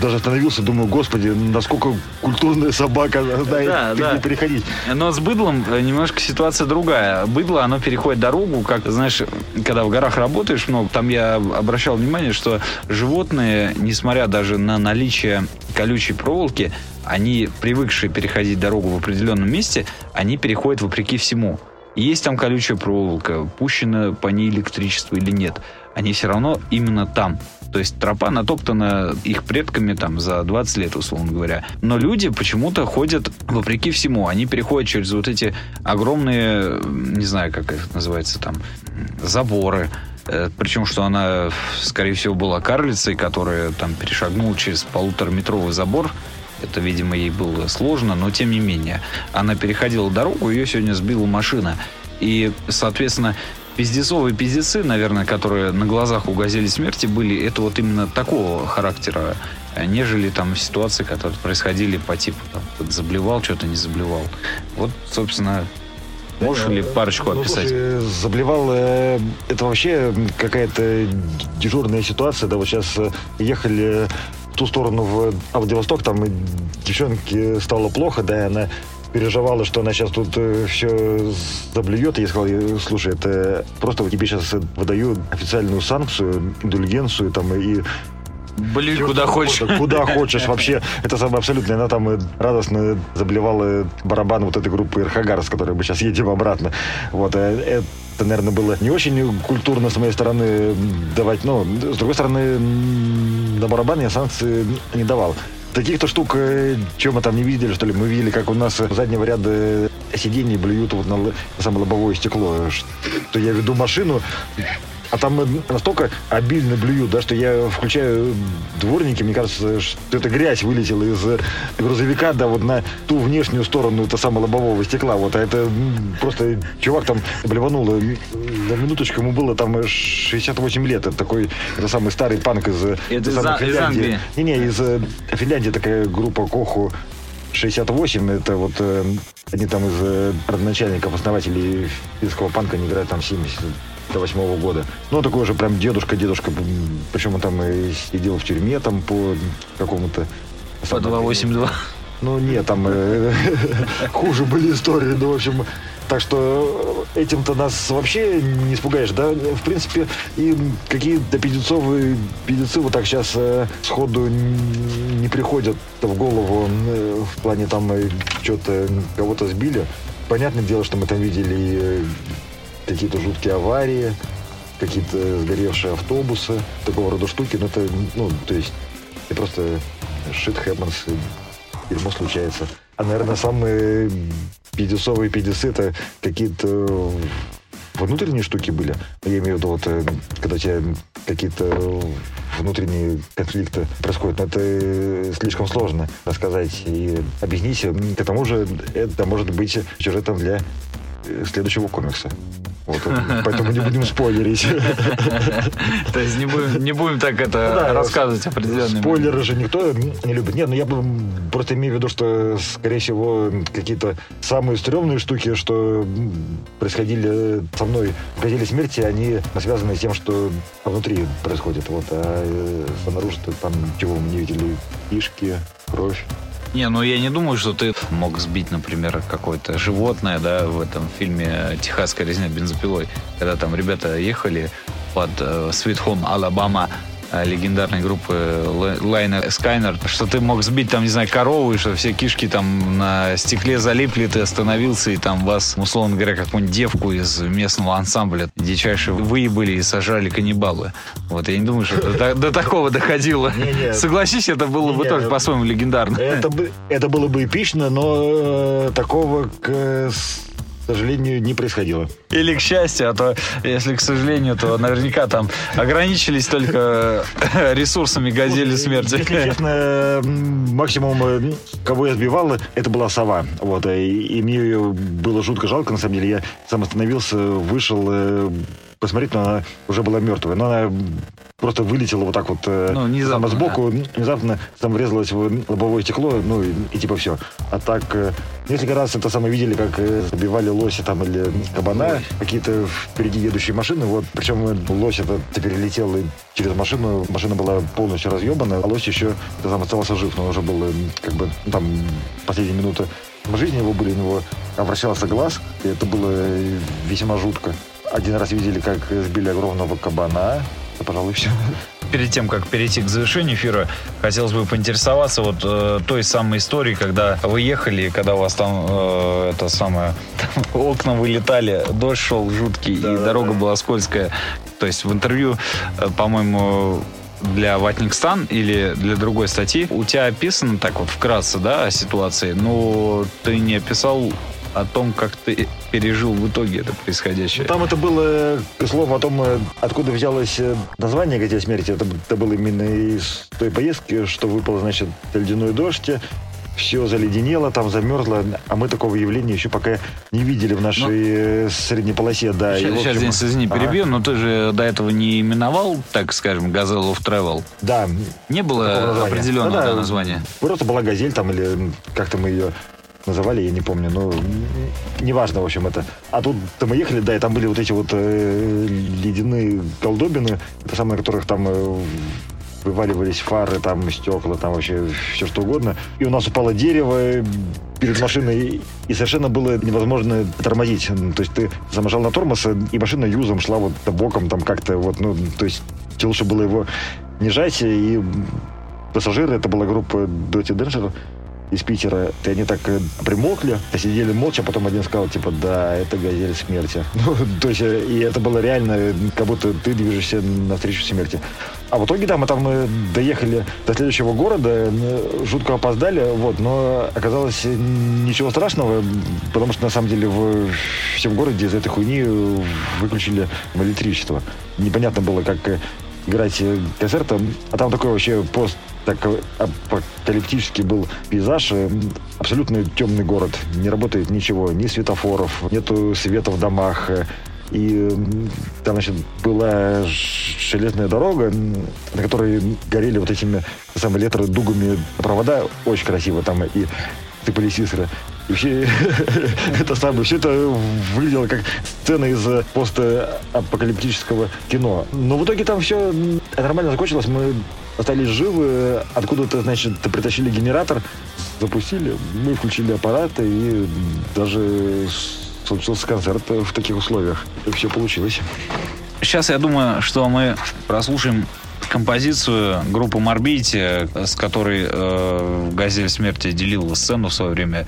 даже остановился, думаю, господи, насколько культурная собака знает да, да. переходить. Но с быдлом э, немножко ситуация другая. Быдло, оно переходит дорогу, как, знаешь, когда в горах работаешь много, там я обращал внимание, что животные, несмотря даже на наличие колючей проволоки, они, привыкшие переходить дорогу в определенном месте, они переходят вопреки всему. Есть там колючая проволока, пущено по ней электричество или нет, они все равно именно там. То есть тропа натоптана их предками там за 20 лет, условно говоря. Но люди почему-то ходят вопреки всему. Они переходят через вот эти огромные, не знаю, как их называется там, заборы. Э, Причем, что она, скорее всего, была карлицей, которая там перешагнула через полутораметровый забор это, видимо, ей было сложно, но тем не менее. Она переходила дорогу, ее сегодня сбила машина. И, соответственно, пиздецовые пиздецы, наверное, которые на глазах у «Газели смерти» были, это вот именно такого характера, нежели там ситуации, которые происходили по типу там, заблевал, что-то не заблевал. Вот, собственно, Можешь ли парочку ну, описать? Слушай, заблевал, э, это вообще какая-то дежурная ситуация. Да, вот сейчас э, ехали ту сторону в Владивосток, там девчонке стало плохо, да, и она переживала, что она сейчас тут все заблюет. Я сказал, слушай, это просто тебе сейчас выдаю официальную санкцию, индульгенцию там и Блин, куда хочешь. Куда хочешь. Вообще, это самое абсолютное. Она там радостно заблевала барабан вот этой группы Ирхагар, с которой мы сейчас едем обратно. Вот. Это, наверное, было не очень культурно с моей стороны давать. Но, с другой стороны, на барабан я санкции не давал. Таких-то штук, э, чем мы там не видели, что ли, мы видели, как у нас заднего ряда сидений блюют вот на самое лобовое стекло. Что я веду машину, а там настолько обильно блюют, да, что я включаю дворники, мне кажется, что эта грязь вылетела из э, грузовика, да, вот на ту внешнюю сторону это самого лобового стекла. Вот, а это просто чувак там блеванул. На минуточку ему было там 68 лет. Это такой, это самый старый панк из, э, это из, из Англии. Не-не, из э, Финляндии такая группа Коху 68, это вот э, они там из родоначальников, основателей финского панка, они играют там 70 до восьмого года. Ну, такой же прям дедушка-дедушка. Причем он там и сидел в тюрьме там по какому-то... По 282. Ну, нет, там э, хуже были истории. Ну, в общем, так что этим-то нас вообще не испугаешь, да? В принципе, и какие-то педицовые педицы вот так сейчас э, сходу не приходят в голову э, в плане там э, что-то кого-то сбили. Понятное дело, что мы там видели э, какие-то жуткие аварии, какие-то сгоревшие автобусы, такого рода штуки. Но это, ну, то есть, это просто shit happens, дерьмо случается. А, наверное, самые педисовые педисы это какие-то внутренние штуки были. Я имею в виду, вот, э, когда у тебя какие-то внутренние конфликты происходят. Но это слишком сложно рассказать и объяснить. К тому же это может быть сюжетом для следующего комикса. Вот, поэтому не будем спойлерить. То есть не будем, не будем так это ну, да, рассказывать определенные. Спойлеры же никто не любит. Нет, ну я просто имею в виду, что, скорее всего, какие-то самые стрёмные штуки, что происходили со мной в «Газели смерти», они связаны с тем, что внутри происходит. Вот, а э, снаружи там чего мы не видели? Кишки, кровь. Не, ну я не думаю, что ты мог сбить, например, какое-то животное, да, в этом фильме «Техасская резня бензопилой», когда там ребята ехали под э, Sweet Home Alabama, легендарной группы Лайна Скайнер, что ты мог сбить там, не знаю, корову, и что все кишки там на стекле залипли, ты остановился, и там вас, условно говоря, какую-нибудь девку из местного ансамбля дичайше выебали и сажали каннибалы. Вот, я не думаю, что до, до такого доходило. Не, не. Согласись, это было не, бы тоже по-своему легендарно. Это, бы, это было бы эпично, но э, такого к к сожалению, не происходило. Или к счастью, а то, если к сожалению, то наверняка там ограничились только ресурсами газели смерти. Если честно, максимум, э, кого я сбивал, это была сова. Вот, и, и мне ее было жутко жалко, на самом деле. Я сам остановился, вышел, э, посмотреть, но она уже была мертвая. Но она просто вылетела вот так вот э, ну, внезапно, сбоку, да. внезапно там врезалось в лобовое стекло, ну и, и типа все. А так, э, несколько раз это самое видели, как э, забивали лося там или кабана, какие-то впереди едущие машины, вот, причем лось это перелетел через машину, машина была полностью разъебана, а лось еще там остался жив, но уже был как бы ну, там последние минуты жизни его были, у него обращался глаз, и это было весьма жутко. Один раз видели, как сбили огромного кабана, это, пожалуй, все. Перед тем, как перейти к завершению эфира, хотелось бы поинтересоваться вот э, той самой историей, когда вы ехали, когда у вас там э, это самое там, окна вылетали, дождь шел жуткий да, и да, дорога да. была скользкая. То есть в интервью, э, по-моему, для Ватникстан или для другой статьи у тебя описано так вот вкратце, да, о ситуации, но ты не описал о том, как ты пережил в итоге это происходящее. Ну, там это было слово о том, э, откуда взялось э, название «Газель смерти». Это, это было именно из той поездки, что выпал, значит, ледяной дождь, все заледенело, там замерзло, а мы такого явления еще пока не видели в нашей ну, э, средней полосе. Да, сейчас, и, общем, сейчас Денис, извини, перебью, ага. но ты же до этого не именовал, так скажем, Газел of Travel? Да. Не было определенного да, да, названия? Просто была Газель там, или как-то мы ее называли, я не помню, но неважно, в общем, это. А тут мы ехали, да, и там были вот эти вот э, ледяные колдобины, это самые, которых там э, вываливались фары, там стекла, там вообще все что угодно. И у нас упало дерево перед машиной, и совершенно было невозможно тормозить. То есть ты заможал на тормоз, и машина юзом шла вот боком, там как-то вот, ну, то есть лучше было его не жать, и пассажиры, это была группа Dirty Danger, из Питера, и они так э, примокли, сидели молча, потом один сказал, типа, да, это газель смерти. Ну, то есть, э, и это было реально, как будто ты движешься навстречу смерти. А в итоге, да, мы там э, доехали до следующего города, жутко опоздали, вот, но оказалось ничего страшного, потому что, на самом деле, в всем городе из этой хуйни выключили электричество. Непонятно было, как играть концерт, а там такой вообще пост так апокалиптический был пейзаж. Э, абсолютно темный город. Не работает ничего, ни светофоров, нету света в домах. Э, и там, значит, была железная дорога, на которой горели вот этими самыми электродугами провода. Очень красиво там. И сыпались искры. И вообще, это самое, все это выглядело как сцена из постапокалиптического кино. Но в итоге там все нормально закончилось. Мы остались живы. Откуда-то, значит, притащили генератор, запустили, мы включили аппараты и даже случился концерт в таких условиях. И все получилось. Сейчас я думаю, что мы прослушаем композицию группы Морбити, с которой э, Газель смерти делила сцену в свое время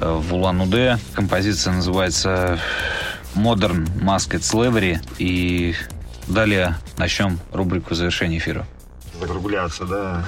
э, в Улан-Удэ. Композиция называется Modern Masked Slavery. И далее начнем рубрику завершения эфира закругляться, да.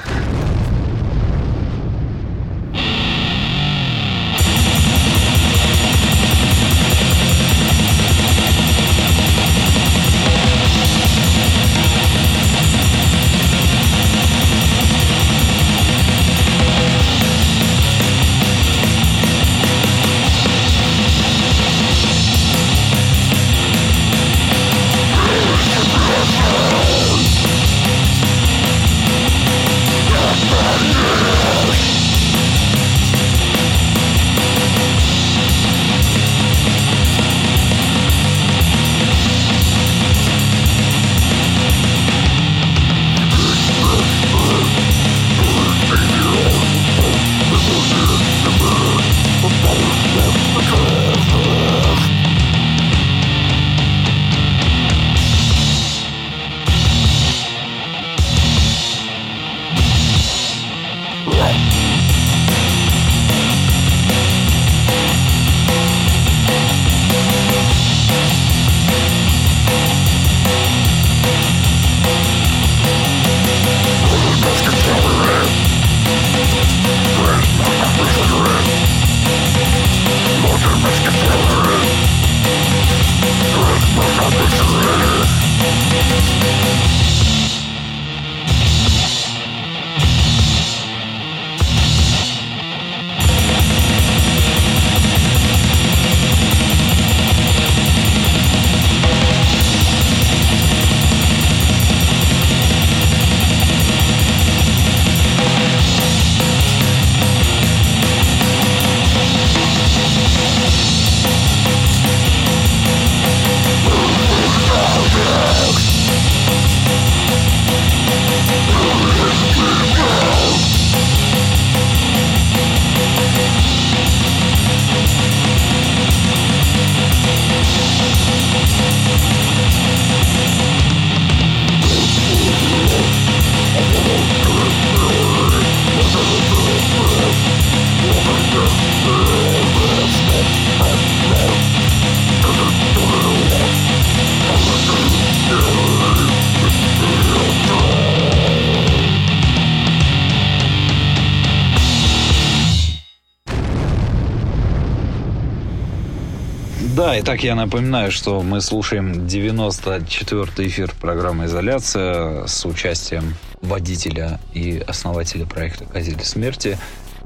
Итак, я напоминаю, что мы слушаем 94-й эфир программы «Изоляция» с участием водителя и основателя проекта «Газели смерти»,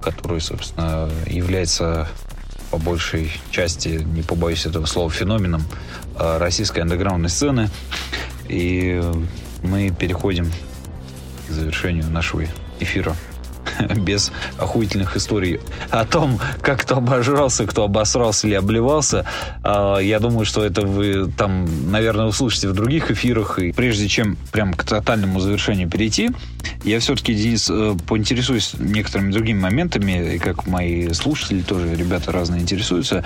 который, собственно, является по большей части, не побоюсь этого слова, феноменом а, российской андеграундной сцены. И мы переходим к завершению нашего эфира. без охуительных историй о том, как кто обожрался, кто обосрался или обливался. А, я думаю, что это вы там, наверное, услышите в других эфирах. И прежде чем прям к тотальному завершению перейти, я все-таки, Денис, э, поинтересуюсь некоторыми другими моментами, и как мои слушатели тоже, ребята разные интересуются.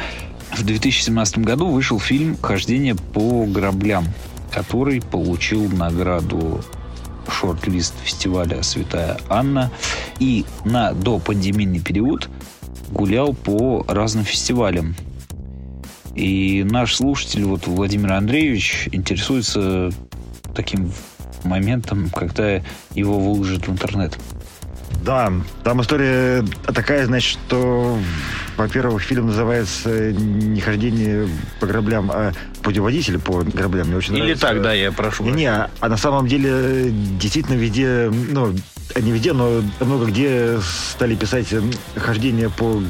В 2017 году вышел фильм «Хождение по граблям», который получил награду шорт-лист фестиваля «Святая Анна» и на допандемийный период гулял по разным фестивалям. И наш слушатель, вот Владимир Андреевич, интересуется таким моментом, когда его выложат в интернет. Да, там история такая, значит, что, во-первых, фильм называется «Не хождение по граблям», а «Путеводитель по граблям». Мне очень Или нравится. так, да, я прошу. Не, не, а на самом деле действительно везде, ну, не везде, но много где стали писать хождение по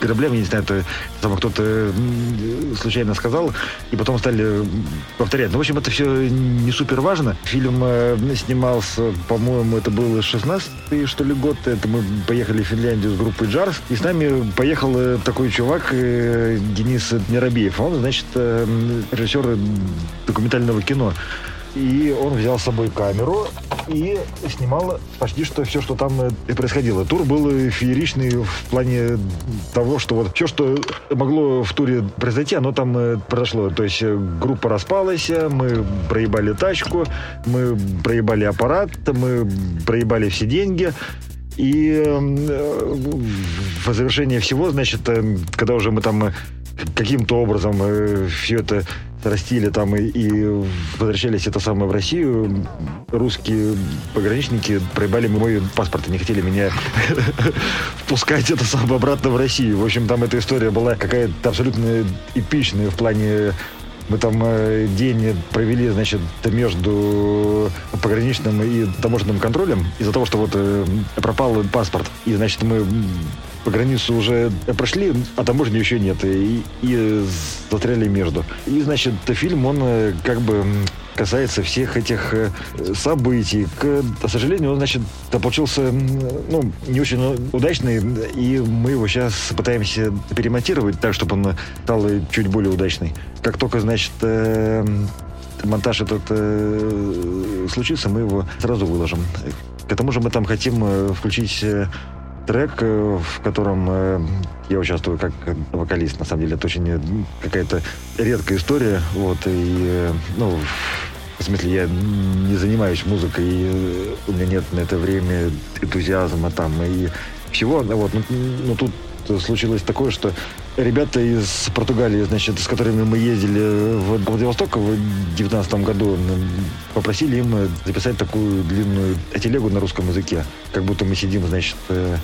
граблям, я не знаю, это там кто-то случайно сказал, и потом стали повторять. Ну, в общем, это все не супер важно. Фильм э, снимался, по-моему, это был 16-й, что ли, год. Это мы поехали в Финляндию с группой Джарс, и с нами поехал э, такой чувак, э, Денис Миробеев. Он, значит, э, режиссер документального кино. И он взял с собой камеру и снимал почти что все, что там э, и происходило. Тур был фееричный в плане того, что вот все, что могло в туре произойти, оно там э, произошло. То есть э, группа распалась, мы проебали тачку, мы проебали аппарат, мы проебали все деньги. И в завершение всего, значит, когда уже мы там каким-то образом все это растили там и, и возвращались это самое в Россию, русские пограничники проебали мой паспорт и не хотели меня впускать это самое обратно в Россию. В общем, там эта история была какая-то абсолютно эпичная в плане мы там э, день провели, значит, между пограничным и таможенным контролем из-за того, что вот э, пропал паспорт. И, значит, мы по границу уже прошли, а таможни еще нет. И, и застряли между. И, значит, фильм, он э, как бы касается всех этих э, событий. К, сожалению, он, значит, получился ну, не очень удачный, и мы его сейчас пытаемся перемонтировать так, чтобы он стал чуть более удачный. Как только, значит, э, монтаж этот случится, мы его сразу выложим. К тому же мы там хотим включить трек, э, в котором э, я участвую как вокалист. На самом деле это очень э, какая-то редкая история. Вот, и, ну, в смысле, я не занимаюсь музыкой, и у меня нет на это время энтузиазма там и всего. Вот, ну, ну, тут случилось такое, что ребята из Португалии, значит, с которыми мы ездили в Владивосток в 2019 году, попросили им записать такую длинную телегу на русском языке. Как будто мы сидим, значит, э,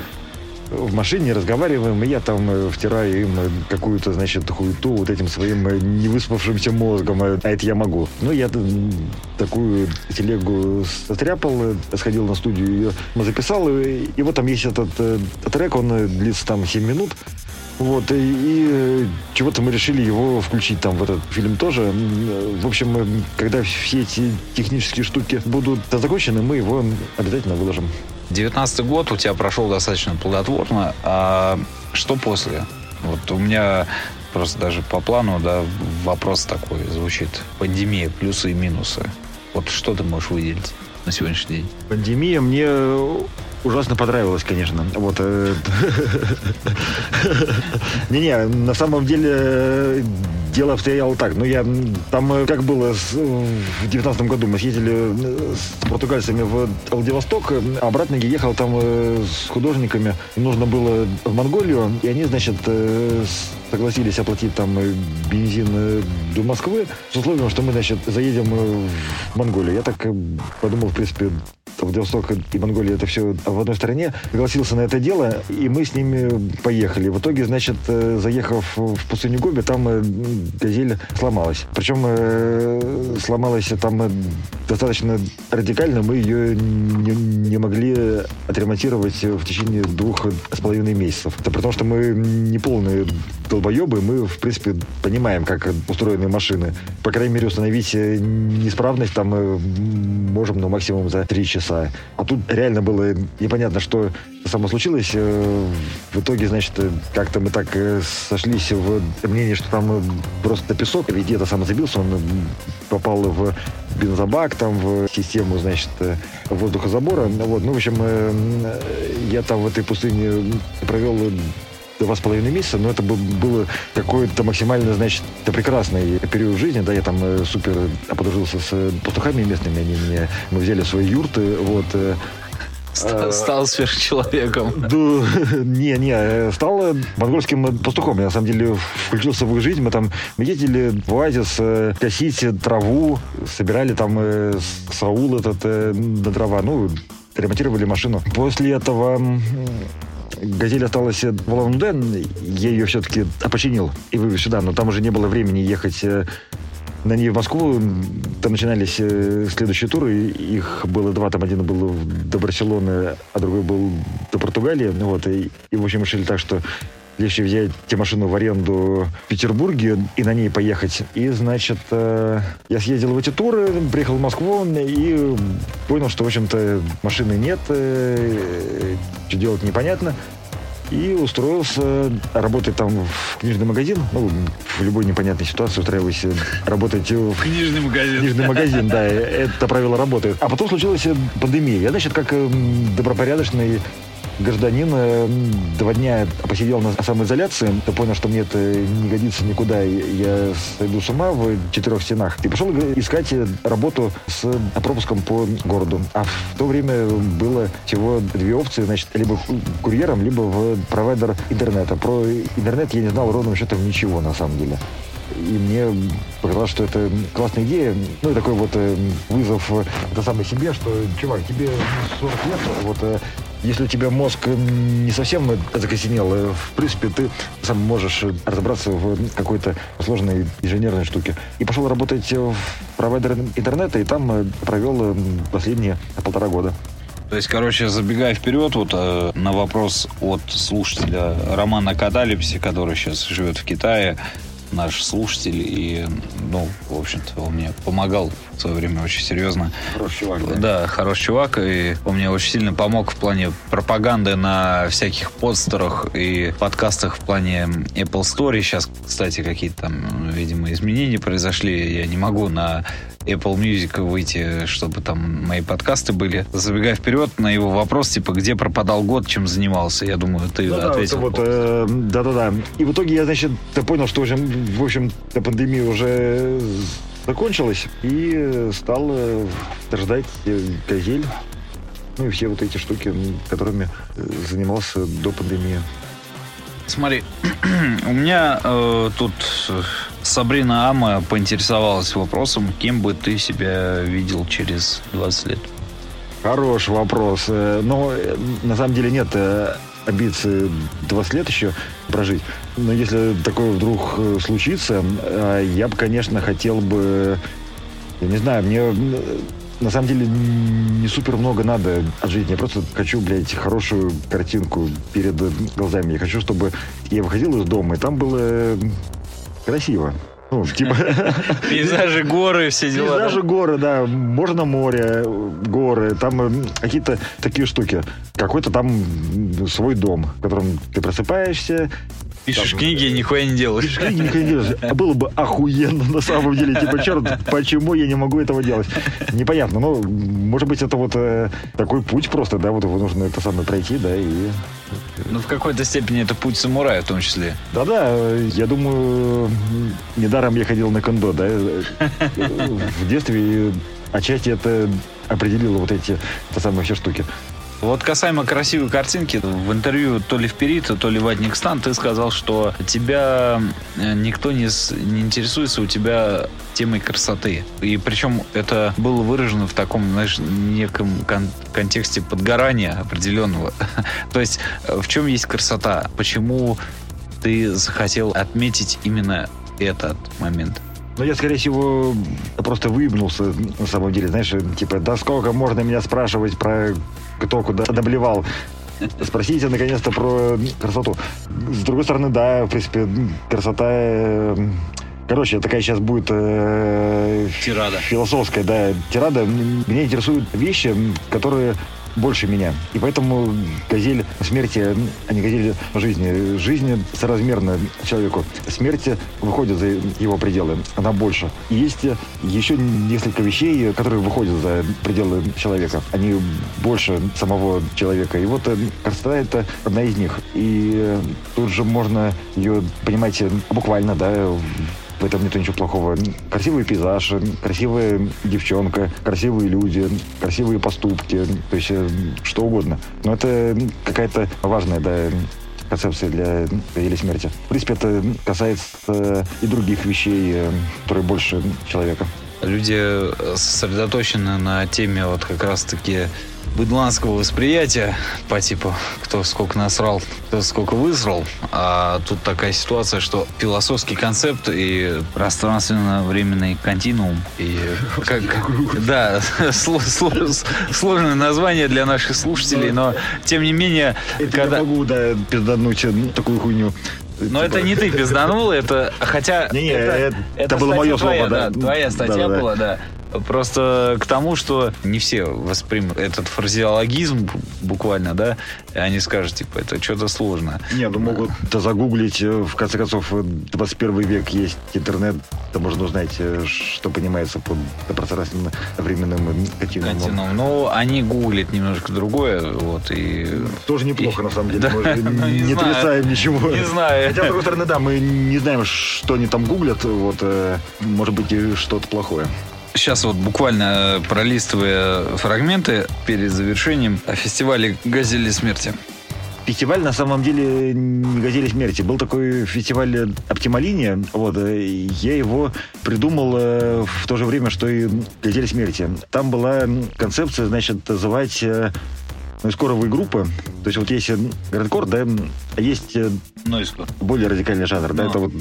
в машине разговариваем, и я там э, втираю им какую-то, значит, хуету вот этим своим э, невыспавшимся мозгом. А это я могу. Ну, я такую телегу состряпал, э, сходил на студию, ее записал, и, и вот там есть этот э, трек, он э, длится там 7 минут. Вот, и, и э, чего-то мы решили его включить там в этот фильм тоже. Э, В общем, когда все эти технические штуки будут закончены, мы его обязательно выложим. 19 год у тебя прошел достаточно плодотворно. А что после? Вот у меня просто даже по плану, да, вопрос такой звучит. Пандемия, плюсы и минусы. Вот что ты можешь выделить на сегодняшний день? Пандемия мне ужасно понравилась, конечно. Вот. э, Не-не, на самом деле э, дело обстояло так. Ну, я там э, как было с- в девятнадцатом году мы съездили с португальцами в Владивосток, обратно я ехал там с художниками. Нужно было в Монголию, и они, значит, согласились оплатить там бензин до Москвы с условием, что мы, значит, заедем в Монголию. Я так подумал, в принципе, Владивосток и Монголия это все в одной стране. Согласился на это дело, и мы с ними поехали. В итоге, значит, э, заехав в пустыню Гоби, там э, газель сломалась. Причем э, сломалась там достаточно радикально. Мы ее не, не могли отремонтировать в течение двух с половиной месяцев. Это при том, что мы не полные долбоебы, мы, в принципе, понимаем, как устроены машины. По крайней мере, установить неисправность там можем, ну, максимум за три часа. Полчаса. А тут реально было непонятно, что само случилось. Э, в итоге, значит, как-то мы так э, сошлись в мнении, что там э, просто песок, ведь это сам забился, он попал в бензобак, там в систему, значит, воздухозабора. Вот, ну, в общем, я там в этой пустыне провел два с половиной месяца, но это было какой-то максимально, значит, прекрасный период жизни, да, я там э, супер подружился с пастухами местными, они меня, мы взяли свои юрты, вот, э, Стал, стал сверхчеловеком. Да, не, не, э, стал монгольским пастухом. Я на самом деле включился в их жизнь. Мы там ездили в оазис, косить траву, собирали там саул этот на дрова, ну, ремонтировали машину. После этого «Газель» осталась в Улан-Удэ, я ее все-таки опочинил и вывез сюда, но там уже не было времени ехать э, на ней в Москву. Там начинались э, следующие туры. Их было два. Там один был до Барселоны, а другой был до Португалии. Вот. И, и в общем, решили так, что легче взять те машину в аренду в Петербурге и на ней поехать. И, значит, э, я съездил в эти туры, приехал в Москву и понял, что, в общем-то, машины нет, э, что делать непонятно. И устроился работать там в книжный магазин. Ну, в любой непонятной ситуации устраивайся работать в книжный магазин. Книжный магазин, да, это правило работает. А потом случилась пандемия. Я, значит, как добропорядочный гражданин два дня посидел на самоизоляции, я понял, что мне это не годится никуда, я сойду с ума в четырех стенах. И пошел искать работу с пропуском по городу. А в то время было всего две опции, значит, либо курьером, либо в провайдер интернета. Про интернет я не знал ровным счетом ничего, на самом деле. И мне показалось, что это классная идея. Ну, и такой вот э, вызов это самой себе, что, чувак, тебе 40 лет, вот э, если у тебя мозг не совсем закосенел, э, в принципе, ты сам можешь разобраться в какой-то сложной инженерной штуке. И пошел работать в провайдер интернета, и там э, провел э, последние полтора года. То есть, короче, забегая вперед, вот э, на вопрос от слушателя Романа Каталипси, который сейчас живет в Китае, наш слушатель, и, ну, в общем-то, он мне помогал в свое время очень серьезно. Хороший чувак, да? Да, хороший чувак, и он мне очень сильно помог в плане пропаганды на всяких постерах и подкастах в плане Apple Story. Сейчас, кстати, какие-то там, видимо, изменения произошли. Я не могу на Apple Music выйти, чтобы там мои подкасты были. Забегая вперед на его вопрос, типа, где пропадал год, чем занимался, я думаю, ты да, ответил. Да, вот, э, да-да-да. И в итоге я, значит, понял, что уже, в общем, пандемия уже закончилась, и стал э, ждать э, газель. Ну и все вот эти штуки, которыми э, занимался до пандемии. Смотри, у меня э, тут Сабрина Ама поинтересовалась вопросом, кем бы ты себя видел через 20 лет? Хороший вопрос. Э, но э, на самом деле нет э, амбиции 20 лет еще прожить. Но если такое вдруг случится, я бы, конечно, хотел бы... Я не знаю, мне на самом деле не супер много надо от жизни. Я просто хочу, блядь, хорошую картинку перед глазами. Я хочу, чтобы я выходил из дома, и там было красиво. Ну, типа... Пейзажи, горы, все дела. Пейзажи, горы, да. Можно море, горы. Там э, какие-то такие штуки. Какой-то там свой дом, в котором ты просыпаешься, Пишешь там, книги и нихуя не делаешь. Пишешь книги, нихуя не делаешь. А было бы охуенно на самом деле. Типа, черт, почему я не могу этого делать? Непонятно. Ну, может быть, это вот э, такой путь просто, да, вот нужно это самое пройти, да, и... Ну, в какой-то степени это путь самурая в том числе. Да-да, я думаю, недаром я ходил на кондо, да. В детстве отчасти это определило вот эти, те самые все штуки. Вот касаемо красивой картинки, в интервью то ли в Перита, то ли в Адникстан ты сказал, что тебя э, никто не, не интересуется у тебя темой красоты. И причем это было выражено в таком, знаешь, неком кон- контексте подгорания определенного. то есть э, в чем есть красота? Почему ты захотел отметить именно этот момент? Ну, я, скорее всего, просто выебнулся, на самом деле, знаешь, типа, да сколько можно меня спрашивать про кто куда доблевал. Спросите, наконец-то, про красоту. С другой стороны, да, в принципе, красота э, Короче, такая сейчас будет э, Тирада. философская, да, тирада. Меня интересуют вещи, которые больше меня. И поэтому газель смерти, а не газель жизни. Жизнь соразмерна человеку. Смерть выходит за его пределы. Она больше. И есть еще несколько вещей, которые выходят за пределы человека. Они больше самого человека. И вот э, красота это одна из них. И э, тут же можно ее понимать буквально, да, в этом нет ничего плохого. Красивый пейзаж, красивая девчонка, красивые люди, красивые поступки, то есть э, что угодно. Но это какая-то важная, да, концепция для или смерти. В принципе, это касается и других вещей, э, которые больше человека. Люди сосредоточены на теме вот как раз-таки быдланского восприятия по типу кто сколько насрал, кто сколько высрал. А тут такая ситуация, что философский концепт и пространственно-временный континуум. И как, да, сложное название для наших слушателей, но тем не менее... Это когда... я могу, да, пиздануть такую хуйню. Но это не ты пизданул, это... Хотя... Не, не, это, это, это было мое твоя, слово, да. да. Твоя статья да, была, да. Просто к тому, что не все воспримут этот фразеологизм буквально, да, и они скажут, типа, это что-то сложно. Не, ну могут да, загуглить, э, в конце концов, 21 век есть интернет, там можно узнать, э, что понимается под пространственно-временным континуумом. континуум. Ну, они гуглят немножко другое, вот, и... Тоже неплохо, и... на самом деле. Мы ну, не отрицаем ничего. Не знаю. Хотя, с другой стороны, да, мы не знаем, что они там гуглят, вот, э, может быть, и что-то плохое. Сейчас вот буквально пролистывая фрагменты перед завершением фестиваля «Газели смерти». Фестиваль на самом деле не «Газели смерти». Был такой фестиваль «Оптималиния». Вот, я его придумал э, в то же время, что и «Газели смерти». Там была концепция, значит, называть э, нойскоровые группы. То есть вот есть грандкор, да, а есть Нойскор. более радикальный жанр, да, Но. это вот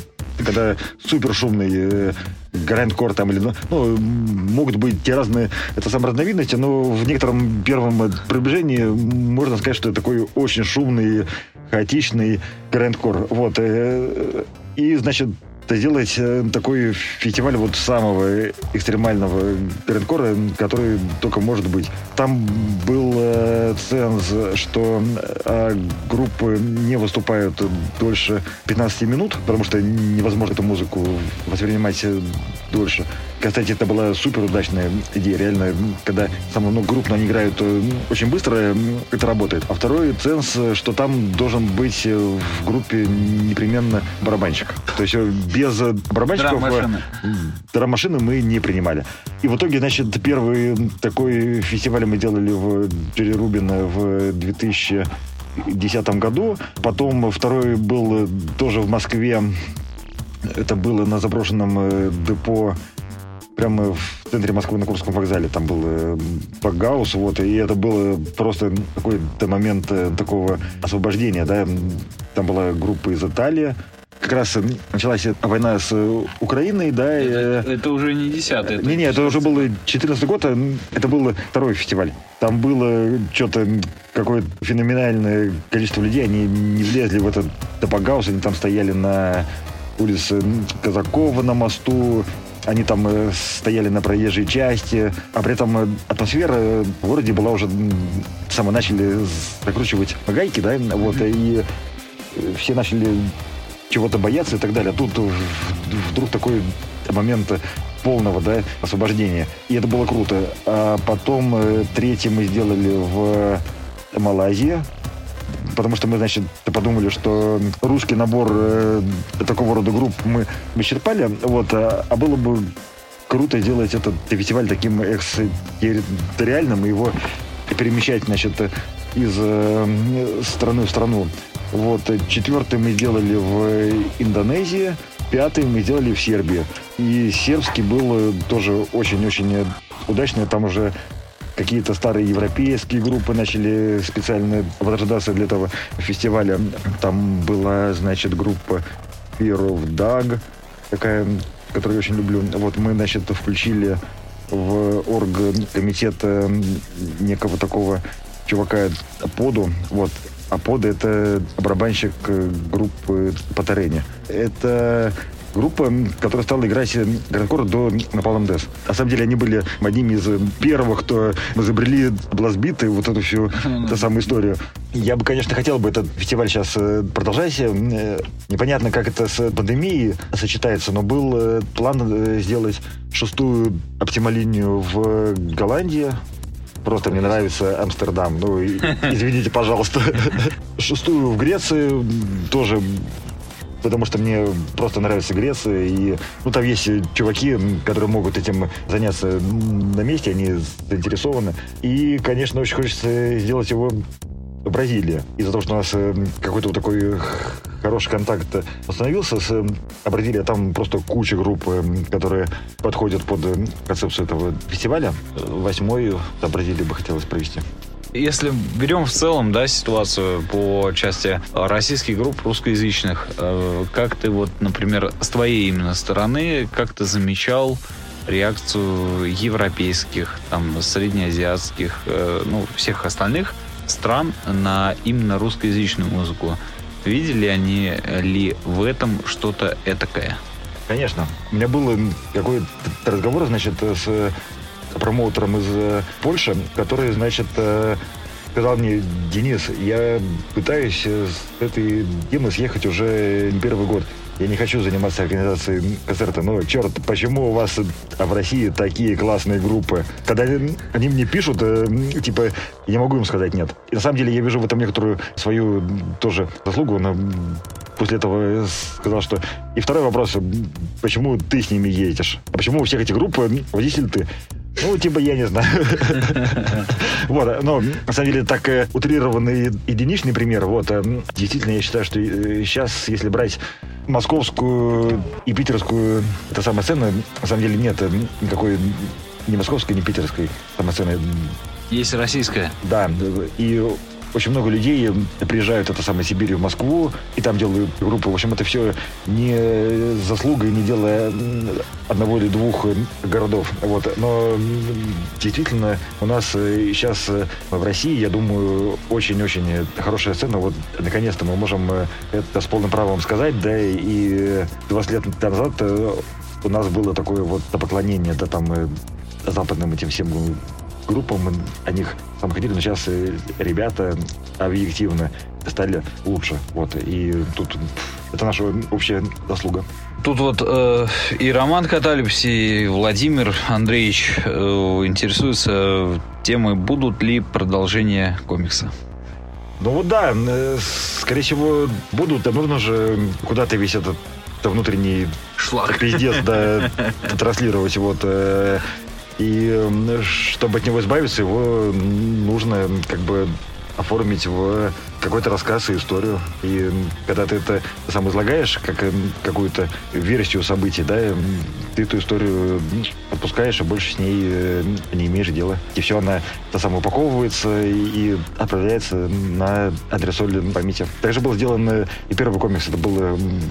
когда супер шумный э, грандкор там или ну могут быть те разные это сам разновидности, но в некотором первом приближении можно сказать, что это такой очень шумный, хаотичный грандкор. Вот. Э, и, значит, сделать э, такой фестиваль вот самого экстремального грандкора, который только может быть. Там был э, ценз, что э, группы не выступают дольше 15 минут, потому что невозможно эту музыку воспринимать дольше. Кстати, это была супер удачная идея, реально, когда самое много групп, но они играют э, очень быстро, это работает. А второй ценс, что там должен быть в группе непременно барабанщик. То есть без барабанщиков драм-машины. драм-машины мы не принимали. И в итоге, значит, первый такой фестиваль мы делали в Джерри Рубина в 2010 году. Потом второй был тоже в Москве. Это было на заброшенном э, депо прямо в центре Москвы на Курском вокзале. Там был э, Багаус, вот, и это было просто какой-то момент э, такого освобождения, да. Там была группа из Италии, как раз началась война с Украиной, да. Это, это уже не десятый. Не, не, это уже был 14 год, а это был второй фестиваль. Там было что-то какое-то феноменальное количество людей, они не влезли в этот Топогаус, они там стояли на улице Казакова на мосту, они там э, стояли на проезжей части, а при этом э, атмосфера в городе была уже... Само начали закручивать гайки, да, вот, и все начали чего-то бояться и так далее. А тут вдруг такой момент полного да, освобождения. И это было круто. А потом э, третий мы сделали в Малайзии, потому что мы, значит, подумали, что русский набор э, такого рода групп мы исчерпали, вот, а, а было бы круто сделать этот фестиваль таким экстерриториальным и его перемещать, значит, из э, страны в страну. Вот, четвертый мы сделали в Индонезии, пятый мы сделали в Сербии. И сербский был тоже очень-очень удачный, там уже какие-то старые европейские группы начали специально возрождаться для этого фестиваля. Там была, значит, группа Fear of Dog, такая, которую я очень люблю. Вот мы, значит, включили в оргкомитет э, некого такого чувака Поду. Вот. А Пода — это барабанщик э, группы Патарене. Это группа, которая стала играть грандкор до Napalm Death. На самом деле они были одними из первых, кто изобрели бластбит и вот эту всю эту самую историю. Я бы, конечно, хотел бы этот фестиваль сейчас э, продолжать. Э, Непонятно, как это с пандемией сочетается, но был э, план э, сделать шестую оптимолинию в Голландии, Просто мне нравится Амстердам. Ну, извините, пожалуйста. Шестую в Греции тоже потому что мне просто нравится Греция, и ну, там есть чуваки, которые могут этим заняться на месте, они заинтересованы. И, конечно, очень хочется сделать его в Бразилии. Из-за того, что у нас э, какой-то вот такой х- хороший контакт установился с э, Бразилией, там просто куча групп, э, которые подходят под э, концепцию этого фестиваля. Э, Восьмой в Бразилии бы хотелось провести. Если берем в целом, да, ситуацию по части э, российских групп русскоязычных, э, как ты вот, например, с твоей именно стороны, как ты замечал реакцию европейских, там, среднеазиатских, э, ну, всех остальных стран на именно русскоязычную музыку? Видели они ли в этом что-то этакое? Конечно. У меня был м, какой-то разговор, значит, с э, промоутером из э, Польши, который, значит, э, сказал мне, Денис, я пытаюсь э, с этой темы съехать уже не первый год. Я не хочу заниматься организацией концерта. Но, черт, почему у вас в России такие классные группы? Когда они мне пишут, э, типа, я не могу им сказать нет. И на самом деле я вижу в этом некоторую свою тоже заслугу. Но после этого сказал, что... И второй вопрос, почему ты с ними едешь? А почему у всех этих групп водитель ты? Ну, типа, я не знаю. Вот, но на самом деле так э, утрированный единичный пример. Вот, э, действительно, я считаю, что сейчас, если брать московскую и питерскую, это самая сцена, на самом деле нет э, никакой ни московской, ни питерской самой сцены. Есть российская. Да, и очень много людей приезжают это самое Сибирь в Москву и там делают группы. В общем, это все не заслуга и не дело м, одного или двух м, городов. Вот. Но действительно у нас э, сейчас э, в России, я думаю, очень-очень хорошая сцена. Вот наконец-то мы можем э, это с полным правом сказать, да, и 20 лет назад э, у нас было такое вот поклонение, да, там э, западным этим всем группам, мы о них там ходили, но сейчас э, ребята объективно стали лучше. Вот, и тут это наша общая заслуга. Тут вот э, и Роман Каталипс, и Владимир Андреевич э, интересуются темой, будут ли продолжения комикса. Ну вот да, э, скорее всего, будут, а нужно же куда-то весь этот внутренний Шлак. пиздец, да, транслировать, вот. э, И чтобы от него избавиться, его нужно как бы оформить в какой-то рассказ и историю. И когда ты это сам излагаешь, как какую-то версию событий, да, ты эту историю отпускаешь, и больше с ней э, не имеешь дела. И все, она та самая упаковывается и, отправляется на адресоль памяти. Также был сделан э, и первый комикс. Это было м,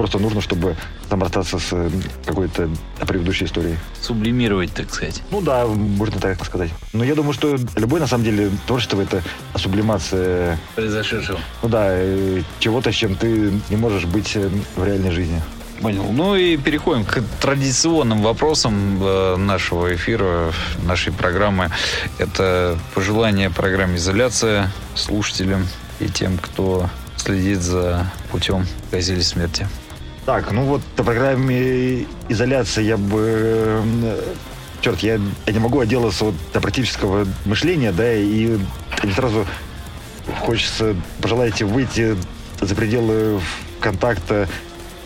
просто нужно, чтобы там расстаться с э, какой-то предыдущей историей. Сублимировать, так сказать. Ну да, можно так сказать. Но я думаю, что любое, на самом деле, творчество — это сублимация, Произошедшего. ну да, э, чего-то, с чем ты не можешь быть э, в реальной жизни. Понял. Ну и переходим к традиционным вопросам э, нашего эфира, нашей программы. Это пожелание программе «Изоляция» слушателям и тем, кто следит за путем газели смерти. Так, ну вот на программе изоляции я бы... э, Черт, я, я не могу отделаться от практического мышления, да, и сразу хочется пожелать выйти за пределы контакта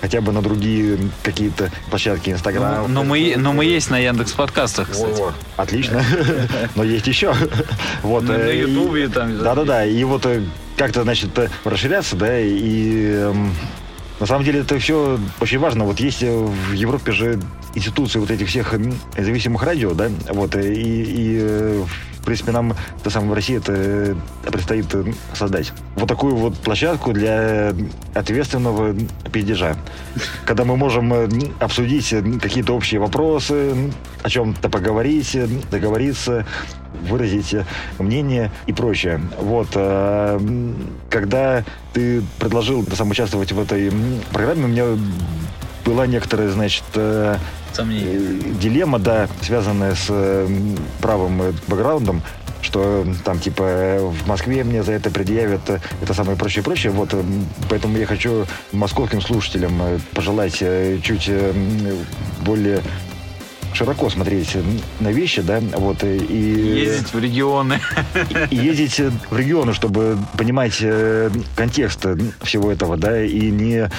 хотя бы на другие какие-то площадки Инстаграм. Ну, но, мы, но мы есть на Яндекс подкастах, кстати. Во-во. Отлично. Но есть еще. Вот. На- э, Ютубе там. Да-да-да. И вот э, как-то, значит, расширяться, да, и эм, на самом деле это все очень важно. Вот есть э, в Европе же институции вот этих всех независимых радио, да, вот, э, и, и э, принципе, нам, то самое в России, это э, предстоит э, создать. Вот такую вот площадку для ответственного пиздежа. Когда мы можем э, обсудить э, какие-то общие вопросы, о чем-то поговорить, э, договориться, выразить э, мнение и прочее. Вот. э, Когда ты предложил сам участвовать в этой программе, мне была некоторая, значит, Сомнения. э, дилемма, да, связанная с э, правым э, бэкграундом, что там типа в Москве мне за это предъявят это самое прочее прочее. Вот поэтому я хочу московским слушателям пожелать чуть более широко смотреть на вещи, да, вот и Ездить в регионы. и ездить в регионы, чтобы понимать контекст всего этого, да, и не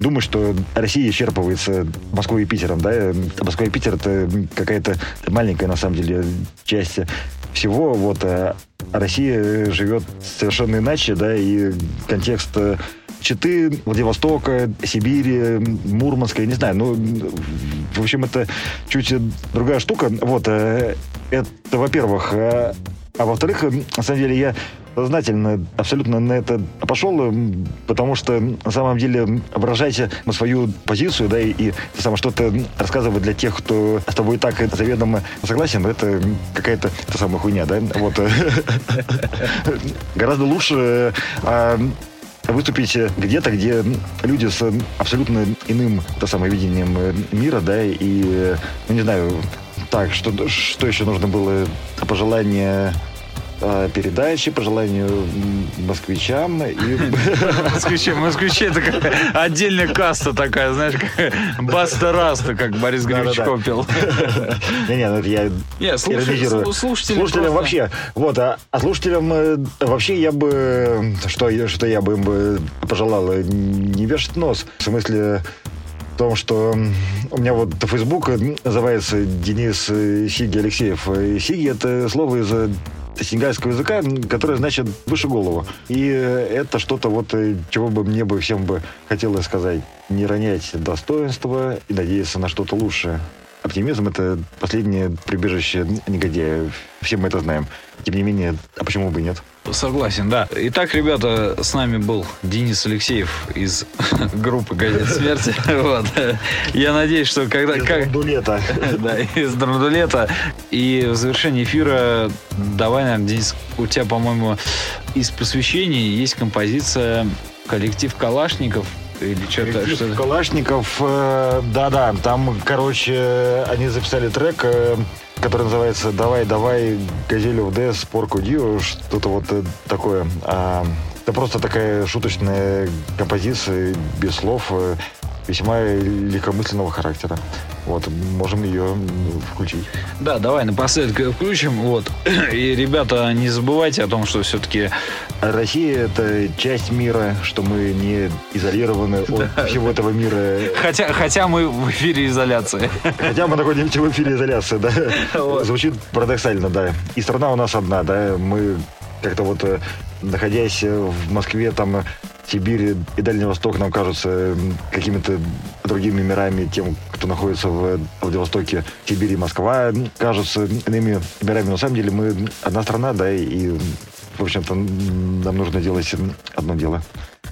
думать, что Россия исчерпывается Москвой и Питером, да. Э, Москва и Питер это какая-то маленькая, на самом деле, часть всего, вот, а Россия живет совершенно иначе, да, и контекст э, Читы, Владивостока, Сибири, Мурманска, я не знаю, ну, в общем, это чуть другая штука. Вот, э, это, во-первых. А, во-вторых, э, на самом деле, я сознательно абсолютно на это пошел, м, потому что на самом деле выражать свою позицию, да, и, и это самое, что-то рассказывать для тех, кто с тобой так заведомо согласен, это какая-то та самая хуйня, да, вот. э, Гораздо лучше а, выступить где-то, где люди с абсолютно иным, то самое, видением э, мира, да, и, э, ну, не знаю, так, что, что еще нужно было? Пожелание э, передачи, пожеланию м, москвичам и... Москвичи, москвичи это как отдельная каста такая, знаешь, как Баста Раста, как Борис Да-да-да. Гребенщиков пел. Не-не, ну это я Не, Слушателям вообще, вот, а, а слушателям э, вообще я бы, что, что я бы им бы пожелал, э, не вешать нос. В смысле, том, что у меня вот Facebook называется Денис э, Сиги Алексеев. И Сиги — это слово из э, синегальского языка, которое значит «выше голову». И э, это что-то вот, э, чего бы мне бы всем бы хотелось сказать. Не ронять достоинства и надеяться на что-то лучшее. Оптимизм — это последнее прибежище негодяя. Все мы это знаем. Тем не менее, а почему бы и нет? Согласен, да. Итак, ребята, с нами был Денис Алексеев из группы «Газет смерти». Вот. Я надеюсь, что когда... как- Дулета. Да, из Драндулета. И в завершении эфира давай, наверное, Денис, у тебя, по-моему, из посвящений есть композиция «Коллектив Калашников» или что-то... что Калашников, э, да-да, там, короче, они записали трек, э, который называется «Давай, давай, Газелю в ДС, Порку Дио», что-то вот э, такое. А, это просто такая шуточная композиция, без слов, э, весьма легкомысленного характера. Вот, можем ее м, включить. Да, давай напоследок включим. Вот. И, ребята, не забывайте о том, что все-таки Россия — это часть мира, что мы не изолированы от всего этого мира. Хотя, хотя мы в эфире изоляции. Хотя мы находимся в эфире изоляции, да. Вот. Звучит парадоксально, да. И страна у нас одна, да. Мы как-то вот, э, находясь в Москве, там, Сибири и Дальний Восток нам кажутся какими-то другими мирами тем, кто находится в Владивостоке, Сибири и Москва кажутся иными мирами. Но на самом деле мы одна страна, да, и, в общем-то, нам нужно делать одно дело.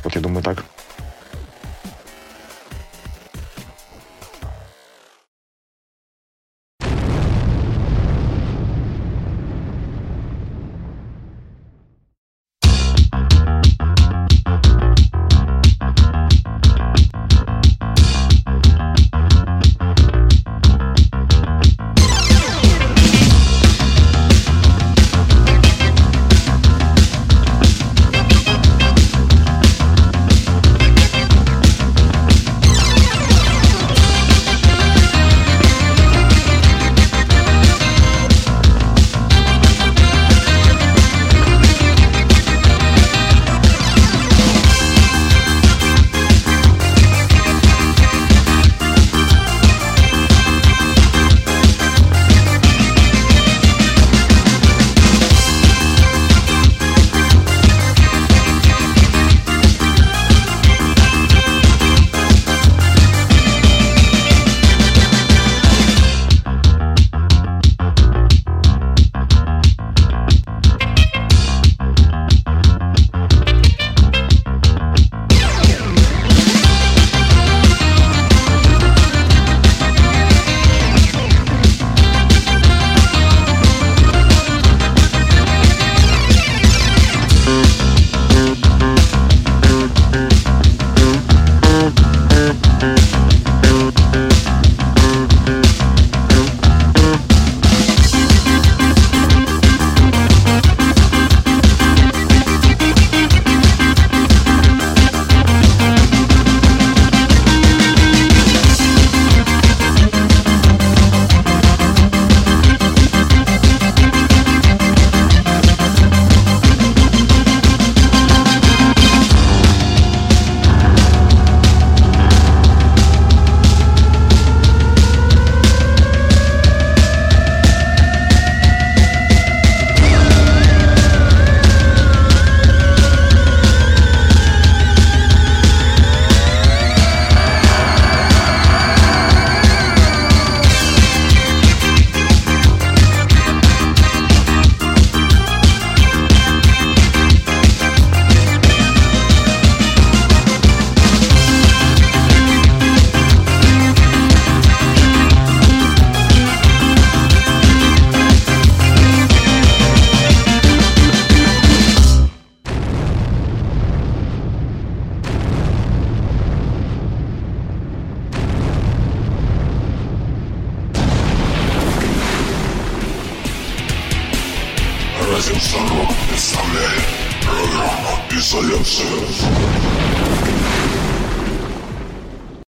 Вот я думаю так.